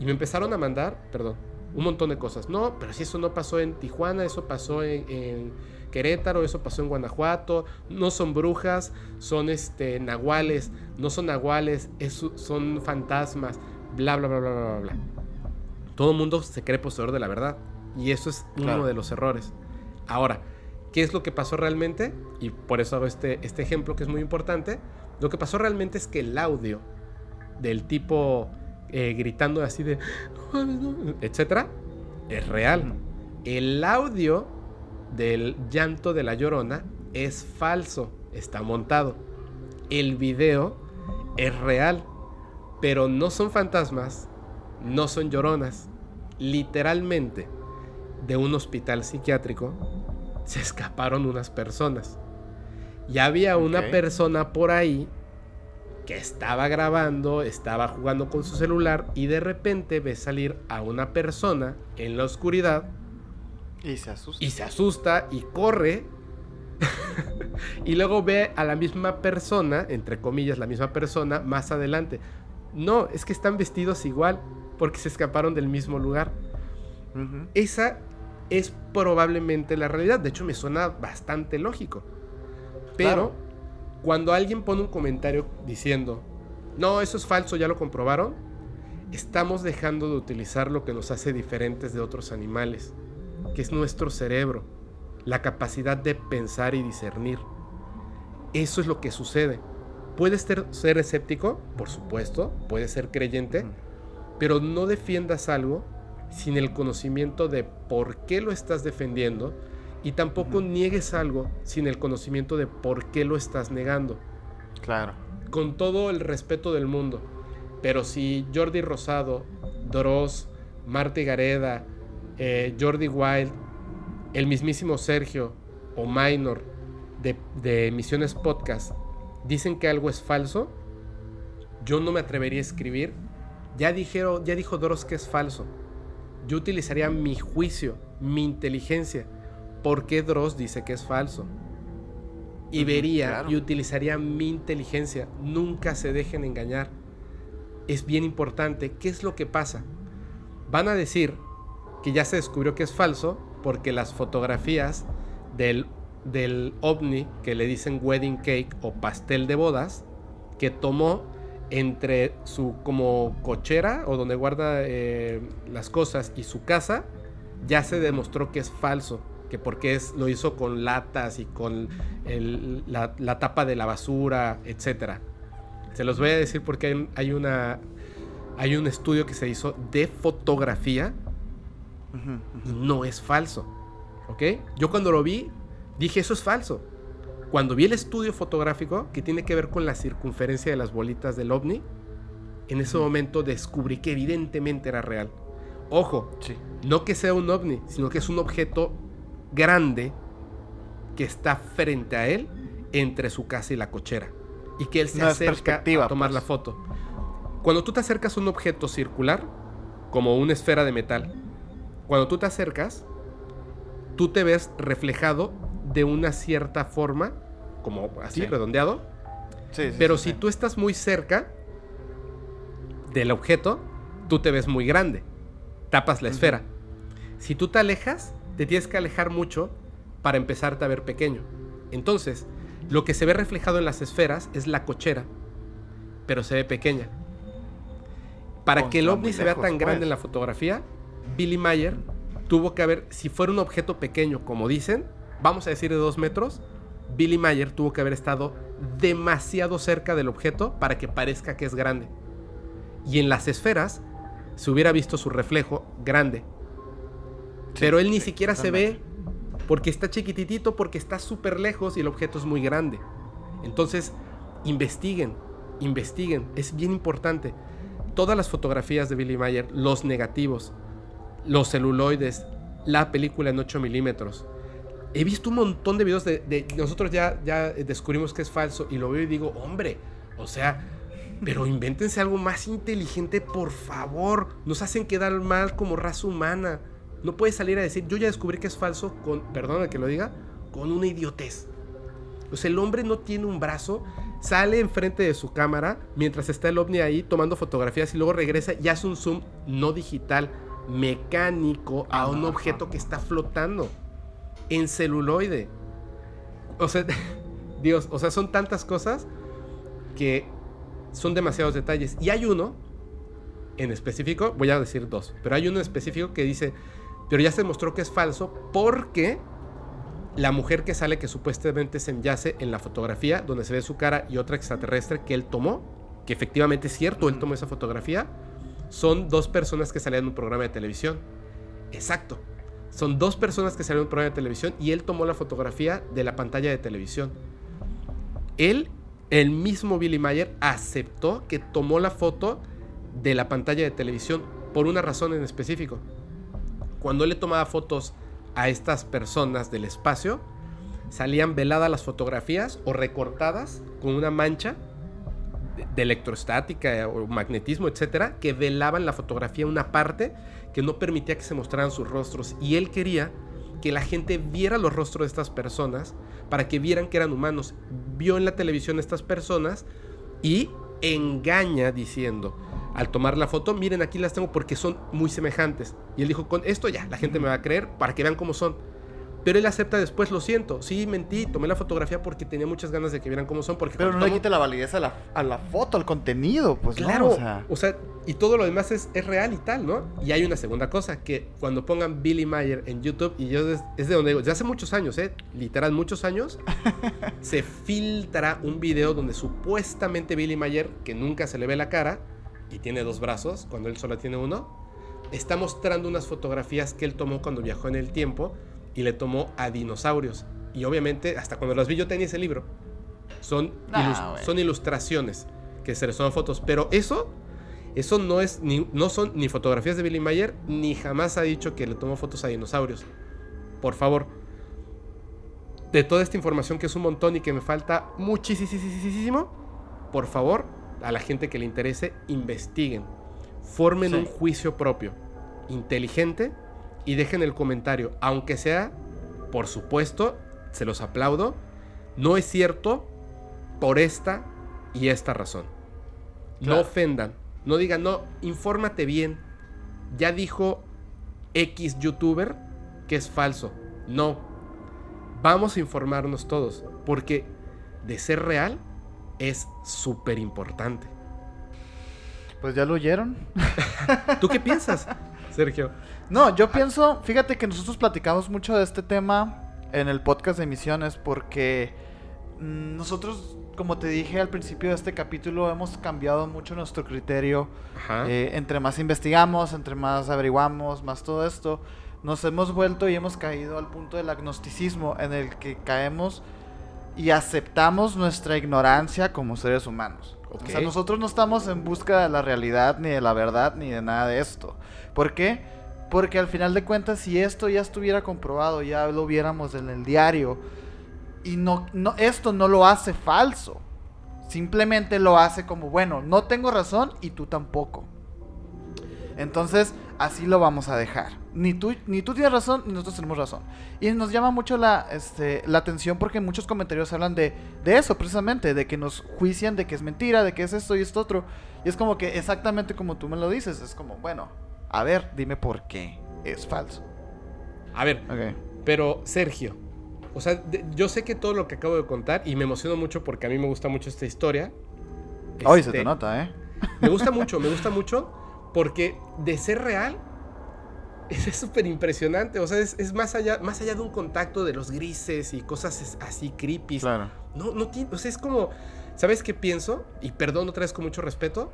Y me empezaron a mandar, perdón, un montón de cosas. No, pero si eso no pasó en Tijuana, eso pasó en Querétaro, eso pasó en Guanajuato, no son brujas, son este, nahuales, no son nahuales, son fantasmas. bla, bla, bla, bla, bla, bla. Todo el mundo se cree poseedor de la verdad. Y eso es uno de los errores. Ahora, ¿qué es lo que pasó realmente? Y por eso hago este, este ejemplo que es muy importante. Lo que pasó realmente es que el audio del tipo eh, gritando así de, etcétera, es real. El audio del llanto de la llorona es falso, está montado. El video es real, pero no son fantasmas, no son lloronas. Literalmente, de un hospital psiquiátrico se escaparon unas personas. Y había una persona por ahí que estaba grabando, estaba jugando con su celular y de repente ve salir a una persona en la oscuridad. Y se asusta. Y se asusta y corre. [laughs] y luego ve a la misma persona, entre comillas, la misma persona, más adelante. No, es que están vestidos igual porque se escaparon del mismo lugar. Esa es probablemente la realidad. De hecho, me suena bastante lógico. Pero cuando alguien pone un comentario diciendo, no, eso es falso, ya lo comprobaron, estamos dejando de utilizar lo que nos hace diferentes de otros animales, que es nuestro cerebro, la capacidad de pensar y discernir. Eso es lo que sucede. Puedes ser, escéptico, por supuesto, puedes ser creyente, pero no defiendas algo sin el conocimiento de por qué lo estás defendiendo y tampoco niegues algo sin el conocimiento de por qué lo estás negando. Claro. Con todo el respeto del mundo. Pero si Jordi Rosado, Dross, Marte Gareda, eh, Jordi Wild, el mismísimo Sergio o Minor de, de Misiones Podcast dicen que algo es falso, yo no me atrevería a escribir. Ya, dijeron, ya dijo Dross que es falso. Yo utilizaría mi juicio, mi inteligencia por qué Dross dice que es falso. Y vería y utilizaría mi inteligencia. Nunca se dejen engañar. Es bien importante. ¿Qué es lo que pasa? Van a decir que ya se descubrió que es falso porque las fotografías del, del ovni que le dicen wedding cake o pastel de bodas que tomó entre su como cochera o donde guarda eh, las cosas y su casa ya se demostró que es falso que porque es, lo hizo con latas y con la, tapa de la basura, etc. Se los voy a decir porque hay, una, hay un estudio que se hizo de fotografía no es falso. ¿Ok? Yo cuando lo vi, dije, eso es falso. Cuando vi el estudio fotográfico que tiene que ver con la circunferencia de las bolitas del ovni, en ese momento descubrí que evidentemente era real. Ojo, no que sea un ovni, sino que es un objeto grande que está frente a él entre su casa y la cochera. Y que él se acerca a tomar la pues. foto. Cuando tú te acercas a un objeto circular, como una esfera de metal, cuando tú te acercas, tú te ves reflejado de una cierta forma, como así, redondeado. pero si tú estás muy cerca del objeto, tú te ves muy grande. Tapas la esfera. Si tú te alejas, te tienes que alejar mucho para empezarte a ver pequeño. Entonces, lo que se ve reflejado en las esferas es la cochera, pero se ve pequeña. Para que el ovni se vea tan grande pues. en la fotografía, Billy Mayer tuvo que haber, si fuera un objeto pequeño, como dicen, vamos a decir de dos metros, Billy Mayer tuvo que haber estado demasiado cerca del objeto para que parezca que es grande. Y en las esferas se hubiera visto su reflejo grande, pero él ni siquiera se ve porque está chiquititito, porque está súper lejos y el objeto es muy grande. Entonces, investiguen, investiguen, es bien importante. Todas las fotografías de Billy Mayer, los negativos, los celuloides, la película en 8 milímetros. He visto un montón de videos de, nosotros ya, ya descubrimos que es falso y lo veo y digo, hombre, o sea, pero invéntense algo más inteligente, por favor. Nos hacen quedar mal como raza humana. No puedes salir a decir, yo ya descubrí que es falso, con, perdona que lo diga, con una idiotez. O sea, el hombre no tiene un brazo, sale enfrente de su cámara mientras está el ovni ahí tomando fotografías y luego regresa y hace un zoom no digital, mecánico a un objeto que está flotando en celuloide. O sea, [laughs] Dios, o sea, son tantas cosas que son demasiados detalles. Y hay uno en específico, voy a decir dos, pero hay uno en específico que dice, pero ya se demostró que es falso porque la mujer que sale que supuestamente se enyace en la fotografía donde se ve su cara y otra extraterrestre que él tomó, que efectivamente es cierto, él tomó esa fotografía, son dos personas que salían en un programa de televisión. Exacto. Son dos personas que salieron en un programa de televisión y él tomó la fotografía de la pantalla de televisión. Él, el mismo Billy Mayer, aceptó que tomó la foto de la pantalla de televisión por una razón en específico. Cuando él le tomaba fotos a estas personas del espacio, salían veladas las fotografías o recortadas con una mancha de electrostática o magnetismo, etcétera, que velaban la fotografía una parte que no permitía que se mostraran sus rostros. Y él quería que la gente viera los rostros de estas personas para que vieran que eran humanos. Vio en la televisión estas personas y engaña diciendo, al tomar la foto, miren aquí las tengo porque son muy semejantes. Y él dijo, con esto ya, la gente me va a creer para que vean cómo son. Pero él acepta después, lo siento, sí, mentí, tomé la fotografía porque tenía muchas ganas de que vieran cómo son. Porque Pero no le quite la validez a la, a la, foto, al contenido, pues claro. o, sea... o, sea... y todo lo demás es, es, real y tal, ¿no? Y hay una segunda cosa, que cuando pongan Billy Mayer en YouTube, y yo es, de donde digo, desde hace muchos años, ¿eh? Literal, muchos años, [laughs] se filtra un video donde supuestamente Billy Mayer, que nunca se le ve la cara, y tiene dos brazos, cuando él solo tiene uno, está mostrando unas fotografías que él tomó cuando viajó en el tiempo y le tomó a dinosaurios. Y obviamente, hasta cuando las vi yo tenía ese libro. Son, son ilustraciones que se les toman fotos. Pero eso, eso no, es ni, no son ni fotografías de Billy Mayer, ni jamás ha dicho que le tomó fotos a dinosaurios. Por favor. De toda esta información que es un montón y que me falta muchísimo, por favor, a la gente que le interese, investiguen. Formen un juicio propio, inteligente y dejen el comentario, aunque sea, por supuesto, se los aplaudo, no es cierto por esta y esta razón. No ofendan, no digan, no, infórmate bien. Ya dijo X youtuber que es falso. No, vamos a informarnos todos, porque de ser real es súper importante. Pues ya lo oyeron. [laughs] ¿Tú qué piensas, Sergio? No, yo pienso, fíjate que nosotros platicamos mucho de este tema en el podcast de emisiones porque mm, nosotros, como te dije al principio de este capítulo, hemos cambiado mucho nuestro criterio. Eh, entre más investigamos, entre más averiguamos, más todo esto, nos hemos vuelto y hemos caído al punto del agnosticismo en el que caemos y aceptamos nuestra ignorancia como seres humanos. O sea, nosotros no estamos en busca de la realidad, ni de la verdad, ni de nada de esto. ¿Por qué? Porque al final de cuentas, si esto ya estuviera comprobado, ya lo viéramos en el diario, y no, no, esto no lo hace falso. Simplemente lo hace como, bueno, no tengo razón y tú tampoco. Entonces, así lo vamos a dejar. Ni tú, ni tú tienes razón, ni nosotros tenemos razón. Y nos llama mucho la, este, la atención porque muchos comentarios hablan de, de eso, precisamente, de que nos juician de que es mentira, de que es esto y esto otro. Y es como que exactamente como tú me lo dices, es como, bueno, a ver, dime por qué es falso. A ver, pero Sergio, o sea, yo sé que todo lo que acabo de contar, y me emociono mucho porque a mí me gusta mucho esta historia. Hoy se te este, nota, ¿eh? Me gusta mucho, me gusta mucho porque de ser real es súper impresionante. O sea, es, más, allá, más allá de un contacto de los grises y cosas así creepy. Claro. No, no tiene. O sea, es como. ¿Sabes qué pienso? Y perdón otra vez con mucho respeto.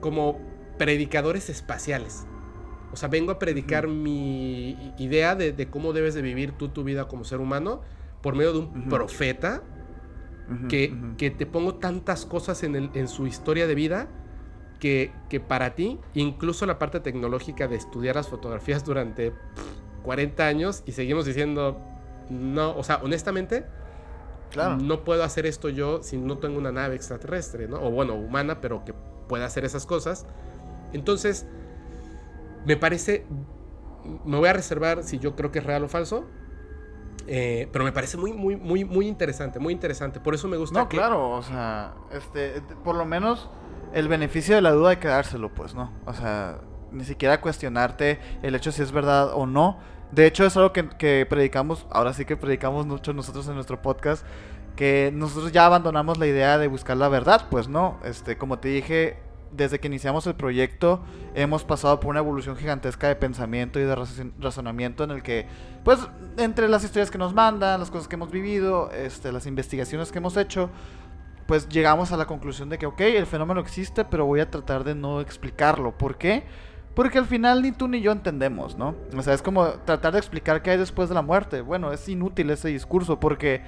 Como predicadores espaciales. O sea, vengo a predicar mi idea de, cómo debes de vivir tú tu vida como ser humano por medio de un profeta que, que, te pongo tantas cosas en, el, en su historia de vida que, que, para ti, incluso la parte tecnológica de estudiar las fotografías durante 40 años y seguimos diciendo, no, o sea, honestamente, claro. no puedo hacer esto yo si no tengo una nave extraterrestre, ¿no? O bueno, humana, pero que pueda hacer esas cosas. Entonces, me parece, me voy a reservar si yo creo que es real o falso, eh, pero me parece muy, muy, muy, muy interesante, muy interesante. Por eso me gusta. No, claro, o sea, este, por lo menos el beneficio de la duda hay que dárselo, pues, ¿no? O sea, ni siquiera cuestionarte el hecho si es verdad o no. De hecho, es algo que, que predicamos, ahora sí que predicamos mucho nosotros en nuestro podcast, que nosotros ya abandonamos la idea de buscar la verdad, pues no, este, como te dije, desde que iniciamos el proyecto hemos pasado por una evolución gigantesca de pensamiento y de razonamiento en el que, pues, entre las historias que nos mandan, las cosas que hemos vivido, este, las investigaciones que hemos hecho, pues llegamos a la conclusión de que, ok, el fenómeno existe, pero voy a tratar de no explicarlo. ¿Por qué? Porque al final ni tú ni yo entendemos, ¿no? O sea, es como tratar de explicar qué hay después de la muerte. Bueno, es inútil ese discurso porque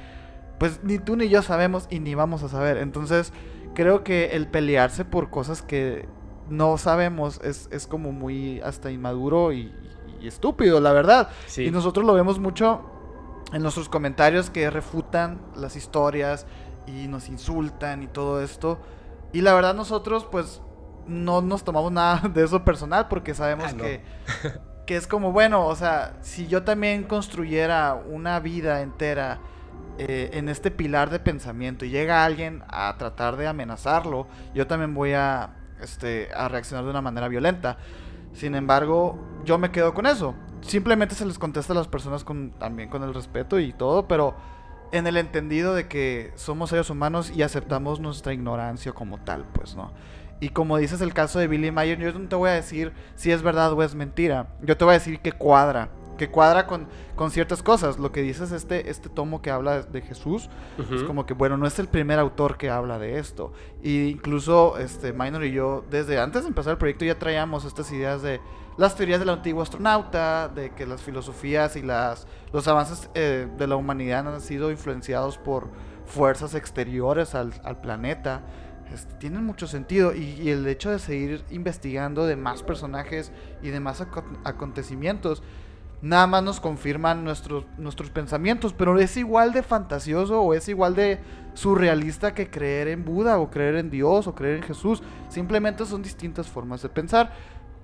pues ni tú ni yo sabemos y ni vamos a saber. Entonces, creo que el pelearse por cosas que no sabemos es, como muy hasta inmaduro y, estúpido, la verdad. Y nosotros lo vemos mucho en nuestros comentarios que refutan las historias y nos insultan y todo esto. Y la verdad nosotros pues no nos tomamos nada [laughs] de eso personal porque sabemos ah, que, [laughs] que es como, bueno, o sea, si yo también construyera una vida entera eh, en este pilar de pensamiento y llega alguien a tratar de amenazarlo, yo también voy a, este, a reaccionar de una manera violenta. Sin embargo, yo me quedo con eso. Simplemente se les contesta a las personas con, también con el respeto y todo, pero en el entendido de que somos seres humanos y aceptamos nuestra ignorancia como tal, pues, ¿no? Y como dices el caso de Billy Mayer, yo no te voy a decir si es verdad o es mentira. Yo te voy a decir que cuadra que cuadra con, con ciertas cosas. Lo que dices, este, este tomo que habla de Jesús, es como que, bueno, no es el primer autor que habla de esto. Y incluso, este, Minor y yo, desde antes de empezar el proyecto, ya traíamos estas ideas de las teorías del antiguo astronauta, de que las filosofías y las, los avances eh, de la humanidad han sido influenciados por fuerzas exteriores al, planeta. Este, tienen mucho sentido y, y, el hecho de seguir investigando de más personajes y de más acontecimientos nada más nos confirman nuestros, nuestros pensamientos, pero es igual de fantasioso o es igual de surrealista que creer en Buda o creer en Dios o creer en Jesús. Simplemente son distintas formas de pensar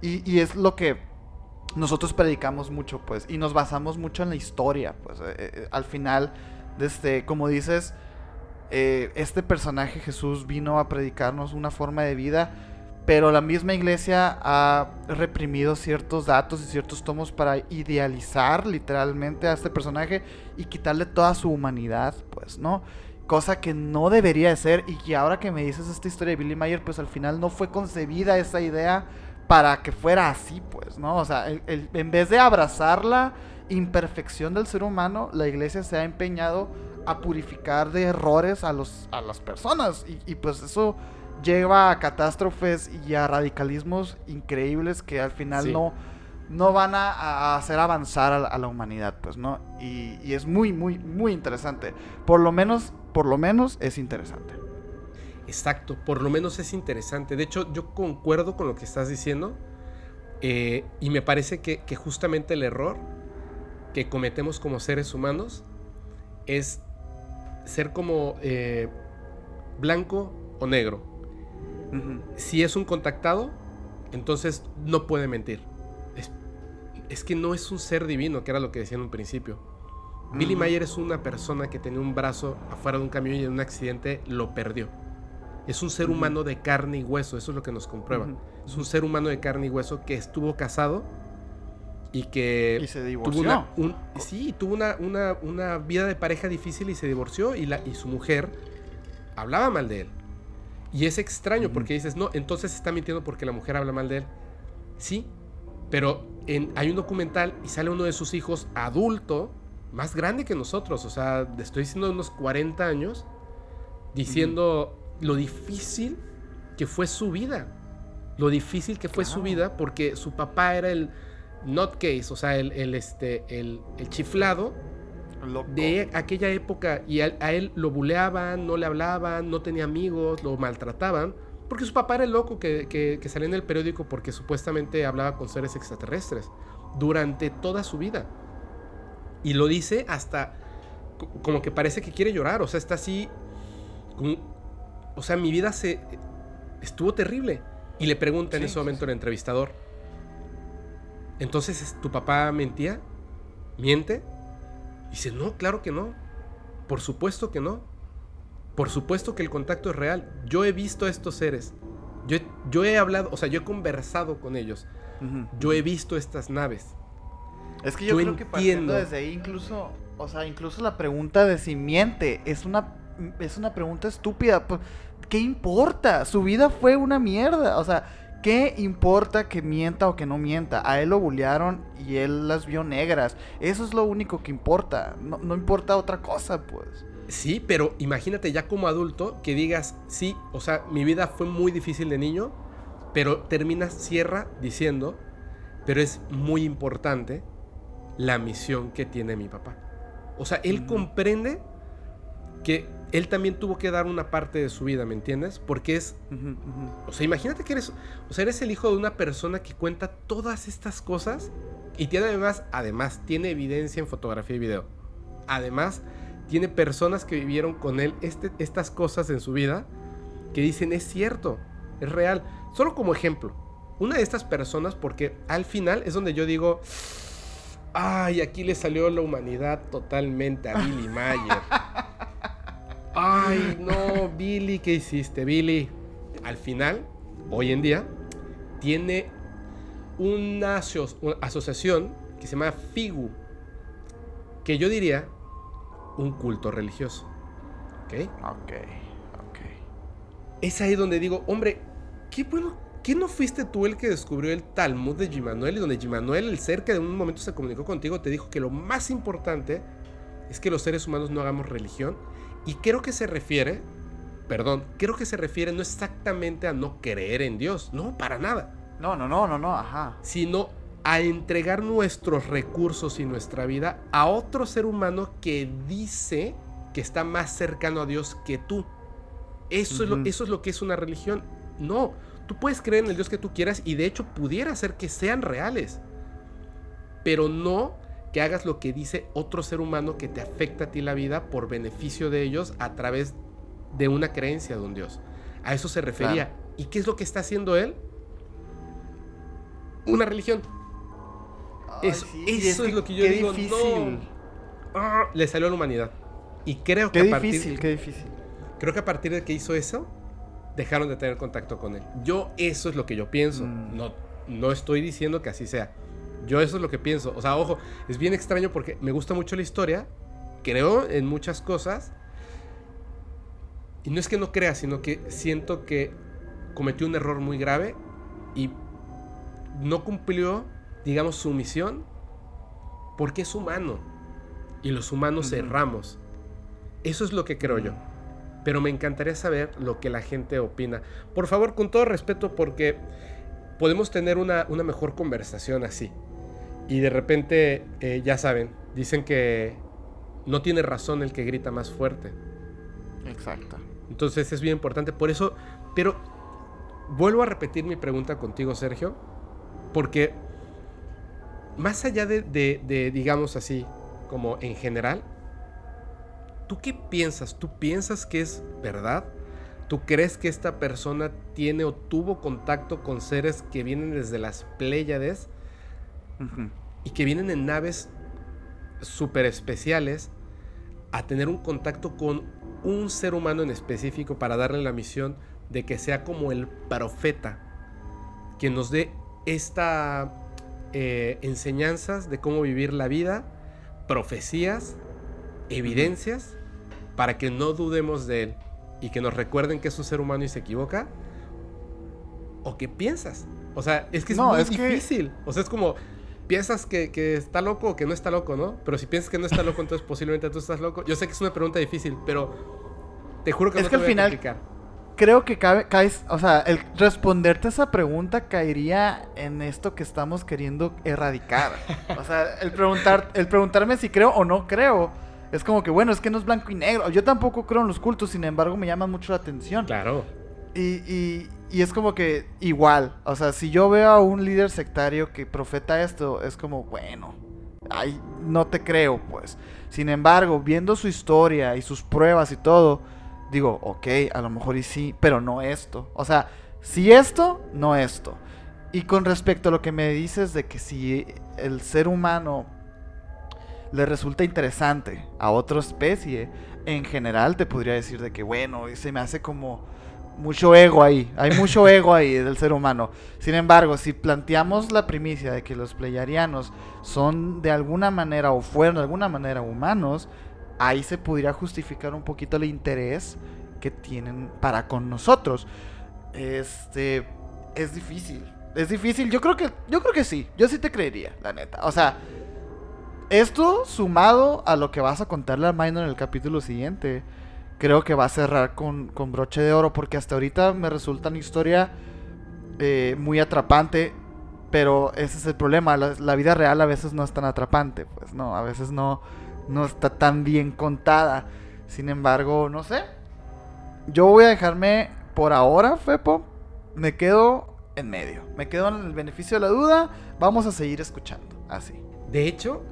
y, es lo que nosotros predicamos mucho, pues, y nos basamos mucho en la historia, pues, eh, eh, al final, desde, como dices, eh, este personaje Jesús vino a predicarnos una forma de vida pero la misma iglesia ha reprimido ciertos datos y ciertos tomos para idealizar literalmente a este personaje y quitarle toda su humanidad, pues, ¿no? Cosa que no debería de ser y que ahora que me dices esta historia de Billy Mayer, pues al final no fue concebida esa idea para que fuera así, pues, ¿no? O sea, en vez de abrazar la imperfección del ser humano, la iglesia se ha empeñado a purificar de errores a, los, a las personas y, y pues eso lleva a catástrofes y a radicalismos increíbles que al final no, no van a, hacer avanzar a, la humanidad, pues, ¿no? Y, es muy, muy, muy interesante. Por lo menos, por lo menos es interesante. Exacto, por lo menos es interesante. De hecho, yo concuerdo con lo que estás diciendo. Eh, y me parece que, justamente el error que cometemos como seres humanos es ser como eh, blanco o negro. Si es un contactado, entonces no puede mentir. Es, que no es un ser divino, que era lo que decía en un principio. Billy Mayer es una persona que tenía un brazo afuera de un camión y en un accidente lo perdió. Es un ser humano de carne y hueso, eso es lo que nos comprueba. Es un ser humano de carne y hueso que estuvo casado y que y se divorció. tuvo una, sí, tuvo una, una, vida de pareja difícil y se divorció y, la, y su mujer hablaba mal de él. Y es extraño porque dices, no, entonces está mintiendo porque la mujer habla mal de él. Sí, pero en, hay un documental y sale uno de sus hijos adulto, más grande que nosotros, o sea, estoy diciendo unos 40 años, diciendo lo difícil que fue su vida. Lo difícil que fue su vida porque su papá era el nutcase, o sea, el, el este, el, el chiflado de aquella época y a, él lo buleaban, no le hablaban, no tenía amigos, lo maltrataban, porque su papá era el loco que, que, salía en el periódico porque supuestamente hablaba con seres extraterrestres durante toda su vida. Y lo dice hasta como que parece que quiere llorar, o sea, está así, o sea, mi vida se estuvo terrible. Y le pregunta en ese momento el entrevistador, entonces, ¿tu papá mentía? ¿Miente? dice, no, claro que no. Por supuesto que no. Por supuesto que el contacto es real. Yo he visto a estos seres. Yo, yo he hablado, o sea, yo he conversado con ellos. Yo he visto estas naves. Es que yo, creo que partiendo desde ahí incluso, o sea, incluso la pregunta de si miente es una es una pregunta estúpida. ¿Qué importa? Su vida fue una mierda. O sea, ¿qué importa que mienta o que no mienta? A él lo bullearon y él las vio negras. Eso es lo único que importa. No, no importa otra cosa, pues. Sí, pero imagínate ya como adulto que digas, sí, o sea, mi vida fue muy difícil de niño, pero terminas, cierra diciendo, pero es muy importante la misión que tiene mi papá. O sea, él comprende que él también tuvo que dar una parte de su vida, ¿me entiendes? Porque es, o sea, imagínate que eres, o sea, eres el hijo de una persona que cuenta todas estas cosas y tiene además, además, tiene evidencia en fotografía y video. Además, tiene personas que vivieron con él este, estas cosas en su vida que dicen es cierto, es real. Solo como ejemplo, una de estas personas, porque al final es donde yo digo, ay, aquí le salió la humanidad totalmente a Billy Mayer. [laughs] Ay, no, Billy, ¿qué hiciste, Billy? Al final, hoy en día, tiene una, asociación que se llama FIGU, que yo diría un culto religioso. ¿Ok? Ok, ok. Es ahí donde digo, hombre, qué bueno, ¿qué no fuiste tú el que descubrió el Talmud de Gimanuel y donde Gimanuel, el ser que de un momento se comunicó contigo, te dijo que lo más importante es que los seres humanos no hagamos religión? Y creo que se refiere, perdón, creo que se refiere no exactamente a no creer en Dios, no, para nada. No, no, no, no, no, ajá. Sino a entregar nuestros recursos y nuestra vida a otro ser humano que dice que está más cercano a Dios que tú. Eso, es lo, eso es lo que es una religión. No, tú puedes creer en el Dios que tú quieras y de hecho pudiera ser que sean reales. Pero no que hagas lo que dice otro ser humano que te afecta a ti la vida por beneficio de ellos a través de una creencia de un Dios. A eso se refería. ¿Y qué es lo que está haciendo él? Una religión. eso, es, lo que yo digo. No. Ah, le salió a la humanidad. Y creo que qué difícil, qué difícil. Creo que a partir de que hizo eso, dejaron de tener contacto con él. Yo eso es lo que yo pienso. Mm. No, no estoy diciendo que así sea. Yo eso es lo que pienso. O sea, ojo, es bien extraño porque me gusta mucho la historia. Creo en muchas cosas. Y no es que no crea, sino que siento que cometió un error muy grave y no cumplió, digamos, su misión porque es humano. Y los humanos erramos. Eso es lo que creo yo. Pero me encantaría saber lo que la gente opina. Por favor, con todo respeto, porque podemos tener una, mejor conversación así. Y de repente, eh, ya saben, dicen que no tiene razón el que grita más fuerte. Exacto. Entonces es bien importante. Por eso, pero vuelvo a repetir mi pregunta contigo, Sergio, porque más allá de, de digamos así, como en general, ¿tú qué piensas? ¿Tú piensas que es verdad? ¿Tú crees que esta persona tiene o tuvo contacto con seres que vienen desde las Pléyades y que vienen en naves súper especiales a tener un contacto con un ser humano en específico para darle la misión de que sea como el profeta que nos dé esta eh, enseñanzas de cómo vivir la vida, profecías, evidencias, para que no dudemos de él y que nos recuerden que es un ser humano y se equivoca? ¿O qué piensas? O sea, es que es muy difícil. O sea, es como, piensas que, está loco o que no está loco, ¿no? Pero si piensas que no está loco, entonces posiblemente tú estás loco. Yo sé que es una pregunta difícil, pero te juro que es no que al final creo que cabe, caes, o sea, el responderte a esa pregunta caería en esto que estamos queriendo erradicar. o sea, el preguntar, el preguntarme si creo o no creo es como que, bueno, es que no es blanco y negro. Yo tampoco creo en los cultos, sin embargo, me llama mucho la atención. Claro. Y, y, es como que igual, o sea, si yo veo a un líder sectario que profeta esto, es como, bueno, ay, no te creo, pues. Sin embargo, viendo su historia y sus pruebas y todo, digo, ok, a lo mejor y sí, pero no esto. O sea, si esto, no esto. Y con respecto a lo que me dices de que si el ser humano le resulta interesante a otra especie, en general te podría decir de que, bueno, se me hace como mucho ego ahí, hay mucho ego ahí del ser humano. Sin embargo, si planteamos la primicia de que los pleyarianos son de alguna manera o fueron de alguna manera humanos, ahí se pudiera justificar un poquito el interés que tienen para con nosotros. Este es difícil. Es difícil. Yo creo que yo creo que sí. Yo sí te creería, la neta. O sea, esto sumado a lo que vas a contarle a Minor en el capítulo siguiente, creo que va a cerrar con, con broche de oro porque hasta ahorita me resulta una historia eh, muy atrapante. Pero ese es el problema. La, vida real a veces no es tan atrapante. Pues no, a veces no, no está tan bien contada. Sin embargo, no sé. Yo voy a dejarme por ahora, Fepo. Me quedo en medio. Me quedo en el beneficio de la duda. Vamos a seguir escuchando. Así. De hecho,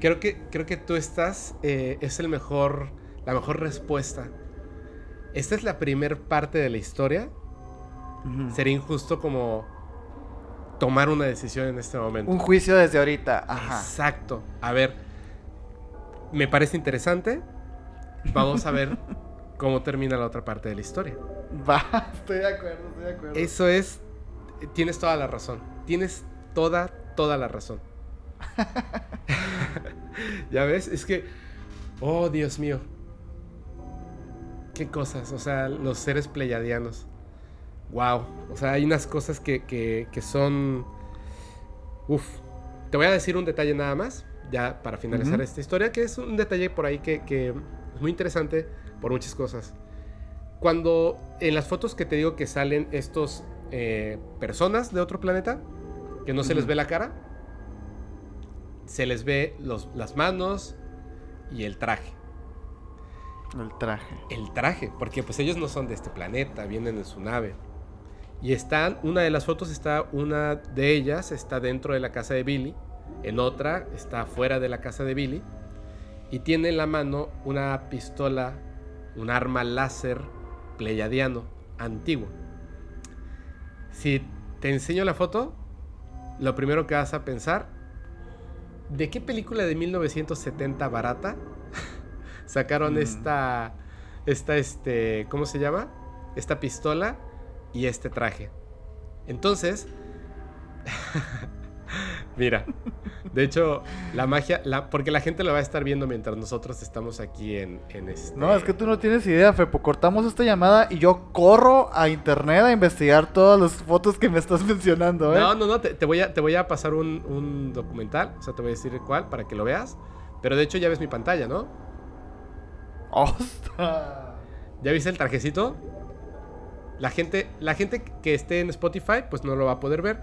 creo que, creo que tú estás. Eh, es el mejor. La mejor respuesta. Esta es la primer parte de la historia. Uh -huh. Sería injusto como tomar una decisión en este momento. Un juicio desde ahorita. Ajá. Exacto. A ver, me parece interesante. Vamos a ver [laughs] cómo termina la otra parte de la historia. Va, [laughs] estoy de acuerdo, estoy de acuerdo. Eso es, tienes toda la razón. Tienes toda, toda la razón. [laughs] ya ves, es que, oh Dios mío. Qué cosas, o sea, los seres pleyadianos. Wow, o sea, hay unas cosas que, que, que son... Uf, te voy a decir un detalle nada más, ya para finalizar uh -huh. esta historia, que es un detalle por ahí que, que es muy interesante por muchas cosas. Cuando en las fotos que te digo que salen estos eh, personas de otro planeta, que no se uh -huh. les ve la cara, se les ve los, las manos y el traje. El traje. El traje, porque pues ellos no son de este planeta, vienen en su nave. Y están, una de las fotos está, una de ellas está dentro de la casa de Billy, en otra está fuera de la casa de Billy, y tiene en la mano una pistola, un arma láser pleyadiano, antiguo. Si te enseño la foto, lo primero que vas a pensar, ¿de qué película de 1970 barata sacaron mm. esta, esta, este, ¿cómo se llama? Esta pistola y este traje. Entonces, [laughs] mira, de hecho, la magia, la, porque la gente lo va a estar viendo mientras nosotros estamos aquí en, en este... No, es que tú no tienes idea, Fepo. Cortamos esta llamada y yo corro a internet a investigar todas las fotos que me estás [laughs] mencionando, ¿eh? No, no, no, te, te voy, a, te voy a pasar un, un documental, o sea, te voy a decir cuál para que lo veas. Pero de hecho ya ves mi pantalla, ¿no? ¡Ostras! ¿Ya viste el trajecito? La gente, la gente que esté en Spotify, pues no lo va a poder ver.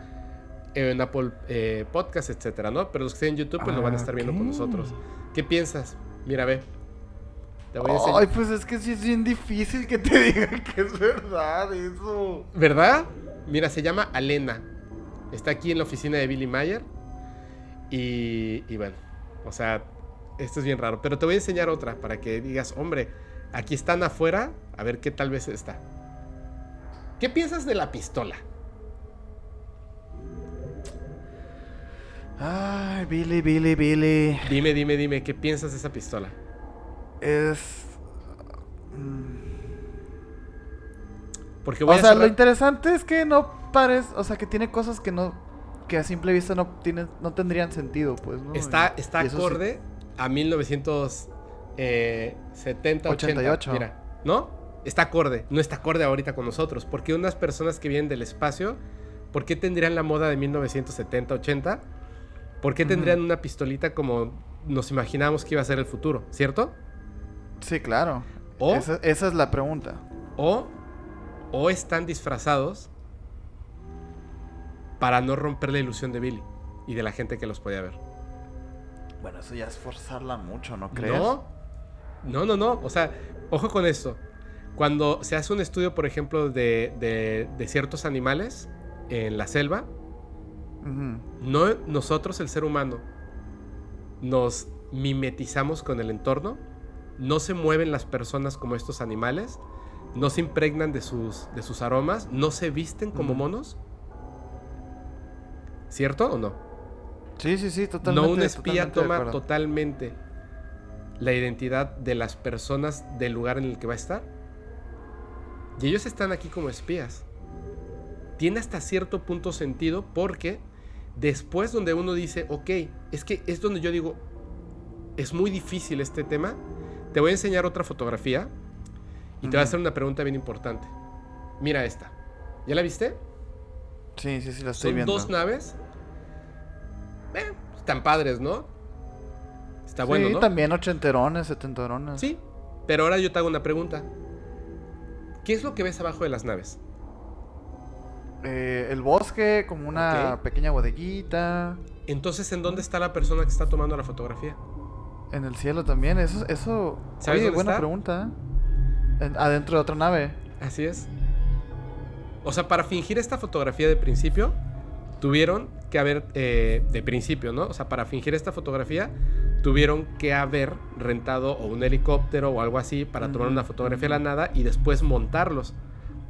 En Apple eh, Podcast, etcétera, ¿no? Pero los que estén en YouTube, pues ah, lo van a estar viendo con nosotros. ¿Qué piensas? Mira, ve. Te voy a enseñar. Ay, pues es que sí es bien difícil que te [laughs] digan que es verdad eso. ¿Verdad? Mira, se llama Alena. Está aquí en la oficina de Billy Mayer. Y, y bueno, o sea, esto es bien raro. Pero te voy a enseñar otra para que digas, hombre, aquí están afuera. A ver qué tal vez está. ¿Qué piensas de la pistola? Ay, Billy, Billy, Billy. Dime, dime, dime, ¿qué piensas de esa pistola? Es. Porque voy o a sea, cerrar... lo interesante es que no parece. O sea, que tiene cosas que no. Que a simple vista no, no tendrían sentido, pues, ¿no? Está, está acorde. A 1970, 88. 80. Mira, ¿no? está acorde, no está acorde ahorita con nosotros. Porque unas personas que vienen del espacio, ¿por qué tendrían la moda de 1970, 80? ¿Por qué tendrían uh -huh. una pistolita como nos imaginábamos que iba a ser el futuro, ¿cierto? Sí, claro. O, esa, esa es la pregunta. O, o están disfrazados para no romper la ilusión de Billy y de la gente que los podía ver. Bueno, eso ya es forzarla mucho, ¿no crees? No, no, no, no. O sea, ojo con esto cuando se hace un estudio, por ejemplo, de, de, de ciertos animales en la selva, uh -huh. no nosotros, el ser humano, nos mimetizamos con el entorno, no se mueven las personas como estos animales, no se impregnan de sus, de sus aromas, no se visten como uh -huh. monos. ¿Cierto o no? Sí, sí, sí, totalmente. No un espía toma totalmente la identidad de las personas del lugar en el que va a estar. Y ellos están aquí como espías. Tiene hasta cierto punto sentido porque después donde uno dice, ok, es que es donde yo digo, es muy difícil este tema te voy a enseñar otra fotografía y te voy a hacer una pregunta bien importante. Mira esta. ¿Ya la viste? Sí, sí, sí, la estoy Son viendo. dos naves. Eh, están padres, ¿no? Está bueno, ¿no? también ochenterones, setenterones. Sí, pero ahora yo te hago una pregunta. ¿Qué es lo que ves abajo de las naves? Eh, el bosque, como una pequeña bodeguita. Entonces, ¿en dónde está la persona que está tomando la fotografía? En el cielo también. Eso, eso. ¿Sabes Oye, dónde buena está? pregunta. ¿eh? En- adentro de otra nave. Así es. O sea, para fingir esta fotografía de principio, tuvieron que haber, eh, de principio, ¿no? O sea, para fingir esta fotografía, tuvieron que haber rentado o un helicóptero o algo así para tomar una fotografía de la nada y después montarlos.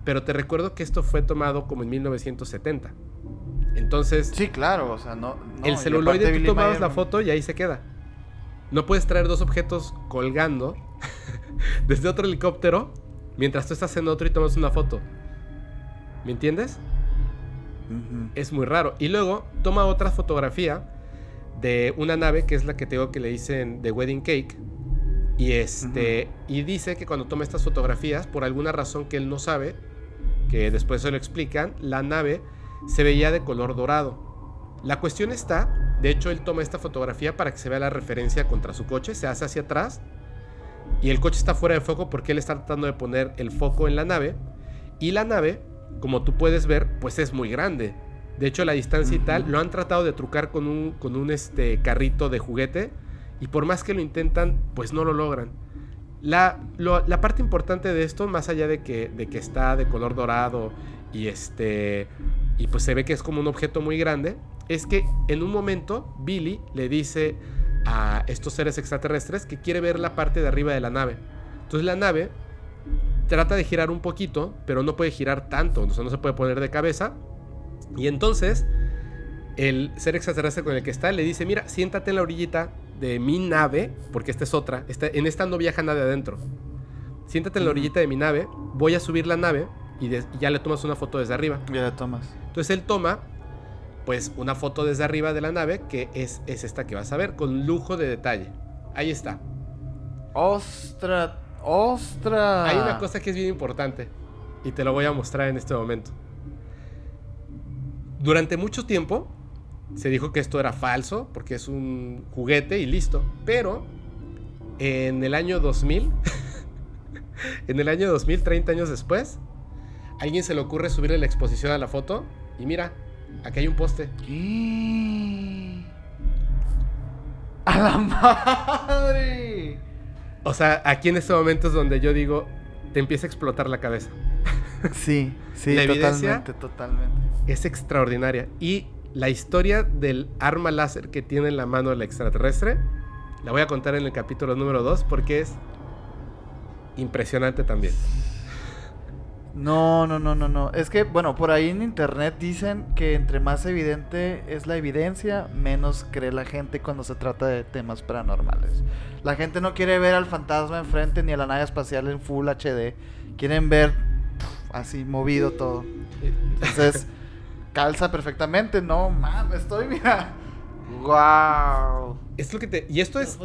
Pero te recuerdo que esto fue tomado como en 1970. Entonces, Sí, claro. O sea, no. el celuloide tú tomabas Mayer la foto y ahí se queda. No puedes traer dos objetos colgando [laughs] desde otro helicóptero mientras tú estás en otro y tomas una foto. ¿Me entiendes? Es muy raro. Y luego toma otra fotografía de una nave que es la que te digo que le dicen The Wedding Cake. Y este. Y dice que cuando toma estas fotografías, por alguna razón que él no sabe, que después se lo explican, la nave se veía de color dorado. La cuestión está, de hecho él toma esta fotografía para que se vea la referencia contra su coche, se hace hacia atrás y el coche está fuera de foco porque él está tratando de poner el foco en la nave y la nave, como tú puedes ver, pues es muy grande. De hecho la distancia y tal lo han tratado de trucar con un, con un este, carrito de juguete y por más que lo intentan, pues no lo logran. La, lo- la parte importante de esto, más allá de que, de que está de color dorado y este y pues se ve que es como un objeto muy grande, es que en un momento Billy le dice a estos seres extraterrestres que quiere ver la parte de arriba de la nave. Entonces la nave trata de girar un poquito, pero no puede girar tanto, o sea, no se puede poner de cabeza. Y entonces el ser extraterrestre con el que está le dice, mira, siéntate en la orillita de mi nave, porque esta es otra, esta- en esta no viaja nadie adentro. Siéntate en la Ujú. orillita de mi nave, voy a subir la nave y, ya le tomas una foto desde arriba. Ya la tomas. Entonces él toma, pues, una foto desde arriba de la nave, que es, es esta que vas a ver, con lujo de detalle. Ahí está. ¡Ostra! ¡Ostra! Hay una cosa que es bien importante y te lo voy a mostrar en este momento. Durante mucho tiempo se dijo que esto era falso porque es un juguete y listo. Pero en el año 2000, [laughs] en el año 2000, 30 años después, a alguien se le ocurre subirle la exposición a la foto y mira, aquí hay un poste. ¡A la [laughs] madre! O sea, aquí en este momento es donde yo digo, te empieza a explotar la cabeza. Sí, sí, La totalmente, totalmente. es extraordinaria. Y la historia del arma láser que tiene en la mano el extraterrestre, la voy a contar en el capítulo número 2 porque es impresionante también. No, no, no, no, no. Es que, bueno, por ahí en internet dicen que entre más evidente es la evidencia, menos cree la gente cuando se trata de temas paranormales. La gente no quiere ver al fantasma enfrente ni a la nave espacial en Full HD. Quieren ver así movido todo. Entonces, [laughs] calza perfectamente. No, mames, estoy, mira. ¡Wow! Es lo que te... Y esto es...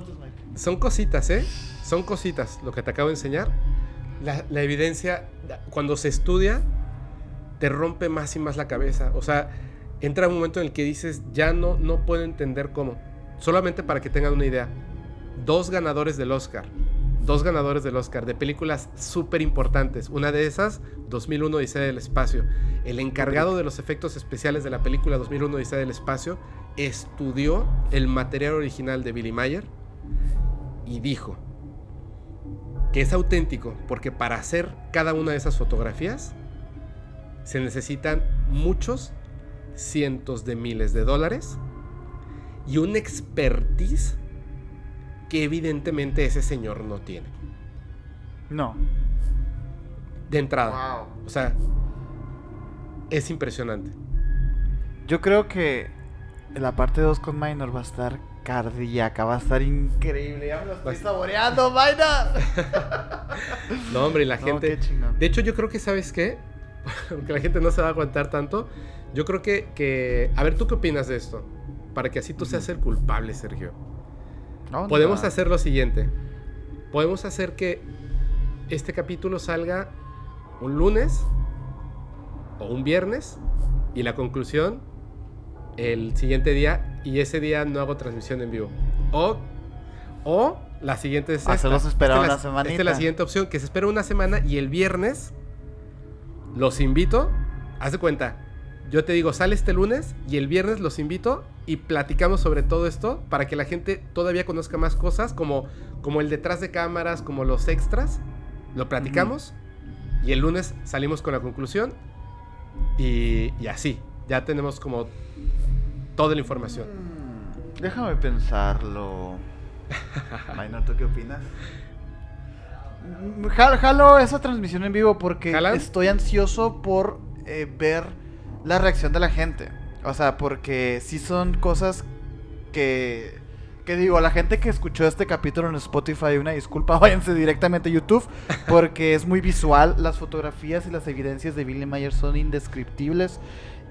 Son cositas, ¿eh? Son cositas lo que te acabo de enseñar. La, evidencia, cuando se estudia, te rompe más y más la cabeza. O sea, entra un momento en el que dices, ya no, no puedo entender cómo. Solamente para que tengan una idea. Dos ganadores del Oscar. Dos ganadores del Oscar de películas súper importantes. Una de esas, 2001 Odisea del Espacio. El encargado de los efectos especiales de la película 2001 Odisea del Espacio estudió el material original de Billy Mayer y dijo que es auténtico porque para hacer cada una de esas fotografías se necesitan muchos cientos de miles de dólares y un expertise que evidentemente ese señor no tiene. No. De entrada. Wow. O sea, es impresionante. Yo creo que la parte 2 con Minor va a estar cardíaca, va a estar increíble. Ya me lo estoy saboreando, Minor. [laughs] No, hombre, la gente... De hecho, yo creo que, ¿sabes qué? [laughs] Aunque la gente no se va a aguantar tanto, yo creo que, que... A ver, ¿tú qué opinas de esto? Para que así tú seas el culpable, Sergio. ¿Dónde Podemos hacer lo siguiente. podemos hacer que este capítulo salga un lunes o un viernes y la conclusión el siguiente día y ese día no hago transmisión en vivo. O, o la siguiente es esperar Esta es una la- semanita. Esta es la siguiente opción, que se espera una semana y el viernes los invito. Haz de cuenta, yo te digo, sale este lunes y el viernes los invito y platicamos sobre todo esto para que la gente todavía conozca más cosas, como, como el detrás de cámaras, como los extras. Lo platicamos y el lunes salimos con la conclusión y, y así. Ya tenemos como toda la información. Mm, Déjame pensarlo. [laughs] Minor, ¿tú qué opinas? Mm, jal- Jalo esa transmisión en vivo porque ¿Jalan? estoy ansioso por eh, ver la reacción de la gente. O sea, porque sí son cosas que, que digo, a la gente que escuchó este capítulo en Spotify, una disculpa, [laughs] váyanse directamente a YouTube porque es muy visual. Las fotografías y las evidencias de Billy Mayer son indescriptibles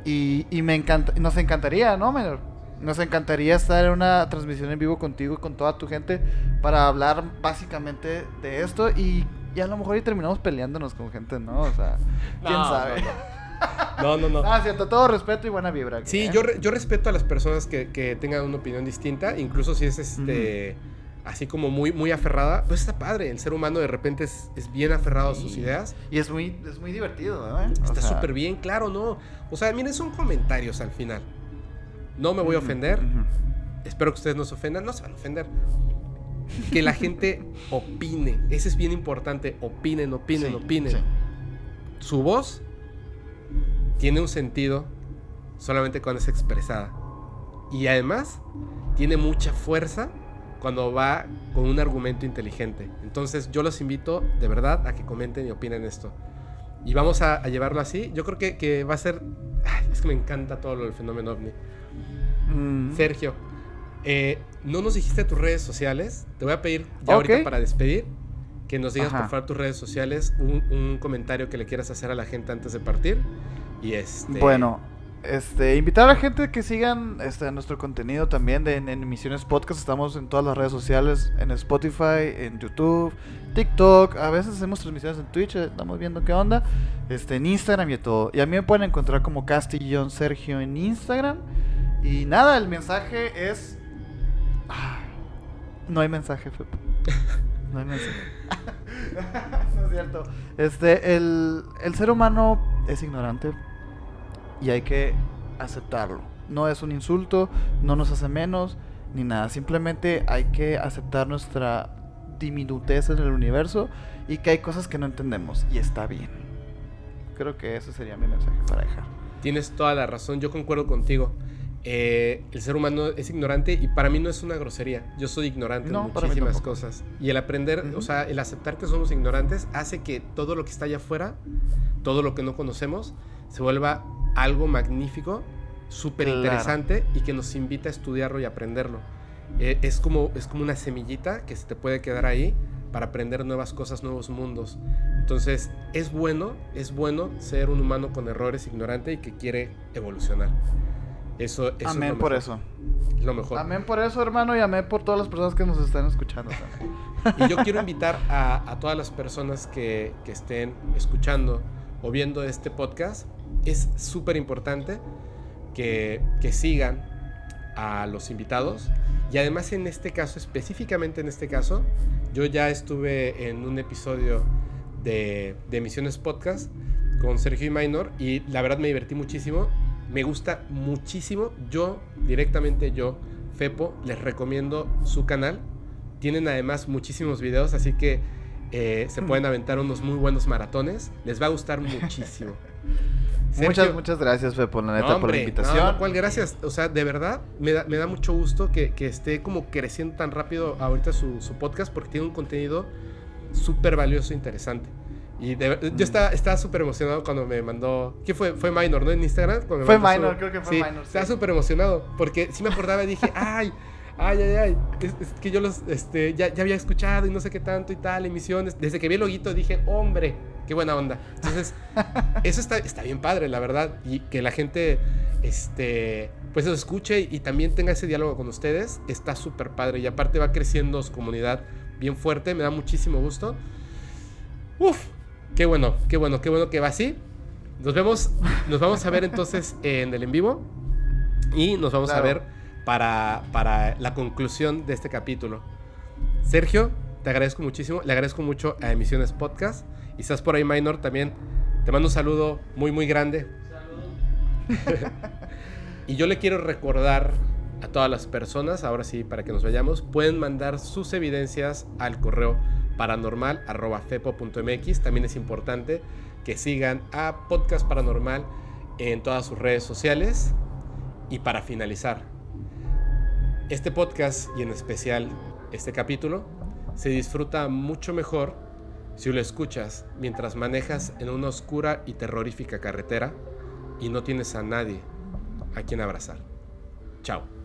y, y me encanta, nos encantaría, ¿no, menor? Nos encantaría estar en una transmisión en vivo contigo y con toda tu gente para hablar básicamente de esto y, y a lo mejor y terminamos peleándonos con gente, ¿no? O sea, [laughs] quién No, sabe. [laughs] No, no, no. Ah, cierto, todo respeto y buena vibra. Sí, ¿eh? yo, re- yo respeto a las personas que, que tengan una opinión distinta, incluso si es este así como muy, muy aferrada, pues está padre. El ser humano de repente es, es bien aferrado a sus ideas. Y es muy, es muy divertido, ¿eh? Está súper bien, claro, ¿no? O sea, miren, son comentarios al final. No me voy a ofender. Espero que ustedes no se ofendan. No se van a ofender. Que la gente [laughs] opine. Ese es bien importante. Opinen, opinen, Sí, opinen. sí. Su voz tiene un sentido solamente cuando es expresada. Y además tiene mucha fuerza cuando va con un argumento inteligente. Entonces yo los invito de verdad a que comenten y opinen esto. Y vamos a, a llevarlo así. Yo creo que, que va a ser... ay, es que me encanta todo lo del fenómeno ovni. Mm. Sergio, eh, no nos dijiste tus redes sociales. Te voy a pedir ya Ok. ahorita para despedir que nos digas Ajá. por favor tus redes sociales, un, un comentario que le quieras hacer a la gente antes de partir. Y este. Bueno, este, invitar a la gente que sigan este, nuestro contenido también de, en, en Emisiones Podcast. Estamos en todas las redes sociales, en Spotify, en YouTube, TikTok. A veces hacemos transmisiones en Twitch, eh, estamos viendo qué onda. Este, en Instagram y todo. Y a mí me pueden encontrar como Castillón Sergio en Instagram. Y nada, el mensaje es... Ah, no hay mensaje, Fepo. No hay mensaje. [laughs] [laughs] no es cierto. Este, el, el ser humano es ignorante y hay que aceptarlo. No es un insulto, no nos hace menos ni nada. Simplemente hay que aceptar nuestra diminutez en el universo y que hay cosas que no entendemos y está bien. Creo que ese sería mi mensaje para dejar. Tienes toda la razón, yo concuerdo contigo. Eh, el ser humano es ignorante y para mí no es una grosería. Yo soy ignorante No, en muchísimas cosas. Y el aprender, o sea, el aceptar que somos ignorantes hace que todo lo que está allá afuera, todo lo que no conocemos, se vuelva algo magnífico, súper interesante y que nos invita a estudiarlo y aprenderlo. Eh, es, como, es como una semillita que se te puede quedar ahí para aprender nuevas cosas, nuevos mundos. Entonces, es bueno, es bueno ser un humano con errores, ignorante y que quiere evolucionar. Eso, eso es amén lo por mejor, eso. es Lo mejor. Amén por eso, hermano, y amén por todas las personas que nos están escuchando. Y yo [laughs] quiero invitar a, a todas las personas que, que estén escuchando o viendo este podcast. Es súper importante que, que sigan a los invitados. Y además en este caso, específicamente en este caso, yo ya estuve en un episodio de, de Emisiones Podcast con Sergio y Minor y la verdad me divertí muchísimo. Me gusta muchísimo. Yo, directamente yo, Fepo, les recomiendo su canal. Tienen además muchísimos videos, así que eh, se pueden aventar unos muy buenos maratones. Les va a gustar [laughs] muchísimo. Muchas, Sergio, muchas gracias, Fepo, la neta, no, por la hombre, invitación. No, ¿cuál gracias? O sea, de verdad, me da, me da mucho gusto que, que esté como creciendo tan rápido ahorita su, su podcast porque tiene un contenido súper valioso e interesante. Y de ver- Mm. yo estaba estaba súper emocionado cuando me mandó... ¿Qué fue? Fue Minor, ¿no? En Instagram. cuando Fue Minor, creo que fue sí, Minor, sí. Estaba súper emocionado porque sí me acordaba y dije, [laughs] ay, ay, ay, ay. Es, es que yo los, este, ya, ya había escuchado y no sé qué tanto y tal, emisiones. Desde que vi el loguito dije, hombre, qué buena onda. Entonces, [laughs] eso está, está bien padre, la verdad. Y que la gente, este, pues los escuche y también tenga ese diálogo con ustedes. Está súper padre y aparte va creciendo su comunidad bien fuerte. Me da muchísimo gusto. Uf, qué bueno, qué bueno, qué bueno que va así. Nos vemos, nos vamos a ver entonces en el en vivo y nos vamos a ver para, para la conclusión de este capítulo. Sergio, te agradezco muchísimo, le agradezco mucho a Emisiones Podcast. Y estás por ahí, Minor, también. Te mando un saludo muy, muy grande. y yo le quiero recordar a todas las personas, ahora sí, para que nos vayamos, pueden mandar sus evidencias al correo paranormal.fepo.mx. También es importante que sigan a Podcast Paranormal en todas sus redes sociales. Y para finalizar, este podcast y en especial este capítulo se disfruta mucho mejor si lo escuchas mientras manejas en una oscura y terrorífica carretera y no tienes a nadie a quien abrazar. Chao.